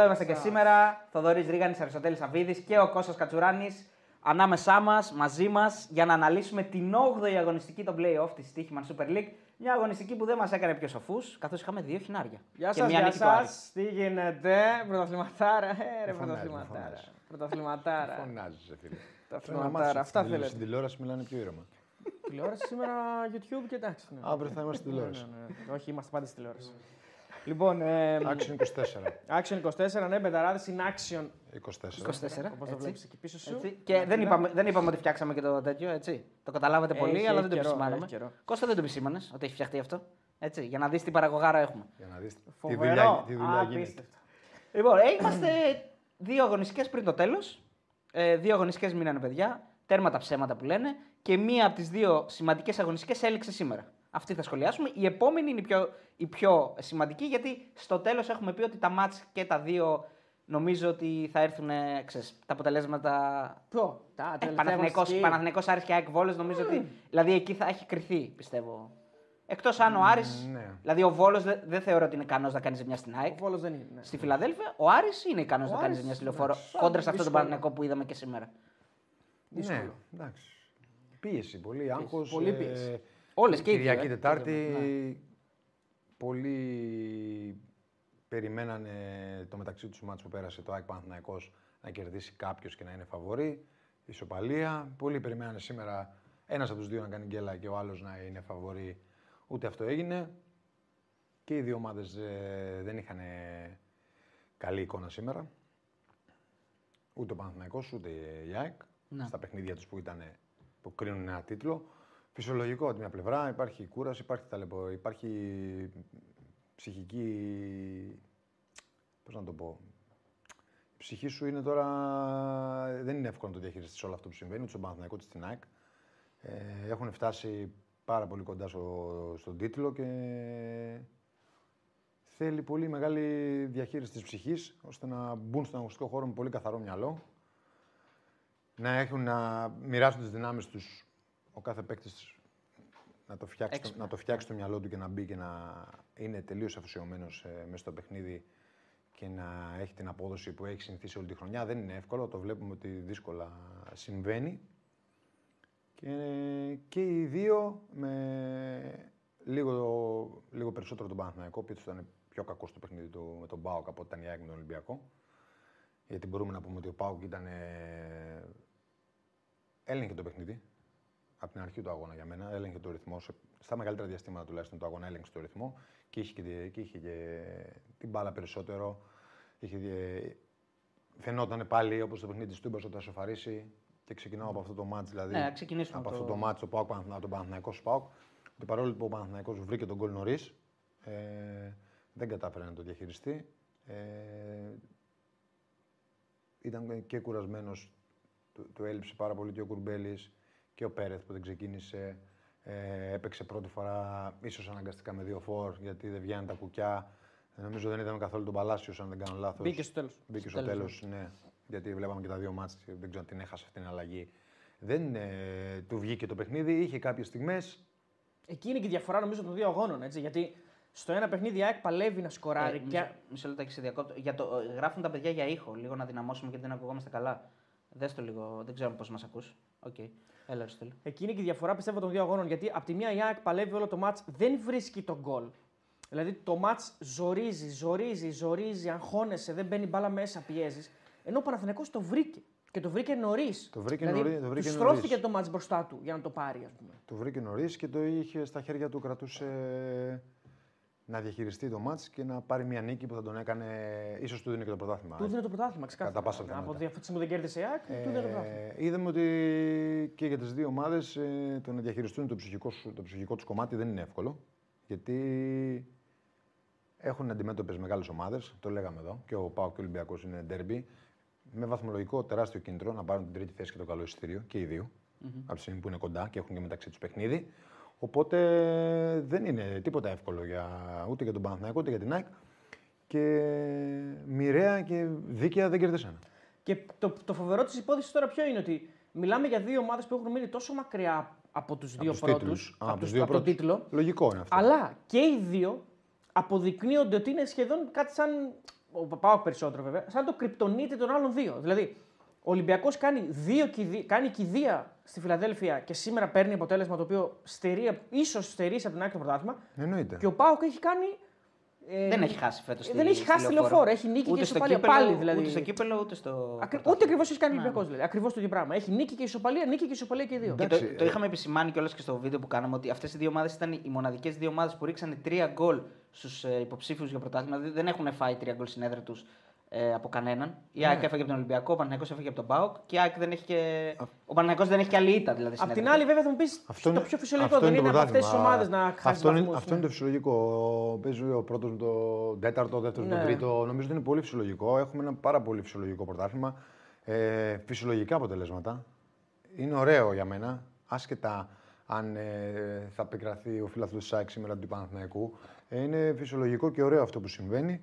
Εδώ είμαστε και σήμερα. Θοδωρής Ρίγανης, Αριστοτέλης Αβίδης και ο Κώστας Κατσουράνης ανάμεσά μας, μαζί μας, για να αναλύσουμε την 8η αγωνιστική των playoff της Stichman Super League. Μια αγωνιστική που δεν μας έκανε πιο σοφούς, καθώς είχαμε δύο χινάρια. Γεια Και σας, μία γεια νίκη του Άρη. σα. Τι γίνεται, πρωταθληματάρα. Ε, ρε, φωνάζεις, πρωταθληματάρα. φωνάζεις. Πρωταθληματάρα. Φωνάζει, φίλε. Πρωταθληματάρα. Αυτά Στην θέλετε. τηλεόραση μιλάνε πιο ήρεμα. Τηλεόραση σήμερα YouTube και εντάξει. ναι. Αύριο θα είμαστε στην τηλεόραση. Ναι, ναι, ναι. Όχι, είμαστε πάντα στη τηλεόραση. Λοιπόν, ε, Action 24. Action 24, ναι, μπεταράδε in action. 24. 24. Όπως το έτσι. βλέπεις εκεί πίσω σου. Έτσι. Και δεν είπαμε, δεν είπαμε ότι φτιάξαμε και το τέτοιο, έτσι. Το καταλάβατε πολύ, Έχει, αλλά έχει δεν το καιρό, επισημάναμε. έχει καιρό. Κώστα δεν το επισήμανες ότι έχει φτιαχτεί αυτό. Έτσι, για να δεις τι παραγωγάρα έχουμε. Για να δεις τι Φοβερό. δουλειά, τι δουλειά γίνεται. Απίστευτο. Λοιπόν, ε, είμαστε δύο αγωνιστικές πριν το τέλος. Ε, δύο αγωνιστικές μείνανε παιδιά. Τέρμα τα ψέματα που λένε. Και μία από τις δύο σημαντικές αγωνιστικές έληξε σήμερα. Αυτή θα σχολιάσουμε. Η επόμενη είναι η πιο, η πιο σημαντική γιατί στο τέλος έχουμε πει ότι τα μάτς και τα δύο νομίζω ότι θα έρθουν ε, ξέρεις, τα αποτελέσματα. Ποιο, τα Ε, τελευταία Παναθηναϊκός, αγωνιστική. Παναθηναϊκός Άρης και ΑΕΚ Βόλος νομίζω ότι. Δηλαδή εκεί θα έχει κρυθεί πιστεύω. Εκτός αν ο Άρης. ναι. Δηλαδή ο Βόλος δεν δεν θεωρώ ότι είναι ικανός να κάνει ζημιά στην ΑΕΚ. Ο Βόλος δεν είναι. ναι. Στη Φιλαδέλφια, ο Άρης είναι ικανός Ο να κάνει Άρης, ζημιά στη λεωφόρο. εντάξει, Κόντρα σε αυτό το δύσκολο. Παναθηναϊκό που είδαμε και σήμερα. Ναι, εντάξει. Πίεση, πολύ άγχος. πολύ πίεση. Όλες και οι δύο, Κυριακή ε. Τετάρτη. Πολλοί περιμένανε το μεταξύ τους μάτς που πέρασε το ΑΕΚ Παναθηναϊκός να κερδίσει κάποιος και να είναι φαβορή. Ισοπαλία. Πολλοί περιμένανε σήμερα ένας από τους δύο να κάνει γκέλα και ο άλλος να είναι φαβορή. Ούτε αυτό έγινε. Και οι δύο ομάδες δεν είχαν καλή εικόνα σήμερα. Ούτε ο Παναθηναϊκός ούτε η ΑΕΚ. Ναι. Στα παιχνίδια τους που, ήταν, που κρίνουν ένα τίτλο. Φυσιολογικό από τη μια πλευρά. Υπάρχει κούραση, υπάρχει, ταλαιπω, υπάρχει ψυχική. Πώς να το πω. Η ψυχή σου είναι τώρα. Δεν είναι εύκολο να το διαχειριστείς όλο αυτό που συμβαίνει, ούτε στον Παναθηναϊκό ούτε στην ΑΕΚ. Ε, έχουν φτάσει πάρα πολύ κοντά στο, στον τίτλο και θέλει πολύ μεγάλη διαχείριση της ψυχής ώστε να μπουν στον αγωνιστικό χώρο με πολύ καθαρό μυαλό να έχουν να μοιράσουν τις δυνάμεις τους ο κάθε παίκτης να το, φτιάξει, το- Έξυπνα. να το φτιάξει το μυαλό του και να μπει και να είναι τελείως αφοσιωμένος ε, μέσα στο παιχνίδι και να έχει την απόδοση που έχει συνηθίσει όλη τη χρονιά. Δεν είναι εύκολο, το βλέπουμε ότι δύσκολα συμβαίνει. Και, και οι δύο με λίγο, λίγο περισσότερο τον Παναθηναϊκό, που ήταν πιο κακός στο παιχνίδι του με τον Πάοκ από ότι ήταν η ΑΕΚ με τον Ολυμπιακό. Γιατί μπορούμε να πούμε ότι ο Πάοκ ήταν. Ε, έλεγχε το παιχνίδι. Από την αρχή του αγώνα για μένα. Έλεγχε το ρυθμό. σε- Στα μεγαλύτερα διαστήματα τουλάχιστον του αγώνα έλεγξε το ρυθμό. Και είχε και, και, είχε και την μπάλα περισσότερο. Είχε, και- φαινόταν πάλι όπως το παιχνίδι της Τούμπας όταν θα σοφαρίσει. Και ξεκινάω από αυτό το μάτς, δηλαδή. Ναι, να ξεκινήσουμε από από αυτό το- το μάτς, το Πάοκ, Παναθηναϊκό, τον Παναθηναϊκό Σπάοκ. Ότι παρόλο που ο Παναθηναϊκός βρήκε τον γκολ νωρίς, ε, δεν κατάφερε να το διαχειριστεί. Ε, ήταν και κουρασμένος, του, του έλειψε πάρα πολύ και ο Κουρμπέλης και ο Πέρεθ που δεν ξεκίνησε. Ε, έπαιξε πρώτη φορά, ίσως αναγκαστικά με δύο φόρ, γιατί δεν βγαίνουν τα κουκιά. Ε, νομίζω δεν ήταν καθόλου τον Παλάσιο, αν δεν κάνω λάθος. Μπήκε στο τέλος. Μπήκε Στο στο τέλος, τέλος, ναι. Γιατί βλέπαμε και τα δύο μάτς, και δεν ξέρω αν την έχασε αυτή την αλλαγή. Δεν ε, του βγήκε το παιχνίδι, είχε κάποιες στιγμές. Εκεί είναι και η διαφορά νομίζω των δύο αγώνων. Έτσι, γιατί στο ένα παιχνίδι η ΑΕΚ παλεύει να σκοράρει. Ε, και... μισό, μισό λεπτάκι σε διακόπτω. Για το, ε, γράφουν τα παιδιά για ήχο. Λίγο να δυναμώσουμε γιατί δεν ακουγόμαστε καλά. Δες το λίγο, δεν ξέρω πώς μας ακούς. Οκ. Έλα, Αριστοτέλη. Εκεί είναι και η διαφορά πιστεύω των δύο αγώνων. Γιατί από τη μία η ΑΕΚ παλεύει όλο το ματς, δεν βρίσκει το γκολ. Δηλαδή το ματς ζορίζει, ζορίζει, ζορίζει, αγχώνεσαι, δεν μπαίνει μπάλα μέσα, πιέζεις. Ενώ ο Παναθηναϊκός το βρήκε. Και το βρήκε νωρίς. Το βρήκε δηλαδή, νωρί- το βρήκε του νωρίς. στρώθηκε το μάτς μπροστά του για να το πάρει, ας πούμε. Το βρήκε νωρίς και το είχε στα χέρια του, κρατούσε να διαχειριστεί το μάτς και να πάρει μια νίκη που θα τον έκανε. ίσως του δίνει και το πρωτάθλημα. Του δίνει το πρωτάθλημα, ξεκάθαρα. Κατά πάσα Από πιθανότητα. τη αυτή τη στιγμή που δεν κέρδισε η ΑΕΚ, του δίνει το πρωτάθλημα. Ε, είδαμε ότι και για τις δύο ομάδες ε, το να διαχειριστούν το ψυχικό, σου- το ψυχικό τους κομμάτι δεν είναι εύκολο. Γιατί έχουν αντιμέτωπες μεγάλες ομάδες, το λέγαμε εδώ, και ο Πάο και ο Ολυμπιακός είναι ντέρμπι, με βαθμολογικό τεράστιο κίνητρο να πάρουν την τρίτη θέση και το καλό εισιτήριο και οι δυο από τη στιγμή που είναι κοντά και έχουν και μεταξύ τους παιχνίδι. Οπότε δεν είναι τίποτα εύκολο για, ούτε για τον Παναθηναϊκό ούτε για την ΑΕΚ. Και μοιραία και δίκαια δεν κερδίσανε. Και το, το φοβερό της υπόθεσης τώρα ποιο είναι ότι μιλάμε για δύο ομάδες που έχουν μείνει τόσο μακριά από τους δύο τους πρώτους. τίτλους. Α, Από, από τους τους- δύο από τον πρώτους. τίτλο. Λογικό είναι αυτό. Αλλά και οι δύο αποδεικνύονται ότι είναι σχεδόν κάτι σαν ο Πάοκ περισσότερο βέβαια, σαν το κρυπτονίτη των άλλων δύο. Δηλαδή, ο Ολυμπιακός κάνει, δύο κηδεία, κάνει κηδεία στη Φιλαδέλφια και σήμερα παίρνει αποτέλεσμα το οποίο στερεί, ίσως στερήσει από την άκρη το πρωτάθλημα. Εννοείται. Και ο Πάοκ έχει κάνει. ε, Δεν έχει χάσει φέτος. δεν έχει χάσει τη λεωφόρο. Έχει νίκη και ούτε στο ισοπαλία κύπελο, πάλι. Δηλαδή. Ούτε στο κύπελο, ούτε στο. Ακρι... πρωτάθλημα. Ούτε ακριβώς έχει κάνει ο Ολυμπιακός. Δηλαδή. Ακριβώς το ίδιο πράγμα. Έχει νίκη και ισοπαλία, νίκη και ισοπαλία και οι δύο. Και Εντάξει, το, το ε, είχαμε επισημάνει κιόλας και στο βίντεο που κάναμε ότι αυτές οι δύο ομάδες ήταν οι μοναδικές δύο ομάδες που ρίξανε τρία γκολ στους ε, υποψήφιους για πρωτάθλημα. Δηλαδή δεν έχουν φάει τρία γκολ στην έδρα τους ε, από κανέναν. Η ΑΕΚ έφαγε από τον Ολυμπιακό, ο Παναγιακό έφαγε από τον Πάοκ και η ΑΕΚ δεν έχει και. Ο Παναγιακό δεν έχει και άλλη ήττα. Δηλαδή, στην Απ' την έδρα του. άλλη, βέβαια, θα μου πεις Αυτό το είναι- πιο φυσιολογικό αυτό δεν είναι το από αυτές τις πρωτάθλημα. ομάδες να χάσεις αυτό, είναι, βαθμούς, αυτό είναι ναι. το φυσιολογικό. Παίζει ο πρώτος με τον τέταρτο, ο δεύτερος με τον Ναι. τρίτο. Νομίζω ότι είναι πολύ φυσιολογικό. Έχουμε ένα πάρα πολύ φυσιολογικό πρωτάθλημα. Ε, φυσιολογικά αποτελέσματα. Είναι ωραίο για μένα, άσχετα αν ε, θα επικραθεί ο φίλαθλο της ΑΕΚ σήμερα του Παναθηναϊκού. Ε, είναι φυσιολογικό και ωραίο αυτό που συμβαίνει.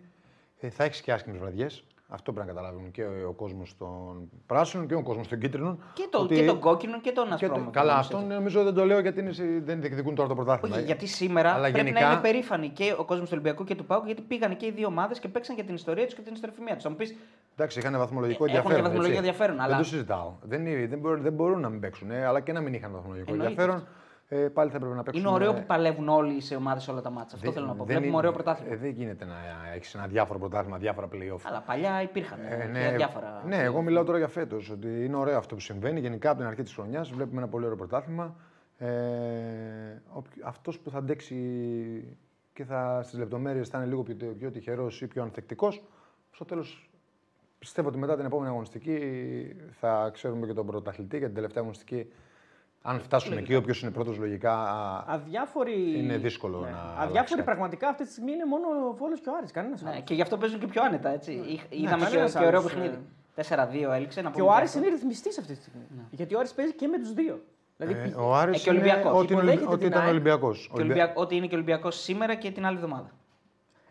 Ε, θα έχεις και άσχημε βραδιές. Αυτό πρέπει να καταλάβουν και ο, ο κόσμος των πράσινων και ο κόσμος των κίτρινων. Και, το, ότι- και τον κόκκινο και τον και το- ασπρόμαυρο. Καλά, νομίζω, αυτό έτσι. νομίζω δεν το λέω γιατί είναι, σε- δεν διεκδικούν τώρα το πρωτάθλημα. Όχι, γιατί σήμερα Αλλά πρέπει γενικά- να είναι περήφανοι και ο κόσμος του Ολυμπιακού και του Πάουκ γιατί πήγαν και οι δύο ομάδες και παίξαν για την ιστορία τους και την ιστοροφημία τους. Θα μου πει, Εντάξει, είχαν βαθμολογικό Ε, έχουν και ενδιαφέρον. βαθμολογικό έτσι. ενδιαφέρον, αλλά- Δεν το συζητάω. Δεν, είναι- δεν, μπορούν, δεν μπορούν να μην παίξουν, ε, αλλά και να μην είχαν βαθμολογικό Εννοείται ενδιαφέρον. Ε, πάλι θα πρέπει να παίξουν. είναι ωραίο ε, που παλεύουν όλοι σε ομάδες όλα τα μάτσα. Αυτό δεν- θέλω να πω. δεν Βλέπουμε είναι- ωραίο πρωτάθλημα. ε, δεν γίνεται να έχεις ένα διάφορο πρωτάθλημα, διάφορα playoff. Αλλά παλιά υπήρχαν Ε, ε, ναι, διάφορα. ναι, εγώ μιλάω τώρα για φέτος. Ότι είναι ωραίο αυτό που συμβαίνει. Γενικά από την αρχή της χρονιάς βλέπουμε ένα πολύ ωραίο πρωτάθλημα. Ε, Αυτός που θα αντέξει και θα στις λεπτομέρειες θα είναι λίγο πιο, πιο τυχερός ή πιο ανθεκτικός, στο τέλος πιστεύω ότι μετά την επόμενη αγωνιστική θα ξέρουμε και τον πρωταθλητή για την τελευταία αγωνιστική. Αν φτάσουμε εκεί, όποιος είναι πρώτος λογικά. α, Αδιάφοροι... Είναι δύσκολο να αλλάξει Αδιάφοροι κάτι. πραγματικά αυτή τη στιγμή είναι μόνο ο Βόλος και ο Άρης. Κανένας Ναι, και γι' αυτό παίζουν και πιο άνετα. Έτσι. Είχ- Είδαμε και, κανένας και ωραίο άλλος, παιχνίδι. ε. 4-2 έληξε. Να Και πούμε ο και Άρης αυτό. είναι ρυθμιστής αυτή τη στιγμή. Γιατί ο Άρης παίζει και με τους δύο. Δηλαδή, ε, ο Άρης Ε, και Ολυμπιακός. είναι ότι, είναι Ολυμπ- Υποδέχεται ότι την ήταν ΑΕΚ. Ολυμπιακός. Και Ολυμπιακ- Ό,τι είναι και Ολυμπιακός σήμερα και την άλλη εβδομάδα.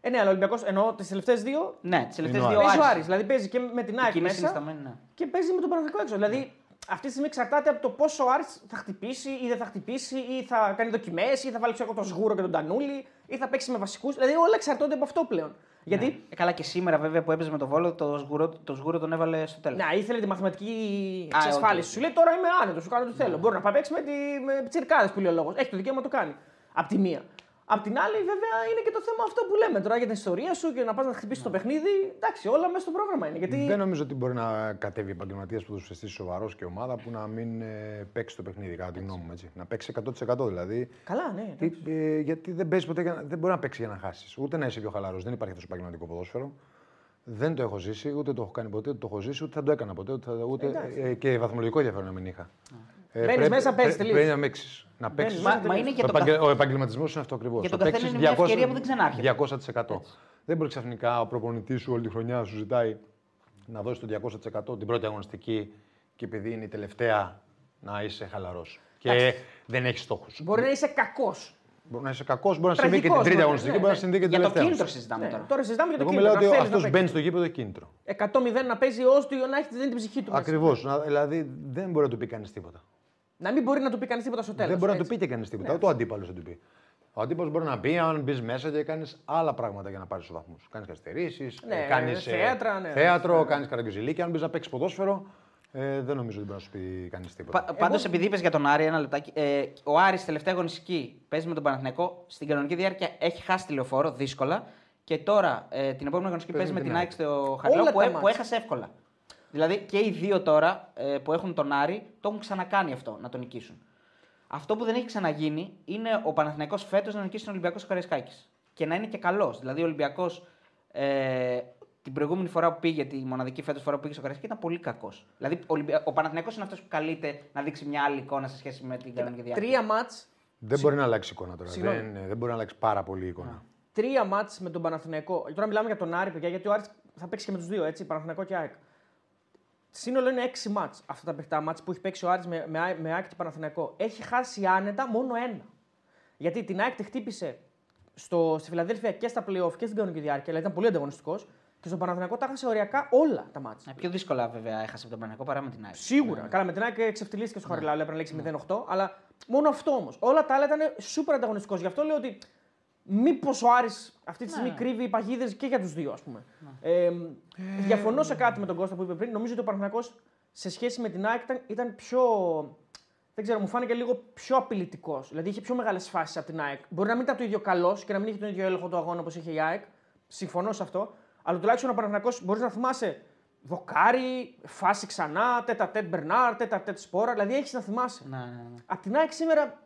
Ε, ναι, αλλά ο Ολυμπιακός εννοώ τις τελευταίες δύο. Ναι, τις τελευταίες Είναι ο δύο Παίζει ο Άρης. Άρης. Δηλαδή παίζει και με την ΑΕΚ Εκείνη μέσα συνισταμένη, ναι. και παίζει με τον Παναθηναϊκό έξω. Δηλαδή αυτή τη στιγμή εξαρτάται από το πόσο ο Άρης θα χτυπήσει ή δεν θα χτυπήσει ή θα κάνει δοκιμές ή θα βάλει ξέρω, εγώ, τον Σγούρο και τον Τανούλη ή θα παίξει με βασικούς. Δηλαδή όλα εξαρτώνται από αυτό πλέον. Γιατί Ε, καλά, και σήμερα βέβαια που έπαιζε με τον Βόλο, το σγουρό, το σγούρο τον έβαλε στο τέλος. να, ήθελε τη μαθηματική Α, εξασφάλιση. οκ. Σου λέει τώρα είμαι άνετος, σου κάνω ό,τι θέλω. Μπορεί να πάει παίξει με, τη, με τσιρκάδες που λέει ο λόγος. Έχει το δικαίωμα να το κάνει. Απ' τη μία. Απ' την άλλη, βέβαια, είναι και το θέμα αυτό που λέμε τώρα για την ιστορία σου και να πας να χτυπήσεις το παιχνίδι. Εντάξει, όλα μέσα στο πρόγραμμα είναι. Γιατί Δεν νομίζω ότι μπορεί να κατέβει επαγγελματίας που του σοβαρός και ομάδα που να μην ε, παίξει το παιχνίδι, κατά τη γνώμη μου. Έτσι. Να παίξει 100% δηλαδή. Καλά, ναι. Τι, ε, γιατί δεν, παίζεις ποτέ, για να- δεν μπορεί να παίξει για να χάσεις. Ούτε να είσαι πιο χαλαρός. Δεν υπάρχει αυτός το επαγγελματικό ποδόσφαιρο. Δεν το έχω ζήσει, ούτε το έχω κάνει ποτέ, ούτε το έχω ζήσει, ούτε θα το έκανα ποτέ. Ούτε, θα- ούτε, Εντάξει. ε, και βαθμολογικό ενδιαφέρον να μην είχα. Ε, Μπαίνεις πρέπει- μέσα, παίζεις, πρέ- τελείως. Πρέπει να παίξει. Να παίξεις. Μα, μα είναι και Το το επαγγε- καθ- Ο επαγγελματισμός είναι αυτό ακριβώς. Για τον καθένα είναι μια ευκαιρία που δεν ξανάρχεται. 200%. Δεν μπορεί ξαφνικά ο προπονητής σου όλη τη χρονιά σου ζητάει να δώσεις το 200% την πρώτη αγωνιστική και επειδή είναι η τελευταία να είσαι χαλαρός. Και δεν έχεις στόχους. Μπορεί να είσαι κακός. Μπορεί να είσαι κακός, μπορεί να συμβεί και την Τραγικός τρίτη μπορεί, αγωνιστική, ναι, μπορεί να ναι. συμβεί και την Για το τελευταία. κίνητρο συζητάμε Ναι, τώρα. τώρα συζητάμε για το Εγώ κίνητρο. μιλάω να ότι θέλεις να αυτός παίξεις. μπαίνει στο γήπεδο κίνητρο. 100-0 να παίζει ω του να έχει την την ψυχή του. μέσα. Ακριβώ. Δηλαδή δεν μπορεί να του πει κανείς τίποτα. Να μην μπορεί να του πει κανείς τίποτα στο τέλος. Δεν μπορεί να του πει και κανείς τίποτα. Ούτε ο αντίπαλος θα του πει. Ο αντίπαλος μπορεί να πει αν μπεις μέσα και κάνεις άλλα πράγματα για να πάρεις τους βαθμούς. Κάνεις καθυστερήσεις, Ναι, κάνεις θέατρα, ναι. θέατρο, κάνεις καραγκιουζιλίκια. Αν μπεις να παίξεις ποδόσφαιρο, ε, δεν νομίζω ότι μπορεί να σου πει κανείς τίποτα. Πα, Πάντως, επειδή είπες για τον Άρη, ένα λεπτάκι. Ε, ο Άρης τελευταία αγωνιστική παίζει με τον Παναθηναϊκό. Στην κανονική διάρκεια έχει χάσει τη λεωφόρο δύσκολα. Και τώρα ε, την επόμενη αγωνιστική παίζει με την ΑΕΚ στο Χαριλάου Όλα που, τα έ- που μάτς. έχασε εύκολα. Δηλαδή και οι δύο τώρα ε, που έχουν τον Άρη το έχουν ξανακάνει αυτό να τον νικήσουν. Αυτό που δεν έχει ξαναγίνει είναι ο Παναθηναϊκός φέτος να νικήσει τον Ολυμπιακό στο Καραϊσκάκης. Και να είναι και καλός. Δηλαδή ο Ολυμπιακός ε, την προηγούμενη φορά που πήγε, τη μοναδική φέτος φορά που πήγε στο Καραϊσκάκη ήταν πολύ κακός. Δηλαδή ο, Ολυμπια... ο Παναθηναϊκός είναι αυτός που καλείται να δείξει μια άλλη εικόνα σε σχέση με την κανονική διάρκεια. Τρία μάτ. Δεν μπορεί να αλλάξει εικόνα τώρα. Συγγνώμη. Δεν, δεν μπορεί να αλλάξει πάρα πολύ η εικόνα. Τρία μάτς με τον Παναθηναϊκό. Τώρα μιλάμε για τον Άρη, παιδιά, γιατί ο Άρης θα παίξει και με τους δύο, έτσι, Παναθηναϊκό και ΑΕΚ. Σύνολο είναι έξι μάτς αυτά τα παιχτά μάτς που έχει παίξει ο Άρης με, με, ΑΕΚ- με ΑΕΚ και Παναθηναϊκό. Έχει χάσει άνετα μόνο ένα. Γιατί την ΑΕΚ τη χτύπησε στο, στη Φιλαδέλφια και στα playoff και στην κανονική διάρκεια, δηλαδή ήταν πολύ ανταγωνιστικός. Και στον Παναθηναϊκό τα έχασε οριακά όλα τα μάτς. Ε, Πιο δύσκολα βέβαια έχασε από τον Παναθηναϊκό παρά με την ΑΕΚ. Σίγουρα. Καλά, με την ΑΕΚ εξευτελίστηκε στο Χαριλάου, έπρεπε να λέξει 0-8, αλλά μόνο αυτό όμως. Όλα τα άλλα ήταν σούπερ ανταγωνιστικός. Γι' αυτό λέω ότι Μήπως ο Άρης αυτή τη στιγμή κρύβει παγίδες και για τους δύο, ας πούμε. Ε, διαφωνώ σε κάτι με τον Κώστα που είπε πριν. Νομίζω ότι ο Παναθηναϊκός σε σχέση με την ΑΕΚ ήταν, ήταν πιο. Δεν ξέρω, μου φάνηκε λίγο πιο απειλητικός. Δηλαδή είχε πιο μεγάλες φάσεις από την ΑΕΚ. Μπορεί να μην ήταν το ίδιο καλός και να μην είχε τον ίδιο έλεγχο του αγώνα όπως είχε η ΑΕΚ. Συμφωνώ σε αυτό. Αλλά τουλάχιστον ο Παναθηναϊκός μπορείς να θυμάσαι δοκάρι, φάση ξανά, τέτα τέτ Μπερνάρ, τέτα τέτ Σπόρα. Δηλαδή έχεις να θυμάσαι. Ναι, ναι, ναι. Απ' την ΑΕΚ σήμερα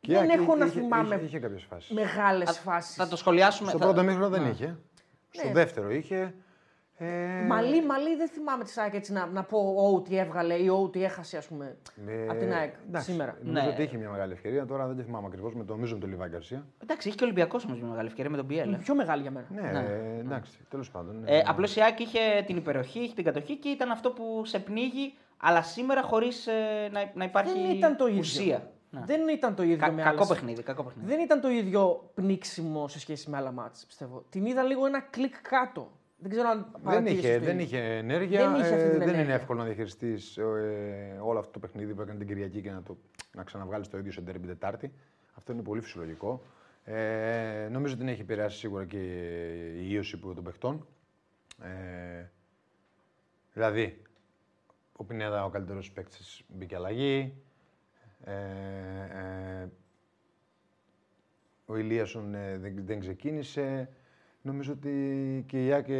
Και δεν είχε- έχω να είχε- θυμάμαι Είχε, είχε κάποιες φάσεις. μεγάλες φάσει. Θα το σχολιάσουμε. Στο θα- πρώτο μήχρονο δεν είχε. Στο Ναι. δεύτερο είχε. Ε, Μαλή, μαλή δεν θυμάμαι τη ΑΕΚ έτσι να, να πω ό, τι έβγαλε ή ό, τι έχασε ας πούμε, ε, από την ΑΕΚ εντάξει, σήμερα. Νομίζω Ναι. ότι είχε μια μεγάλη ευκαιρία. Τώρα δεν τη θυμάμαι ακριβώς. Με το νομίζω με τον Λιβάη Γκαρσία. Εντάξει, είχε και ο Ολυμπιακός όμως μια μεγάλη ευκαιρία με τον Πιέλ. Είναι πιο μεγάλη για μένα. Ναι, ε, εντάξει, τέλος πάντων. ναι. Ε, Απλώς η ΑΕΚ είχε την υπεροχή, είχε την κατοχή και ήταν αυτό που σε πνίγει, αλλά σήμερα χωρίς να, να υπάρχει δεν ήταν το ίδιο. ουσία. Ναι. Δεν ήταν το ίδιο Κα- με κακό άλλες- παιχνίδι, κακό παιχνίδι. Δεν ήταν το ίδιο πνίξιμο σε σχέση με άλλα μάτς, πιστεύω. Την είδα λίγο ένα κλικ κάτω. Δεν ξέρω αν Δεν παρατήρησες είχε, το δεν ίδιο. είχε ενέργεια. Δεν είχε αυτή ε, την δεν είναι ενέργεια. εύκολο να διαχειριστείς ε, όλο αυτό το παιχνίδι που έκανε την Κυριακή και να, το, να ξαναβγάλεις το ίδιο σε ντέρμπι Τετάρτη. Αυτό είναι πολύ φυσιολογικό. Ε, νομίζω ότι την έχει επηρεάσει σίγουρα και η ίωση που των παιχτών. Ε, δηλαδή, ο Πινέδα, ο καλύτερος παίκτης, μπήκε αλλαγή. Ε, ε, ο Ηλίασον ε, δεν, δεν ξεκίνησε. Νομίζω ότι και η Άκη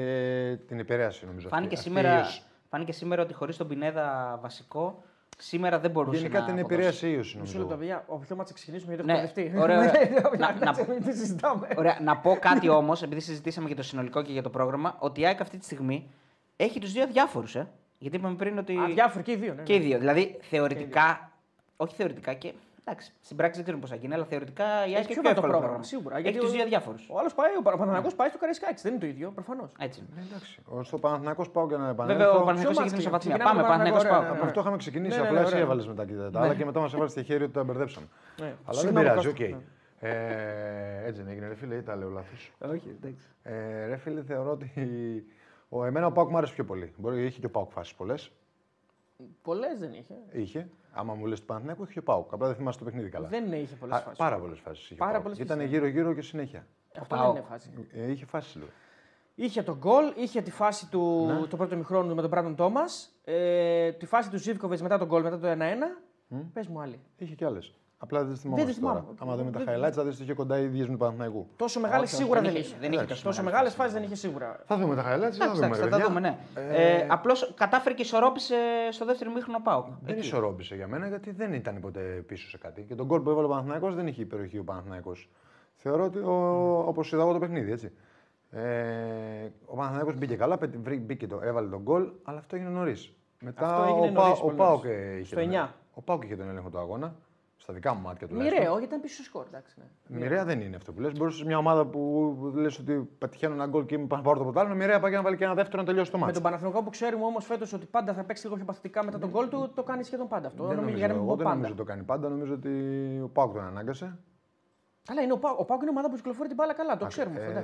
την επηρέασε. Νομίζω, Φάνηκε, αυτή- αυτή η σήμερα, ίωση. φάνηκε σήμερα ότι χωρίς τον Πινέδα βασικό, σήμερα δεν μπορούσε Γενικά να την αποδώσει. επηρέασε η ίωση. Μισό Νομίζω. λεπτό, παιδιά. Όποιο μάτσα ξεκινήσουμε γιατί Ναι, έχω μπερδευτεί. ωραία, ωραία. Να, Να- να- μην τη συζητάμε. Ωραία, να πω κάτι όμως, επειδή συζητήσαμε για το συνολικό και για το πρόγραμμα, ότι η ΑΕΚ αυτή τη στιγμή έχει τους δύο διάφορου. Ε. Γιατί είπαμε πριν ότι. Αδιάφοροι και οι δύο. Ναι, Και οι ναι. δύο. Δηλαδή θεωρητικά. Όχι θεωρητικά και. Εντάξει, στην πράξη δεν ξέρουμε πώς θα γίνει, αλλά θεωρητικά η ΑΕΚ Έχει έχει πιο πιο βατό εύκολο πρόγραμμα, πρόγραμμα. σίγουρα. Έχει γιατί τους ο- δύο αδιάφορους. Ο άλλος πάει, ο Παναθηναϊκός πάει στο Καραϊσκάκη. Δεν είναι το ίδιο, προφανώς. Έτσι. είναι. Ε, εντάξει. Ο- Στο Παναθηναϊκός πάω και να επανέλθω. Βέβαια, ο Ποιο Παναγιώτο έχει ματς την ξεκινάμε, ισοβαθμία. Πάμε, ξεκινάμε Παναγιώτο Παναθηναϊκός, πάω. ωραία, Από αυτό είχαμε ξεκινήσει. Ναι, ναι, απλά ναι, εσύ ωραία. έβαλες μετά και τα άλλα και μετά μας έβαλες χέρι ότι τα μπερδέψαμε. Ναι. Αλλά δεν Συγγνώμη, πειράζει, οκ. Κώστα. Ναι. Ε, έτσι δεν έγινε, ρε φίλε, ή τα λέω λάθος. Όχι, εντάξει. Ε, ρε φίλε, θεωρώ ότι. Ο, εμένα ο ΠΑΟΚ μου άρεσε πιο πολύ. Μπορεί, είχε και ο ΠΑΟΚ φάσεις πολλές. Πολλές δεν είχε. Είχε. Άμα μου λες του Παναθηναϊκού, είχε και ο Πάουκ. Απλά δεν θυμάσαι το παιχνίδι καλά. Δεν είχε πολλές Α, φάσεις. Πάρα πολλές φάσεις. Πάρα πολλές Ήταν φάσεις. γύρω-γύρω και συνέχεια. Αυτό Πάω. δεν είναι φάση. Ε, είχε φάσει λίγο. Είχε τον γκολ, είχε τη φάση του Ναι. το πρώτο μηχρόνου με τον Μπράντον Τόμας, ε, τη φάση του Ζήβκοβιτ μετά τον γκολ, μετά το 1-1. Πες μου άλλη. Είχε και άλλες. Απλά δεν τι θυμάμαι τις τώρα. θυμάμαι. Άμα δούμε τα Δεν- highlights, θα δεις ότι είχε κοντά οι ίδιες με του Παναθηναϊκού. Τόσο μεγάλε όχι, σίγουρα δεν δεν είχε- είχε. δεν είχε Εντάξει, τόσο Τόσο μεγάλες μεγάλε φάσεις δεν είχε σίγουρα. Θα δούμε τα highlights, θα Εντάξει, δούμε. εντάξει, ρε θα τα παιδιά. δούμε, ναι. Ε, Ε, Απλώς κατάφερε και ισορρόπησε στο δεύτερο μήχρονο Πάοκ. Δεν Εκεί. ισορρόπησε για μένα γιατί δεν ήταν ποτέ πίσω σε κάτι. Και τον γκολ που έβαλε ο Παναθηναϊκός δεν είχε υπεροχή ο Παναθηναϊκός. Θεωρώ ότι όπως είδα εγώ το παιχνίδι, έτσι. Ε, ο Παναθηναϊκός μπήκε καλά, πέ- βρή- μπήκε το, έβαλε τον γκολ, αλλά αυτό έγινε νωρίς. Μετά Αυτό έγινε ο, Πα- νωρίς, ο πολύ Πάοκ νωρίς. ε, είχε, Στο τον, 9. ο Πάοκ είχε τον έλεγχο του αγώνα. Στα δικά μου μάτια τουλάχιστον. Μοιραίο, γιατί ήταν πίσω στο σκορ. Εντάξει, ναι. Μοιραία δεν είναι αυτό που λες. Μπορούσε μια ομάδα που λες ότι πετυχαίνω ένα γκολ και είμαι πάνω πάρω το πρωτάθλημα, μοιραία πάει και να βάλει και ένα δεύτερο να τελειώσει το Με μάτι. τον Παναθηναϊκό που ξέρουμε όμως φέτος ότι πάντα θα παίξει λίγο πιο παθητικά μετά τον γκολ του, το κάνει σχεδόν πάντα αυτό. Δεν Νομίζω, νομίζω, για να μην εγώ πω δεν πάντα. νομίζω ότι το κάνει πάντα. Νομίζω ότι ο Πάοκ τον ανάγκασε. Αλλά είναι ο Πάοκ. Ο Πάοκ είναι ομάδα που κυκλοφορεί την μπάλα καλά. Το ξέρουμε αυτό.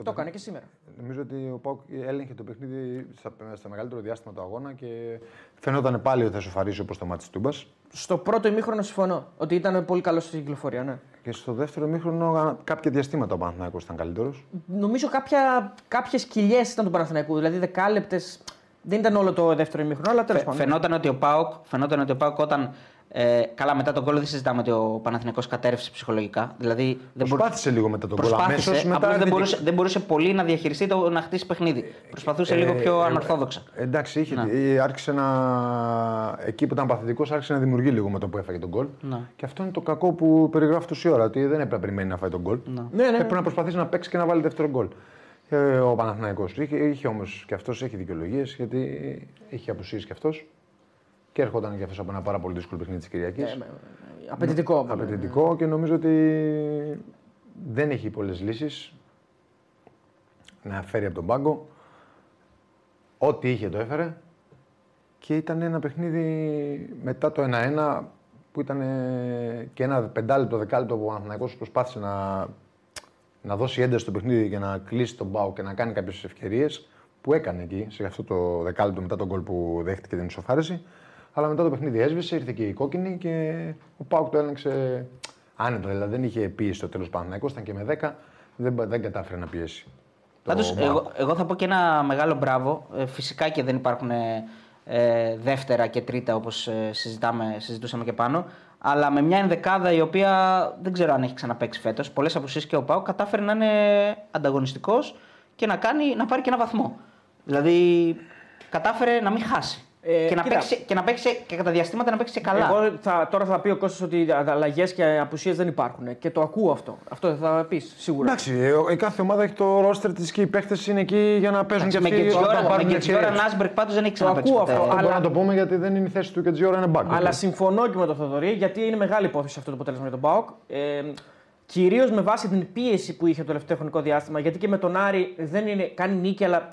Ε, εντάξει. το Το έκανε και σήμερα. Νομίζω ότι ο Πάουκ έλεγχε το παιχνίδι στα, στα μεγαλύτερο διάστημα του αγώνα και φαινόταν πάλι ότι θα σοφαρίσει όπως το μάτι της Τούμπας. Στο πρώτο ημίχρονο συμφωνώ ότι ήταν πολύ καλός στην κυκλοφορία. Ναι. Και στο δεύτερο μήχρονο κάποια διαστήματα ο Παναθηναϊκός ήταν καλύτερος. Νομίζω κάποια, κάποιες κοιλιές ήταν του Παναθηναϊκού, δηλαδή δεκάλεπτες. Δεν ήταν όλο το δεύτερο ημίχρονο, αλλά τέλος Φε- πάντων. Φαινόταν ότι ο Πάοκ, φαινόταν ότι ο Πάοκ όταν. Ε, καλά, μετά τον γκολ δεν συζητάμε ότι ο Παναθηναϊκός κατέρευσε ψυχολογικά. Δηλαδή δεν Προσπάθησε λίγο μετά τον γκολ. Προσπάθησε, Αμέσως μετά απλώς δεν, αρνητικά. μπορούσε, δεν μπορούσε πολύ να διαχειριστεί το να χτίσει παιχνίδι. Προσπαθούσε λίγο πιο Ε, ανορθόδοξα. ε, εντάξει, είχε, Ναι. ε, άρχισε να. Εκεί που ήταν παθητικός, άρχισε να δημιουργεί λίγο με το που έφαγε τον γκολ. Ναι. Και αυτό είναι το κακό που περιγράφει τόση ώρα. Ότι δεν έπρεπε να περιμένει να φάει τον γκολ. Ναι, ναι, ναι. Έπρεπε να προσπαθήσει να παίξει και να βάλει δεύτερο γκολ. Ε, ο Παναθηναϊκός είχε, είχε όμω και αυτός έχει δικαιολογίες γιατί είχε απουσίες και αυτός. Και έρχονταν και αυτό από ένα πάρα πολύ δύσκολο παιχνίδι της Κυριακής. Ε, με- με- Απαιτητικό. ναι. Απαιτητικό και νομίζω ότι δεν έχει πολλές λύσεις να φέρει από τον πάγκο. Ό,τι είχε το έφερε και ήταν ένα παιχνίδι μετά το 1-1 που ήταν ε, και ένα πεντάλεπτο, δεκάλεπτο που ο Παναθηναϊκός προσπάθησε να, να δώσει ένταση στο παιχνίδι και να κλείσει τον Πάο και να κάνει κάποιες ευκαιρίες που έκανε εκεί σε αυτό το δεκάλεπτο μετά τον γκολ που δέχτηκε την ισοφάρηση. Αλλά μετά το παιχνίδι έσβησε, ήρθε και η κόκκινη και ο Πάοκ το έλεγξε άνετα. Δηλαδή δεν είχε πίεση στο τέλος Παναθυναϊκό, ήταν και με 10, δεν, δεν κατάφερε να πιέσει. Το Πάντως, Μάρκο. εγώ, εγώ θα πω και ένα μεγάλο μπράβο. Ε, φυσικά και δεν υπάρχουν ε, ε, δεύτερα και τρίτα όπως συζητάμε, συζητούσαμε και πάνω. Αλλά με μια ενδεκάδα η οποία δεν ξέρω αν έχει ξαναπέξει φέτος, πολλές απουσίες και ο Πάου κατάφερε να είναι ανταγωνιστικός και να, κάνει, να πάρει και ένα βαθμό. Δηλαδή κατάφερε να μην χάσει. Ε, και, να κοίτα. παίξει, και να παίξει και κατά διαστήματα να παίξει και καλά. Εγώ θα, τώρα θα πει ο Κώστας ότι αλλαγέ και απουσίες δεν υπάρχουν. Και το ακούω αυτό. Αυτό θα πεις σίγουρα. Εντάξει, ε, η κάθε ομάδα έχει το ρόστερ της και οι παίχτες είναι εκεί για να παίζουν και με αυτοί. Γκετζιόρα, όταν με πάρουν Γκετζιόρα ευκαιρίες. Νάσμπερκ πάντως δεν έχει ξαναπέξει ακούω ποτέ. αυτό, Δεν αλλά- μπορούμε να το πούμε γιατί δεν είναι η θέση του Γκετζιόρα, είναι back. Αλλά συμφωνώ και με τον Θοδωρή γιατί είναι μεγάλη υπόθεση αυτό το αποτέλεσμα για τον Πάοκ. Ε, Κυρίως με βάση την πίεση που είχε το τελευταίο χρονικό διάστημα. Γιατί και με τον Άρη δεν είναι, κάνει νίκη, αλλά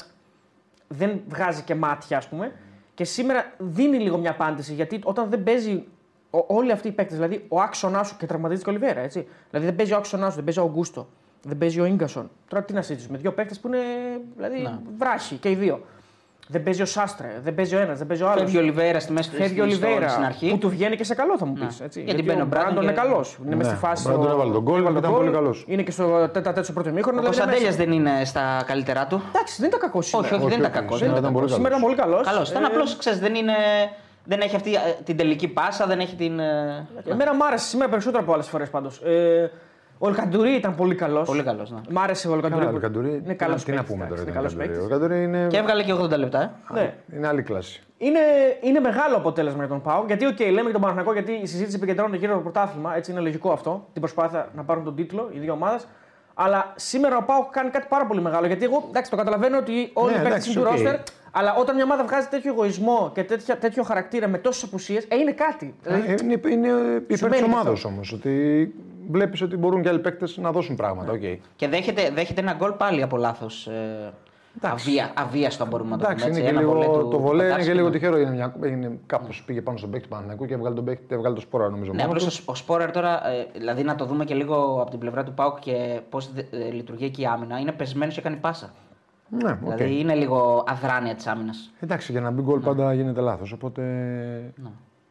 δεν βγάζει και μάτια, ας πούμε. Και σήμερα δίνει λίγο μια απάντηση. Γιατί όταν δεν παίζει ο- όλοι αυτοί οι παίκτες, δηλαδή ο άξονα σου και τραυματίζεται και ο Ολιβέρα, έτσι. Δηλαδή δεν παίζει ο άξονα σου, δεν παίζει ο Αουγκούστο, δεν παίζει ο γκασον. Τώρα τι να συζητήσουμε, δύο παίκτες που είναι δηλαδή, Ναι. βράχοι και οι δύο. Δεν παίζει ο Σάστρε, δεν παίζει ο ένας, δεν παίζει ο άλλος. Φεύγει ο Ολιβέρα στη μέση του Φεύγει ο Ολιβέρα. στην αρχή. Που του βγαίνει και σε καλό, θα μου πεις. Ναι. Έτσι. Γιατί μπαίνει ο ο Μπράντον Μπράντον και- είναι καλός. Είναι Ναι, μες στη φάση. ο Μπράντον έβαλε τον γκολ, έβαλε ήταν γκολ. πολύ καλός. Είναι και στο τέτα τέταρτο πρώτο ημίχρονο. Ο δηλαδή Κωνσταντέλιας μέσα. δεν είναι στα καλύτερά του. Εντάξει, δεν ήταν κακός σήμερα. Όχι, όχι, δεν ήταν κακός. Σήμερα ήταν πολύ Σήμερα ήταν πολύ καλός. Καλός. Ήταν απλώς, ξέρεις, δεν είναι. Δεν έχει αυτή ε, την τελική πάσα, δεν έχει την. ε, Εμένα μου άρεσε σήμερα περισσότερο από άλλες φορές πάντως. Ε, ο Ελκαντουρί ήταν πολύ καλός. Πολύ καλός, ναι. Μ' άρεσε ο Ελκαντουρί. Καλά, που- ο Καντουρί. Είναι καλός Τι να πούμε τώρα. Είναι για τον καλός Καντουρί. Ο παίκτης. Καντουρί είναι, Και έβγαλε και 80 λεπτά. Ε. Ναι. είναι άλλη κλάση. Είναι, είναι μεγάλο αποτέλεσμα για τον Πάο. Γιατί, οκ, λέμε για τον Παναθηναϊκό, γιατί η συζήτηση επικεντρώνεται γύρω από το πρωτάθλημα. Έτσι είναι λογικό αυτό. Την προσπάθεια να πάρουν τον τίτλο οι δύο ομάδες. Αλλά σήμερα ο Πάοκ κάνει κάτι πάρα πολύ μεγάλο. Γιατί εγώ εντάξει, το καταλαβαίνω ότι όλοι Ναι, οι παίκτες εντάξει, είναι του οκ. ρόστερ. Αλλά όταν μια ομάδα βγάζει τέτοιο εγωισμό και τέτοια, τέτοιο χαρακτήρα με τόσες απουσίες, ε, είναι κάτι. Δηλαδή, Ε, Είναι, είναι υπέρ Σημαίνει της και ομάδας αυτό. όμως. Ότι βλέπεις ότι μπορούν και άλλοι παίκτες να δώσουν πράγματα. οκ. Και δέχεται, δέχεται ένα γκολ πάλι από λάθος. Ε, αβία, αβίαστο, αν μπορούμε να το Εντάξει, πούμε. είναι έτσι. και Ένα λίγο, βολέ του το βολέ είναι και Κοτάρσκι, λίγο ναι. τυχερό. Είναι, μια, είναι κάπως πήγε πάνω στον παίκτη του Παναθηναϊκού και έβγαλε τον παίκτη, έβγαλε το Σπόραρ νομίζω. Ναι, μόνο απλώς του. ο, ο Σπόραρ τώρα, ε, δηλαδή να το δούμε και λίγο από την πλευρά του Πάοκ και πώς λειτουργεί εκεί η άμυνα, είναι πεσμένος και κάνει πάσα. Ναι, οκ. Δηλαδή είναι λίγο αδράνεια της άμυνας. Εντάξει, για να μπει γκολ πάντα γίνεται λάθος. Οπότε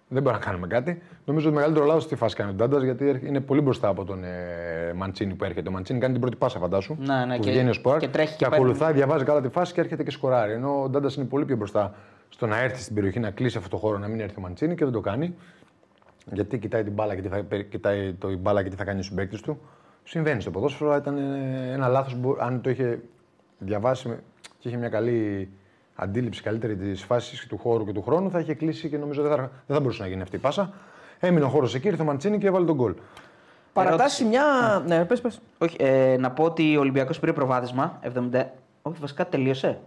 δεν μπορούμε να κάνουμε κάτι. Νομίζω ότι το μεγαλύτερο λάθος στη φάση κάνει ο Ντάντας γιατί έρχε- είναι πολύ μπροστά από τον ε, Μαντσίνη που έρχεται. Ο Μαντσίνη κάνει την πρώτη πάσα, φαντάσου. Ναι, ναι, που και- βγαίνει ο Σπορ και τρέχει και, και παίρνει. ακολουθάει, διαβάζει καλά τη φάση και έρχεται και σκοράρει. Ενώ ο Ντάντας είναι πολύ πιο μπροστά στο να έρθει στην περιοχή, να κλείσει αυτό το χώρο, να μην έρθει ο Μαντσίνη και δεν το κάνει. Γιατί κοιτάει την μπάλα και τι θα, περι- κοιτάει το, η μπάλα και τι θα κάνει ο συμπαίκτη του. Συμβαίνει στο ποδόσφαιρο, αλλά ήταν ε, ένα λάθος. Αν το είχε διαβάσει με- και είχε μια καλή αντίληψη καλύτερη της φάσης του χώρου και του χρόνου, θα είχε κλείσει και νομίζω δεν θα, δεν θα μπορούσε να γίνει αυτή η πάσα. Έμεινε ο χώρος εκεί, ήρθε ο Μαντσίνη και έβαλε τον γκολ. παρατάσσει μια. Ναι, πες, πες. Όχι, ε, να πω ότι ο Ολυμπιακός πήρε προβάδισμα. 70... Όχι, βασικά τελείωσε.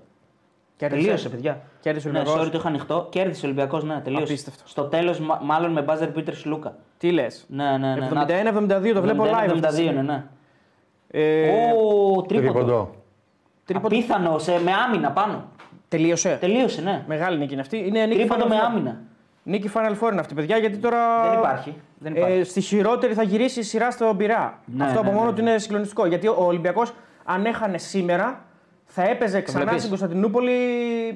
Κέρδισε. Τελείωσε, παιδιά. Κέρδισε ο ναι, Ολυμπιακός. sorry, το είχα ανοιχτό. Κέρδισε ο Ολυμπιακός, ναι, τελείωσε. Απίστευτο. Στο τέλος, μάλλον με μπάζερ Πίτερ Σλούκα. Τι λες; Ναι, ναι, ναι. 71-72, το βλέπω live. αυτή τη 72, στιγμή. ναι, ναι. Ε, Ω, τρίποντο. Τρίποντο. Τρίποντο. Απίθανο, σε, με άμυνα πάνω. Τελείωσε. Τελείωσε, ναι. Μεγάλη νίκη είναι αυτή. Είναι νίκη Τρίποντο Final με Four. άμυνα. Νίκη Final Four είναι αυτή, παιδιά, γιατί τώρα. Δεν υπάρχει. Δεν υπάρχει. Ε, στη χειρότερη θα γυρίσει η σειρά στο Πειρά. Ναι, Αυτό από ναι, μόνο ναι, του είναι συγκλονιστικό. Γιατί ο Ολυμπιακός, αν έχανε σήμερα, θα έπαιζε ξανά βλέπεις; στην Κωνσταντινούπολη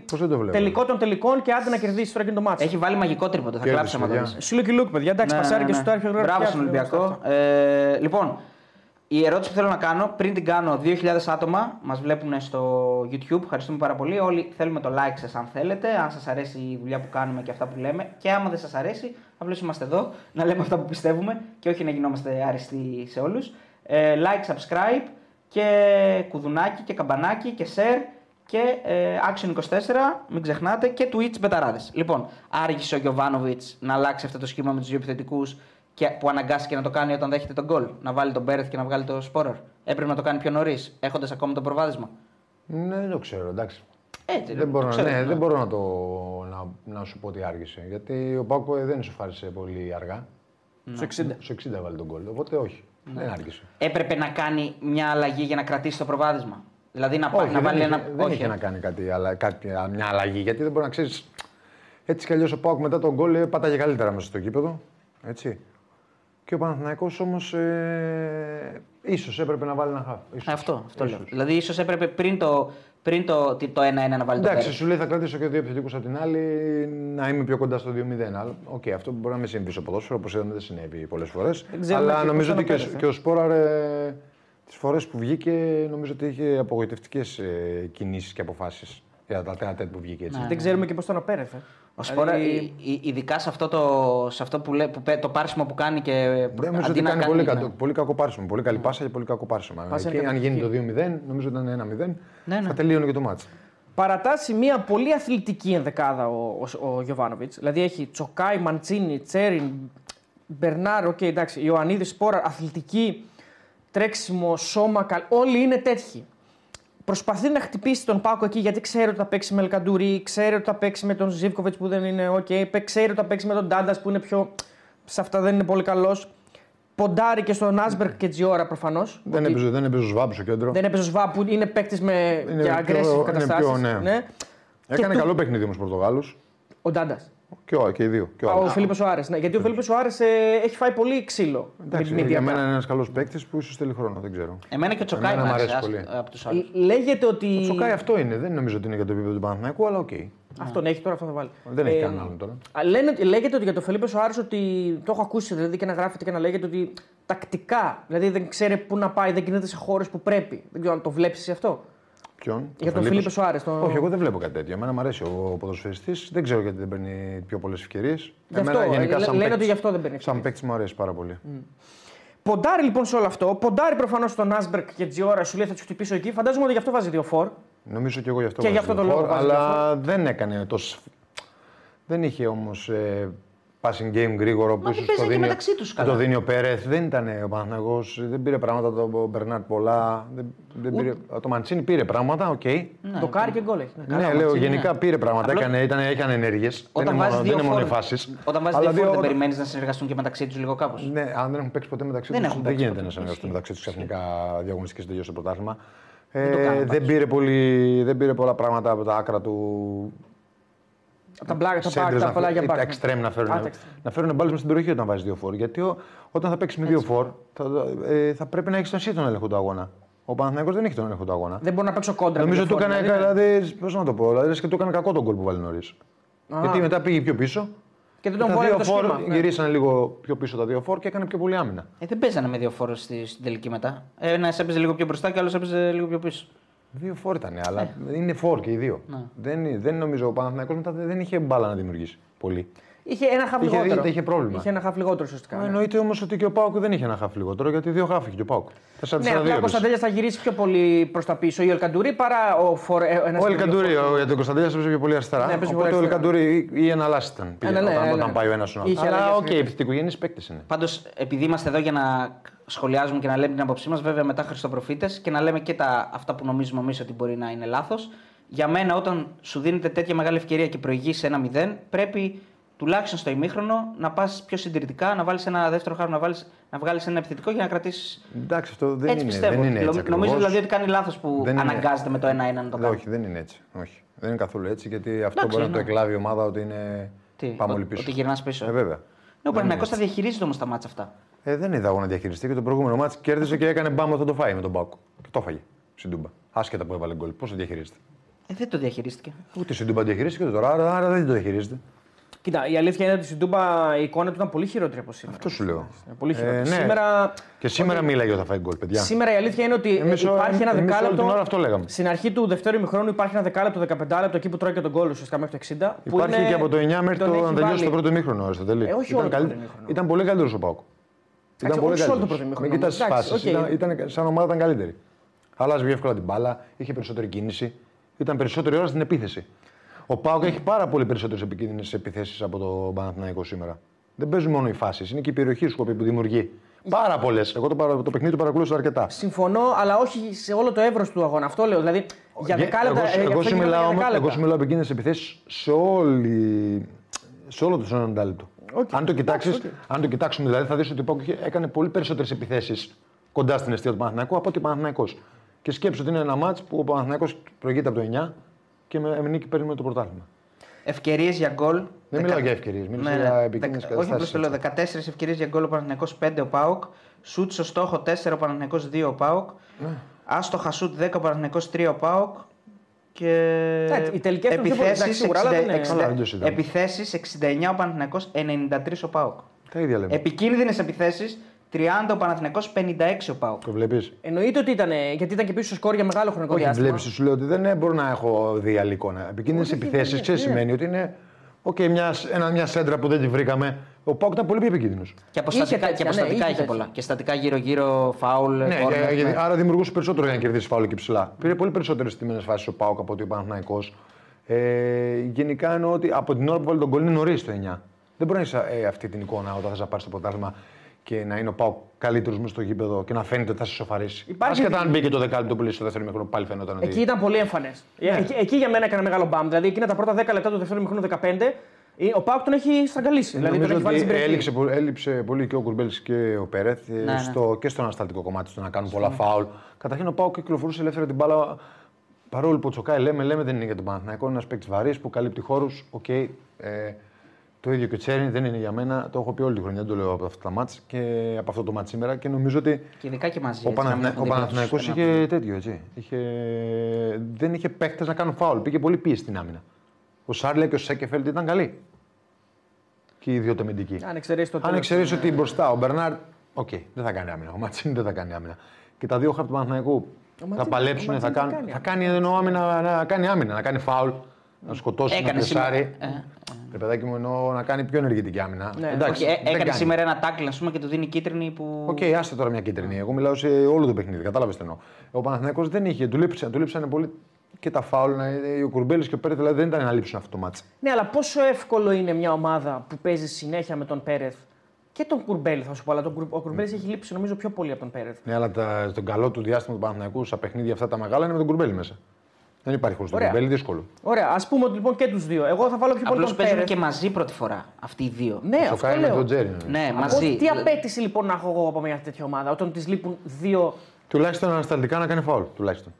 Πώς δεν το βλέπω. τελικό των τελικών και άντε να κερδίσει τώρα και το μάτσο. Έχει βάλει μαγικό τρίποντο. Θα Κέρδισε, κλάψει άμα το παιδιά. δεις. Σιλούκι Λουκ, παιδιά. Εντάξει, Ναι, πασάρι ναι, και ναι. στο άρχιο γράφει. Μπράβο στον Ολυμπιακό. Ε, λοιπόν, η ερώτηση που θέλω να κάνω, πριν την κάνω, 2.000 άτομα μας βλέπουν στο YouTube. Ευχαριστούμε πάρα πολύ. Όλοι θέλουμε το like σας αν θέλετε, αν σας αρέσει η δουλειά που κάνουμε και αυτά που λέμε. Και άμα δεν σας αρέσει, απλώς είμαστε εδώ να λέμε αυτά που πιστεύουμε και όχι να γινόμαστε άριστοι σε όλους. Ε, like, subscribe και κουδουνάκι και καμπανάκι και share και ε, Action 24, μην ξεχνάτε, και Twitch μπεταράδες. Λοιπόν, άργησε ο Γιωβάνοβιτς να αλλάξει αυτό το σχήμα με τους δύο επιθετικούς και που αναγκάστηκε να το κάνει όταν δέχεται τον γκολ. Να βάλει τον Μπέρεθ και να βγάλει το Σπόραρ. Έπρεπε να το κάνει πιο νωρίς, έχοντας ακόμα το προβάδισμα. Ναι, δεν το ξέρω, εντάξει. Έτσι, Δεν το μπορώ, ξέρω, ναι, ναι. δεν μπορώ να, το, να, να σου πω ότι άργησε. Γιατί ο Πάκο δεν ισοφάρισε πολύ αργά. Στο 60. Στο 60 έβαλε τον γκολ. Οπότε όχι. Ναι. Δεν άργησε. Έπρεπε να κάνει μια αλλαγή για να κρατήσει το προβάδισμα. Δηλαδή να, πά- Όχι, να δεν, βάλει είχε, ένα. δεν όχι, είχε ε. να κάνει κάτι, αλλά, κάτι, μια αλλαγή. Γιατί δεν μπορεί να ξέρεις. Έτσι κι αλλιώς ο Πάοκ μετά το γκολ ε, πάταγε καλύτερα μέσα στο γήπεδο. Έτσι. Και ο Παναθηναϊκός όμως ε, ίσως έπρεπε να βάλει ένα χαφ. Ίσως. Αυτό, αυτό λέω. Ίσως. Δηλαδή, ίσως έπρεπε πριν το, πριν το, το 1-1 να βάλει το Εντάξει, τέρμα. σου λέει θα κρατήσω και δύο επιθετικούς από την άλλη να είμαι πιο κοντά στο 2-0. Αλλά οκ, αυτό μπορεί να με συμβεί στο ποδόσφαιρο, όπως είδαμε δεν συνέβη πολλές φορές. ξέρουμε Αλλά και νομίζω πώς ότι θα και, το πέρασε. και ο Σπόραρ ε, τις φορές που βγήκε, νομίζω ότι είχε απογοητευτικές ε, κινήσεις και αποφάσεις για τα τένα που βγήκε έτσι. Δεν ξέρουμε και πώς τον απέρευε. Ο Σπόρα, Δηλαδή, ε, ε, ειδικά σε αυτό, το, σε αυτό που, λέ, που πέ- το πάρσιμο που κάνει και. Δεν νομίζω αντί ότι να κάνει πολύ, ναι. κακό, πολύ κακό πάρσιμο. Πολύ καλή πάσα και πολύ κακό πάρσιμο. Πάσα Εκεί, είναι αν γίνει το καταπληκτική. 2-0, νομίζω ότι ήταν 1-0, Ναι, ναι. θα τελείωνε και το μάτσο. Παρατάσσει μια πολύ αθλητική ενδεκάδα ο, ο, ο Γιωβάνοβιτς. Δηλαδή έχει Τσοκάι, Μαντσίνη, Τσέριν, Μπερνάρ, οκ, εντάξει, Ιωαννίδης, Σπόρα, αθλητική, τρέξιμο, σώμα, καλ... όλοι είναι τέτοιοι. Προσπαθεί να χτυπήσει τον Πάκο εκεί γιατί ξέρει ότι θα παίξει με Ελκαντουρί, ξέρει ότι θα παίξει με τον Ζήβκοβιτ που δεν είναι οκ, ξέρει ότι θα παίξει με τον Ντάντας που είναι πιο. Σε αυτά δεν είναι πολύ καλός. Ποντάρει και στον Άσμπερκ και Τζιόρα προφανώς. Δεν έπαιζε, δεν έπαιζε ο Σβάμπ στο κέντρο. Δεν έπαιζε ο Σβάπ που είναι παίκτης με Είναι για πιο- aggressive είναι καταστάσεις. πιο, ναι. Έκανε Και καλό παιχνίδι όμως Πορτογάλους. Ο Ντάντας. Και, ο, και οι δύο. Και ο Ο άλλος. Φίλιππος Σοάρε. Ναι, γιατί ο Φίλιππος Σοάρε ε, έχει φάει πολύ ξύλο. Εντάξει, με την για ίδια μένα είναι ένας καλός παίκτης που ίσως θέλει χρόνο, δεν ξέρω. Εμένα και ο Τσοκάι Εμένα μου μ' άρεσε αρέσει άσ- πολύ. από τους άλλους. Λέγεται ότι. Τσοκάι αυτό είναι. Δεν νομίζω ότι είναι για το επίπεδο του Παναθηναϊκού, αλλά οκ. Αυτόν έχει τώρα, αυτό θα βάλει. Δεν έχει Ε, κανέναν άλλον τώρα. α, Λένε, ότι- λέγεται ότι για τον Φελίπε Σοάρε ότι. Το έχω ακούσει δηλαδή και να γράφεται και να λέγεται ότι τακτικά. Δηλαδή δεν ξέρει πού να πάει, δεν κινείται σε χώρους που πρέπει. Δεν ξέρω αν το βλέπεις αυτό. Ποιον; Για τον Φιλίππο Σοάρε. Τον... Όχι, εγώ δεν βλέπω κάτι τέτοιο. Εμένα μου αρέσει ο ποδοσφαιριστής. Δεν ξέρω γιατί δεν παίρνει πιο πολλές ευκαιρίες. Γι' αυτό, ε, λέ- λένε ότι γι' αυτό δεν παίρνει Σαν παίκτης μου αρέσει πάρα πολύ. Ποντάρει λοιπόν σε όλο αυτό. Ποντάρει προφανώς στον Άσμπερκ και Τζιόρα, σου λέει θα τους χτυπήσω εκεί. Φαντάζομαι ότι γι' αυτό βάζει δύο φόρ. Νομίζω και εγώ γι' αυτό. Και γι' βάζω αυτό το δύο λόγο φόρ, βάζει Αλλά δεν έκανε τόσο. Δεν είχε όμως ε, passing game γρήγορο που δεν ίσω το παίζανε και δίνει, μεταξύ τους που καλά. το δίνει ο Πέρεθ. Δεν ήταν ο Παναθηναϊκός, δεν πήρε πράγματα το Μπερνάρ πολλά. Δεν, δεν πήρε, το Μαντσίνη πήρε πράγματα, οκ. Το κάρι και γκολ έχει. Ναι. Ναι, Καλά, λέω Μαντσίνη, γενικά ναι. πήρε πράγματα. Απλώς- Έκανε, ήταν, έκανε ενέργειες. Δεν Όταν είναι βάζεις μόνο, δύο δεν είναι μόνο οι φόρ- φάσεις. Όταν βάζεις δύο φόρ, δεν περιμένεις να συνεργαστούν και μεταξύ τους λίγο κάπως. Ναι, αν δεν έχουν παίξει ποτέ μεταξύ Δεν τους, έχουν δεν παίξει γίνεται ποτέ. να συνεργαστούν Ισχύει. μεταξύ τους ξαφνικά διαγωνιστικές και τελειώσεις το πρωτάθλημα. το Ε, κάνουν δεν, πάντως. πήρε πολύ, δεν πήρε πολλά πράγματα από τα άκρα του. Τα πλάκα, τα Σέντρες πλάκα, τα να πολλά φέρουν- για ή τα μπακ. εξτρέμ να Α, φέρουν, τα extreme. να φέρουν μπάλες μες στην περιοχή όταν βάζει δύο φόρ. Γιατί ο- όταν θα παίξει με δύο φόρ, θα, ε, θα πρέπει να έχεις τον εσύ τον έλεγχο του αγώνα. Ο Παναθηναϊκός δεν έχει τον έλεγχο του αγώνα. Δεν μπορώ να παίξω κόντρα. Νομίζω με του δύο φόρ, έκανε, δηλαδή, δηλαδή, πώς να το πω, δηλαδή, λες και του έκανε κακό τον γκολ που βάλει νωρίς. Γιατί μετά πήγε πιο πίσω. Και δεν τον τα βάλε δύο το φόρ σχήμα. ναι. γυρίσανε λίγο πιο πίσω τα δύο φόρ και έκανε πιο πολύ άμυνα. Ε, δεν παίζανε με δύο φόρου στη, στην τελική μετά. Ένας έπαιζε λίγο πιο μπροστά και άλλος έπαιζε λίγο πιο πίσω. Δύο φόρ ήταν, αλλά είναι φόρ και οι δύο. Δεν, είναι- δεν νομίζω ο Παναθηναϊκός μετά δεν είχε μπάλα να δημιουργήσει πολύ. Είχε ένα χαφ Είχε- λιγότερο. είχε πρόβλημα. Είχε ένα χαφ λιγότερο ουσιαστικά. ναι. Εννοείται όμως ότι και ο Πάουκ δεν είχε ένα χάφ λιγότερο γιατί δύο χάφ είχε και ο Πάουκ. 4-4-2 Ναι, απλά ο έπαιζε. Κωνσταντέλιας θα γυρίσει πιο πολύ προς τα πίσω. Ή ο Ελκαντουρί παρά ο Φορ... ε, ένας Ο και δύο Ελκαντουρί, φόρ. ο- γιατί ο Κωνσταντέλιας έπαιζε πιο πολύ αριστερά. Ναι, έπαιζε οπότε πολύ ο αριστερά. Ελκαντουρί ή ένα λάσι ήταν. πήγαινε ναι, όταν, ναι, όταν ναι. πάει ο ένας στον άλλος. Είχε Αλλά αλλαγές οκ, συνέχεια. επιθετικογενή παίκτε είναι. Πάντως, επειδή είμαστε εδώ για να σχολιάζουμε και να λέμε την άποψή μας, βέβαια μετά Χριστοπροφήτες και να λέμε και τα, αυτά που νομίζουμε εμείς ότι μπορεί να είναι λάθος. Για μένα, όταν σου δίνεται τέτοια μεγάλη ευκαιρία και προηγείς ένα 0, πρέπει τουλάχιστον στο ημίχρονο να πας πιο συντηρητικά, να βάλεις ένα δεύτερο χάρο, να, βάλεις, να βγάλεις ένα επιθετικό για να κρατήσεις. Εντάξει, αυτό δεν Έτσι είναι, πιστεύω. δεν είναι έτσι. Νομ- Νομίζω ακριβώς. δηλαδή ότι κάνει λάθος που Δεν είναι- αναγκάζεται με το 1-1 να το Ναι, κάνει. Όχι, δεν είναι έτσι. Όχι. Δεν είναι καθόλου έτσι γιατί αυτό Εντάξει, μπορεί να το ναι. εκλάβει η ομάδα ότι είναι. Τι, Πάμε ο- όλοι πίσω. Ότι γυρνάς πίσω. Ε, βέβαια. Ναι, ο Παναγιακό θα διαχειρίζεται όμως τα μάτσα αυτά. Ε, δεν είδα εγώ να διαχειριστεί και το προηγούμενο μάτι κέρδισε και έκανε μπάμα θα το φάει με τον Πάουκ. Και το έφαγε στην Τούμπα. Άσχετα που έβαλε γκολ. Πώς το διαχειρίζεται; Ε, δεν το διαχειρίστηκε. Ούτε στην Τούμπα διαχειρίστηκε ούτε τώρα, άρα, άρα δεν το διαχειρίζεται. Κοίτα, η αλήθεια είναι ότι στην Τούμπα η εικόνα του ήταν πολύ χειρότερη από σήμερα. Αυτό σου λέω. Είναι Πολύ Ε, χειρότερη. ναι. Σήμερα, Και σήμερα μίλαγε ότι θα φάει γκολ, παιδιά. σήμερα η αλήθεια είναι ότι Εμείς, ε, ο- υπάρχει ένα εμείς όλη δεκάλεπτο. την ώρα αυτό λέγαμε. Στην αρχή του δεύτερου ημιχρόνου υπάρχει ένα δεκάλεπτο, 15 λεπτό εκεί που τρώει και τον γκολ ουσιαστικά μέχρι το 60. που Υπάρχει είναι- και από το 9 μέχρι τον το έχει να τελειώσει βάλει- το πρώτο μήχρονο. Αριστοτέλη. Ε, όχι ήταν, όλο το καλύ- πρώτο ημίχρονο. ήταν πολύ καλύτερο ο Πάουκ. Ήταν Εντάξει, πολύ όχι σε όλο το καλύτερος. πρώτο Μην ημίχρονο, κοιτάς τι εντάξει, φάσεις. οκ. Ήταν, ήταν, σαν ομάδα ήταν καλύτερη. Αλλάζεις πιο εύκολα την μπάλα, είχε περισσότερη κίνηση, ήταν περισσότερη ώρα στην επίθεση. Ο Πάουκ έχει πάρα πολύ περισσότερες επικίνδυνες επιθέσεις από το Παναθηναϊκό σήμερα. Δεν παίζουν μόνο οι φάσεις, είναι και η περιοχή σου που δημιουργεί. Πάρα πολλές. Εγώ το, παρα- το παιχνίδι το παρακολούθησα αρκετά. Συμφωνώ, αλλά όχι σε όλο το εύρος του αγώνα. Αυτό λέω. Δηλαδή για Γε- δεκάλεπτα. Εγώ, ε, γι' εγώ, αυτό σου γινόταν μιλάω, για όμως- δεκάλεπτα. εγώ σου μιλάω επικίνδυνες επιθέσεις σε, όλη, σε όλο το 90 λεπτό. Οκ. Αν, το κοιτάξεις, οκ. αν το κοιτάξουμε, δηλαδή, θα δεις ότι ο Πάοκ είχε- έκανε πολύ περισσότερες επιθέσεις κοντά στην εστία του Παναθηναϊκού από ότι ο Παναθηναϊκός. Και σκέψου ότι είναι ένα ματς που ο Παναθηναϊκός προηγείται από το 9 και με με νίκη παίρνει το πρωτάθλημα. Ευκαιρίες για γκολ. Δεν Δεκα- μιλάω για ευκαιρίες, μιλάω Ναι, για ναι. επικίνδυνες Δεκα- Όχι, απλώς καταστάσεις. το λέω. 14 ευκαιρίες για γκολ ο Παναθηναϊκός 5 ο Πάοκ. Σουτ στο στόχο 4 ο Παναθηναϊκός 2 ο Πάοκ. Ναι. Άστοχα σουτ 10 ο Παναθηναϊκός 3 ο Πάοκ. Και Εντάξει, οι τελικές ήταν πιο πολύ, εντάξει, σίγουρα, αλλά δεν είναι- Καλά, δεν το συζητάμε. επιθέσεις 69 ο Παναθηναϊκός, 93 ο ΠΑΟΚ. Τα ίδια λέμε. Επικίνδυνες επιθέσεις 30 ο Παναθηναϊκός, 56 ο ΠΑΟΚ. Το βλέπεις; Εννοείται ότι ήταν. Γιατί ήταν και πίσω στο σκόρ για μεγάλο χρονικό Όχι, διάστημα. βλέπεις, σου λέω ότι δεν μπορώ να έχω δει άλλη εικόνα. Επικίνδυνες επιθέσεις, ξέρεις, σημαίνει ότι είναι. Οκ, μια, ένα, μια σέντρα που δεν τη βρήκαμε. Ο Πάουκ ήταν πολύ πιο επικίνδυνος. Και αποστατικά, τέτοια, και ναι, αποστατικά είχε είχε τέτοια. πολλά. Και στατικά γύρω-γύρω, φάουλ, Ναι, corner, για- γιατί- ναι. άρα δημιουργούσε περισσότερο για να κερδίσει φάουλ και ψηλά. Πήρε πολύ περισσότερες τιμένε φάσεις ο Πάουκ από ότι ο Παναθναϊκό. Ε, γενικά εννοώ ότι από την ώρα που βάλει τον κολλή είναι νωρίς το 9. Δεν μπορεί να έχεις ε, αυτή την εικόνα όταν θα πάρεις το πρωτάθλημα και να είναι ο Πάουκ καλύτερος μέσα στο γήπεδο και να φαίνεται ότι θα σε σοφαρίσει. Υπάρχει- Άσχετα αν μπήκε το δεκάλεπτο που λέει στο δεύτερο μικρό, πάλι φαίνονταν ότι. Εκεί ήταν πολύ εμφανές. Εκεί, εκεί για μένα έκανε μεγάλο μπαμ. Δηλαδή εκείνα τα πρώτα 10 λεπτά του δεύτερου μηχρόνου 15, ε, ο Πάοκ τον έχει στραγγαλίσει. Δηλαδή τον Νομίζω έχει βάλει στην ότι περιοχή. έλειψε, πο- έλειψε πολύ και ο Κουρμπέλης και ο Πέρεθ ε, ναι. στο, και στο ανασταλτικό κομμάτι στο να κάνουν πολλά φάουλ. Καταρχήν ο Πάοκ κυκλοφορούσε ελεύθερα την μπάλα. Παρόλο που ο Τσοκάι λέμε, λέμε δεν είναι για τον Παναθηναϊκό, είναι ένας παίκτης βαρύς που καλύπτει χώρους. Οκ. ε, το ίδιο και ο Τσέριν δεν είναι για μένα. Το έχω πει όλη τη χρονιά, δεν το λέω από αυτά τα ματς και από αυτό το ματς σήμερα και νομίζω ότι Και ειδικά και μαζί. ο, έτσι, να μην Παναθηνα... έχουν ο δίπλα Παναθηναϊκός τους είχε ένα- τέτοιο έτσι. Είχε... Δεν είχε παίκτε να κάνουν φάουλ. Πήγε πολύ πίεση στην άμυνα. Ο Σάρλε και ο Σέκεφελντ ήταν καλοί. Και οι δύο τεμεντικοί. Αν εξαιρέσει το Αν τέλος. εξαιρέσει ότι μπροστά ο Μπερνάρ, οκ, δεν θα κάνει άμυνα. Ο Ματσίνη δεν θα κάνει άμυνα. Και τα δύο χάπ του Παναθηναϊκού θα Ματσίνη- παλέψουν, ο θα Ματσίνη κάνουν. θα Θα κάνει κάνει, εννοώ, άμυνα, να κάνει άμυνα, να κάνει φάουλ, να σκοτώσει, να Έκανε σήμερα. πλεσάρει. Ε, Ρε παιδάκι μου, εννοώ να κάνει πιο ενεργητική άμυνα. Ναι. Εντάξει, όχι, ε, δεν έκανε κάνει. σήμερα ένα τάκλ, ας πούμε, και του δίνει κίτρινη που. Οκ, άστε τώρα μια κίτρινη. Εγώ μιλάω σε όλο το παιχνίδι. Κατάλαβες τι εννοώ. Ο Παναθηναϊκός δεν είχε, του λείψαν, του λείψανε πολύ και τα φάουλ. να- Ο Κουρμπέλης και ο Πέρεθ δηλαδή δεν ήταν να λείψουν αυτό το μάτς. Ναι, αλλά πόσο εύκολο είναι μια ομάδα που παίζει συνέχεια με τον Πέρεθ και τον Κουρμπέλη, θα σου πω. Αλλά τον, Κουρ- ο Κουρμπέλης έχει λείψει νομίζω πιο πολύ από τον Πέρεθ. Ναι, αλλά τα, στον καλό του διάστημα του Παναθηναϊκού στα παιχνίδια αυτά τα μεγάλα είναι με τον Κουρμπέλη μέσα. Δεν υπάρχει χωρίς τον Ωραία. Κουρμπέλη, δύσκολο. Ωραία, ας πούμε ότι λοιπόν και τους δύο. Εγώ θα βάλω πιο πολύ Απλώς τον παίζουν Πέρεθ. και μαζί πρώτη φορά αυτοί οι δύο. Ναι, αυτό Σοκάει με λέω. τον Τζέρι. ναι. Ναι, Από μαζί. τι απέτηση λοιπόν να έχω εγώ από μια τέτοια ομάδα, όταν της λείπουν δύο. Τουλάχιστον ανασταλτικά να κάνει φάουλ. Τουλάχιστον.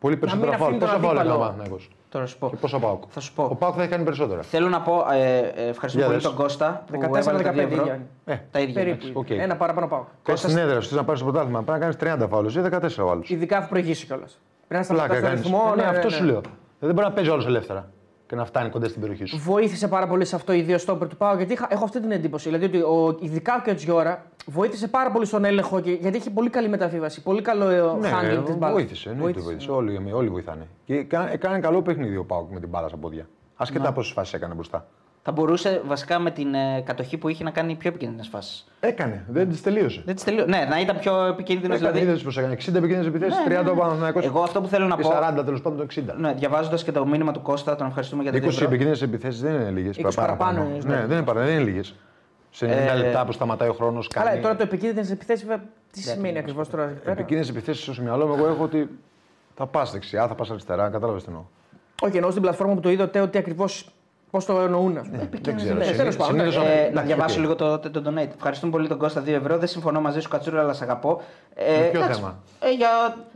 Πολύ περισσότερα μην φάουλ. αφήνει τον Πόσα φάουλ έκανε ο αντίπαλο. Παναθηναϊκός Τώρα σου πω. και πόσα πάω. Θα σου πω. Ο Πάουκ θα έχει κάνει περισσότερα. Θέλω να πω, ε, ε, ευχαριστούμε Για πολύ δες. τον Κώστα που έβαλε τα 14-15 δύο ευρώ. ίδια. Ε, Τα ίδια. Περίπου. οκ. Ένα παραπάνω πάω. Κάνει την έδρα σου, θες να πάρεις το πρωτάθλημα. Πρέπει να κάνεις 30 φάουλ ή 14 ο άλλο. Ειδικά αφού προηγήσει κιόλας. Πρέπει να Πλάκα σταματάς τον κάνεις. ρυθμό. Ε, ναι, ναι, αυτό ναι, σου ναι. λέω. Δεν μπορεί να παίζει όλος ελεύθερα και να φτάνει κοντά στην περιοχή σου. Βοήθησε πάρα πολύ σε αυτό οι δύο στόπερ του Πάου γιατί είχα, έχω αυτή την εντύπωση. Δηλαδή ότι ο, ειδικά και ο Τζιώρα βοήθησε πάρα πολύ στον έλεγχο και, γιατί έχει πολύ καλή μεταβίβαση. Πολύ καλό ε, handling της μπάλας. Ναι, βοήθησε. Εννοείται βοήθησε. Όλοι, όλοι βοηθάνε. Και κα- έκανε καλό παιχνίδι ο Πάουκ με την μπάλα στα πόδια. Ασχετά πόσες φάσεις έκανε μπροστά. Θα μπορούσε βασικά με την ε, κατοχή που είχε να κάνει πιο επικίνδυνες φάσεις. Έκανε, δεν τις τελείωσε. Δεν τις τελείω... Ναι, να ήταν πιο επικίνδυνο Έκανε, δηλαδή. είδες πώς έκανε. 60 επικίνδυνες επιθέσεις, Ναι, 30 ναι, ο ναι. Παναθηναϊκός Εγώ αυτό που θέλω να και πω. 40 τέλος πάντων το 60. Ναι, διαβάζοντας και το μήνυμα του Κώστα, τον ευχαριστούμε για τα 20 δύο ευρώ. επικίνδυνες επιθέσεις δεν είναι λίγες. 20 παραπάνω είναι, Ναι, ναι. δεν είναι, παρα- δεν είναι λίγες. Σε 90 Ε, λεπτά που σταματάει ο χρόνος. Καλά, τώρα το επικίνδυνες επιθέσεις, βέβαια, τι σημαίνει ακριβώς τώρα. εκεί πέρα; Επικίνδυνες επιθέσεις στο μυαλό μου, εγώ έχω ότι θα πας δεξιά, θα πας αριστερά. Κατάλαβες τι εννοώ. Όχι, εννοώ στην πλατφόρμα που το είδατε ότι ακριβώς πώς το εννοούν. ας πούμε. Δεν ξέρω. ναι, Συνήθως- τέλος πάντων, συνήθως- Ε, να εντάξει, διαβάσω οκ. λίγο το, το, το donate. Ευχαριστούμε πολύ τον Κώστα 2 ευρώ. Δεν συμφωνώ μαζί σου, Κατσούρα, αλλά σε αγαπώ. Ε, Με ποιο εντάξει, θέμα; Ε, για...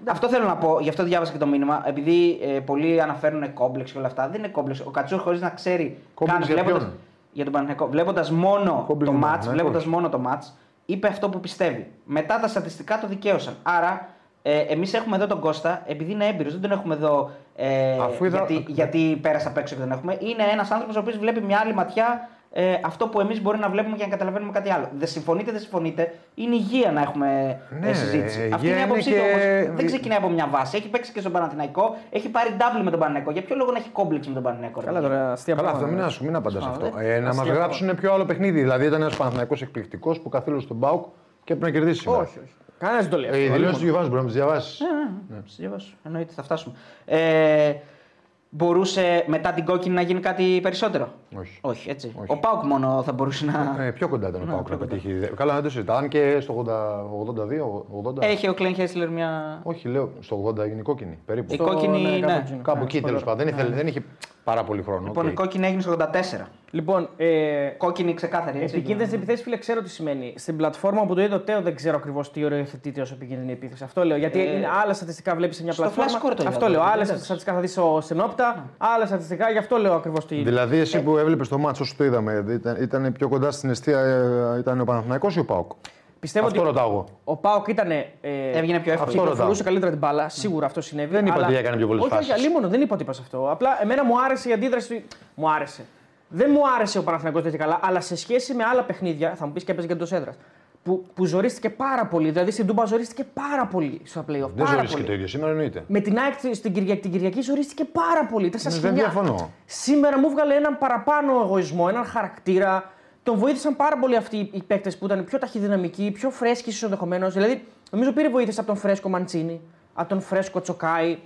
Αυτό θέλω να πω, γι' αυτό διάβασα και το μήνυμα. Επειδή ε, πολλοί αναφέρουν κόμπλεξ και όλα αυτά. Δεν είναι κόμπλεξ. Ο Κατσούρα χωρίς να ξέρει Κόμπλεξ για βλέποντας- ποιον; για τον Παναθηναϊκό. Βλέποντας μόνο Κόμπλεξ το για τον match, Παναθηναϊκό. βλέποντας μόνο το match, είπε αυτό που πιστεύει. Μετά τα στατιστικά το δικαίωσαν. Άρα, ε, εμείς έχουμε εδώ τον Κώστα, επειδή είναι έμπειρος, δεν τον έχουμε εδώ ε, Αφού είδα- γιατί, γιατί πέρασε απ' έξω και δεν έχουμε. Είναι ένας άνθρωπος ο οποίος βλέπει μια άλλη ματιά ε, αυτό που εμείς μπορεί να βλέπουμε και να καταλαβαίνουμε κάτι άλλο. Δεν συμφωνείτε, δεν συμφωνείτε. Είναι υγεία να έχουμε Ναι, ε, συζήτηση. υγεία Αυτή είναι η είναι άποψή και- του όμως. Δεν ξεκινάει από μια βάση. Έχει παίξει και στον Παναθηναϊκό, έχει πάρει double με τον Παναθηναϊκό. Για ποιο λόγο να έχει κόμπλεξ με τον Παναθηναϊκό. ρε Καλά παιδιά; τώρα, αστεία Καλά, αυτό πράγματα. μην, ας, μην απαντάς Α, αυτό. δεν- Ε, να μας αστεία γράψουν πιο άλλο παιχνίδι. Δηλαδή ήταν ένας Παναθυναϊκό εκπληκτικός που καθήλωσε τον Μπάουκ και έπρεπε να κερδίσει σήμερα. Όχι, όχι. Κανένας δεν το λέει. Ε, οι αυτό. δηλώσει του Γιωβάνου μπορεί να τι διαβάσει. Ναι, ναι, διαβάσω. Εννοείται, θα φτάσουμε. Ε, μπορούσε μετά την κόκκινη να γίνει κάτι περισσότερο; Όχι. Όχι, έτσι. Όχι. Ο Πάουκ μόνο θα μπορούσε να. Ε, πιο κοντά ήταν ο Ναι, Πάουκ πιο να κοντά. πετύχει. Καλά, δεν το συζητάω. Αν και στο 82, 80. Έχει ο Κλέν Χέσλερ μια. Όχι, λέω στο 80 έγινε η κόκκινη. Περίπου. Η Στο- κόκκινη, ναι, ναι. κάπου εκεί. Κάπου Ναι, εκεί στο τέλος λέω. πάντων. Δεν, ήθελε- δεν είχε πάρα πολύ χρόνο. Λοιπόν, οκ. η κόκκινη έγινε στο 84. Λοιπόν, ε, Κόκκινη ξεκάθαρη. Έτσι. Επικίνδυνες επιθέσεις, φίλε, ξέρω τι σημαίνει. Στην πλατφόρμα που το είδε ο Τέο δεν ξέρω ακριβώς τι οριοθετείται ως επικίνδυνη επίθεση. Αυτό λέω. Γιατί Ε, είναι άλλα στατιστικά βλέπεις σε μια στο πλατφόρμα. Flashscore το είδα Αυτό εγώ, λέω. δεν Άλλα είδες. στατιστικά θα δεις στην Opta, άλλα στατιστικά, γι' αυτό λέω ακριβώς τι. Δηλαδή, Ε, εσύ που έβλεπες το ματς όσο το είδαμε, ήταν, ήταν πιο κοντά στην εστία, ε, ήταν ο Παναθηναϊκός ή ο ΠΑΟΚ. Πιστεύω Αυτό ότι ρωτάω εγώ. ο ΠΑΟΚ ήταν. Ε, Έβγαινε πιο εύκολο. Αυτό ρωτάω. κυκλοφορούσε καλύτερα την μπάλα. Σίγουρα αυτό συνέβη. Δεν είπα αλλά- ότι έκανε πιο πολλές όχι, φάσεις. Όχι, αλίμονο, δεν είπα ότι είπα αυτό. Απλά εμένα μου άρεσε η αντίδραση. του- Μου άρεσε. Δεν μου άρεσε ο Παναθηναϊκός τέτοια καλά, αλλά σε σχέση με άλλα παιχνίδια, θα μου πεις και έπαιζε και εντός έδρας. Που, που ζορίστηκε πάρα πολύ. Δηλαδή στην Τούμπα ζορίστηκε πάρα πολύ στα playoff. Δεν πάρα ζωρίστηκε πολύ. το ίδιο σήμερα, εννοείται. Με την ΑΕΚ στην Κυριακή, την Κυριακή ζορίστηκε πάρα πολύ. Ήταν σαν Ναι, σκηνιά. δεν διαφωνώ. Σήμερα μου βγάλε έναν παραπάνω εγωισμό, έναν χαρακτήρα. Τον βοήθησαν πάρα πολύ αυτοί οι παίκτες που ήταν πιο ταχυδυναμικοί, πιο φρέσκοι ίσως ενδεχομένως. Δηλαδή, νομίζω πήρε βοήθειες από τον φρέσκο Μαντσίνη, από τον φρέσκο Τσοκάη.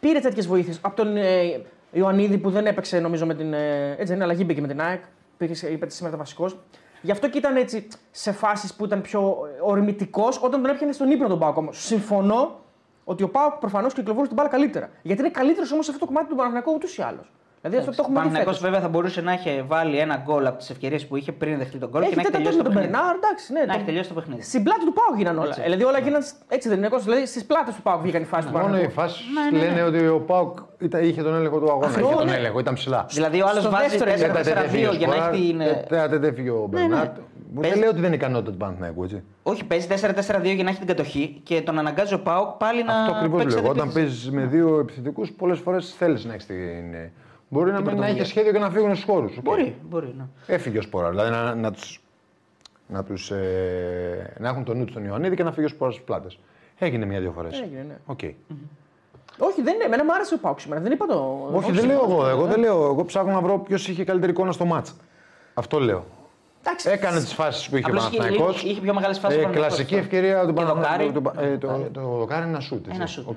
Πήρε τέτοιες βοήθειες. Από τον ε, Ιωαννίδη που δεν έπαιξε νομίζω με την. Ε, έτσι δεν είναι, αλλαγή μπήκε με την ΑΕΚ. Πήγε, είπε σήμερα βασικός. Γι' αυτό και ήταν έτσι σε φάσεις που ήταν πιο ορμητικός όταν τον έπιανε στον ύπνο τον Πάοκ όμως. Συμφωνώ ότι ο Πάοκ προφανώς κυκλοφορούσε την μπάλα καλύτερα. Γιατί είναι καλύτερος όμως σε αυτό το κομμάτι του Παναγενικού ούτως ή άλλως. Δηλαδή αυτό το Ο έχουμε δει. Παναθηναϊκός φέτος. βέβαια θα μπορούσε να έχει βάλει ένα γκολ από τις ευκαιρίες που είχε πριν δεχτεί τον γκολ Έχει και να έχει τέταρτο τελειώσει με το τον παιχνίδι. Μπερνάρ, εντάξει. Ναι, Να το- έχει τελειώσει το παιχνίδι. Στην πλάτη του Πάου γίνανε όλα. Έτσι. Δηλαδή όλα γίνανε. Έτσι δεν είναι Κώστα, Δηλαδή στις πλάτες του Πάου βγήκαν οι φάσεις του Μόνο οι Παναγενικού. φάσεις Ναι, ναι, λένε ότι ο Πάουκ ήταν- είχε τον έλεγχο του αγώνα. Αυτό, είχε τον ναι. έλεγχο, ήταν ψηλά. Δηλαδή ο άλλος Στο βάζει δεύτερο Τέτα, τέτα, 4-4-2 έφυγε ο για να Σποράρ, έχει την. ε, τέτα, τέτα, έφυγε ο Μπερνάρτ. Δεν Παίζει- λέω ότι δεν είναι ικανότητα του Παναθηναϊκού, έτσι. Όχι, παίζει 4-4-2 για να έχει την κατοχή και τον αναγκάζει ο Πάοκ πάλι να. Αυτό ακριβώς παίξει λέω. Όταν αντεπίθεση. παίζεις με δύο επιθετικούς, πολλές φορές θέλεις να έχεις την. Ε, Μπορεί να μην να πρωτοβουλία. έχει σχέδιο και να φύγουν στους χώρους. Μπορεί, μπορεί. Ναι. Έφυγε ο Σπόρα. Δηλαδή να, να, τους, να, τους, ε, να έχουν τον νου του στον Ιωαννίδη και να φύγει ο Σπόρας στις πλάτες. Έγινε μια-δύο φορές. Έγινε, ναι. Οκ. Όχι, δεν είναι. Εμένα μου άρεσε ο Πάου σήμερα. Δεν είπα το. Όχι, δεν λέω εγώ. Εγώ δεν λέω. Εγώ ψάχνω να βρω ποιος είχε καλύτερη εικόνα στο μάτς. Αυτό λέω. Εντάξει. Έκανε τις φάσεις που είχε ο Απλώς είχε- Παναθηναϊκός. είχε πιο μεγάλες φάσεις ο Ε, Παναθηναϊκός. κλασική ευκαιρία του Και Παναθηναϊκού. δοκάρι. του- Το, ε, το, το δοκάρι είναι ένα σουτ. έτσι. Ένα σουτ.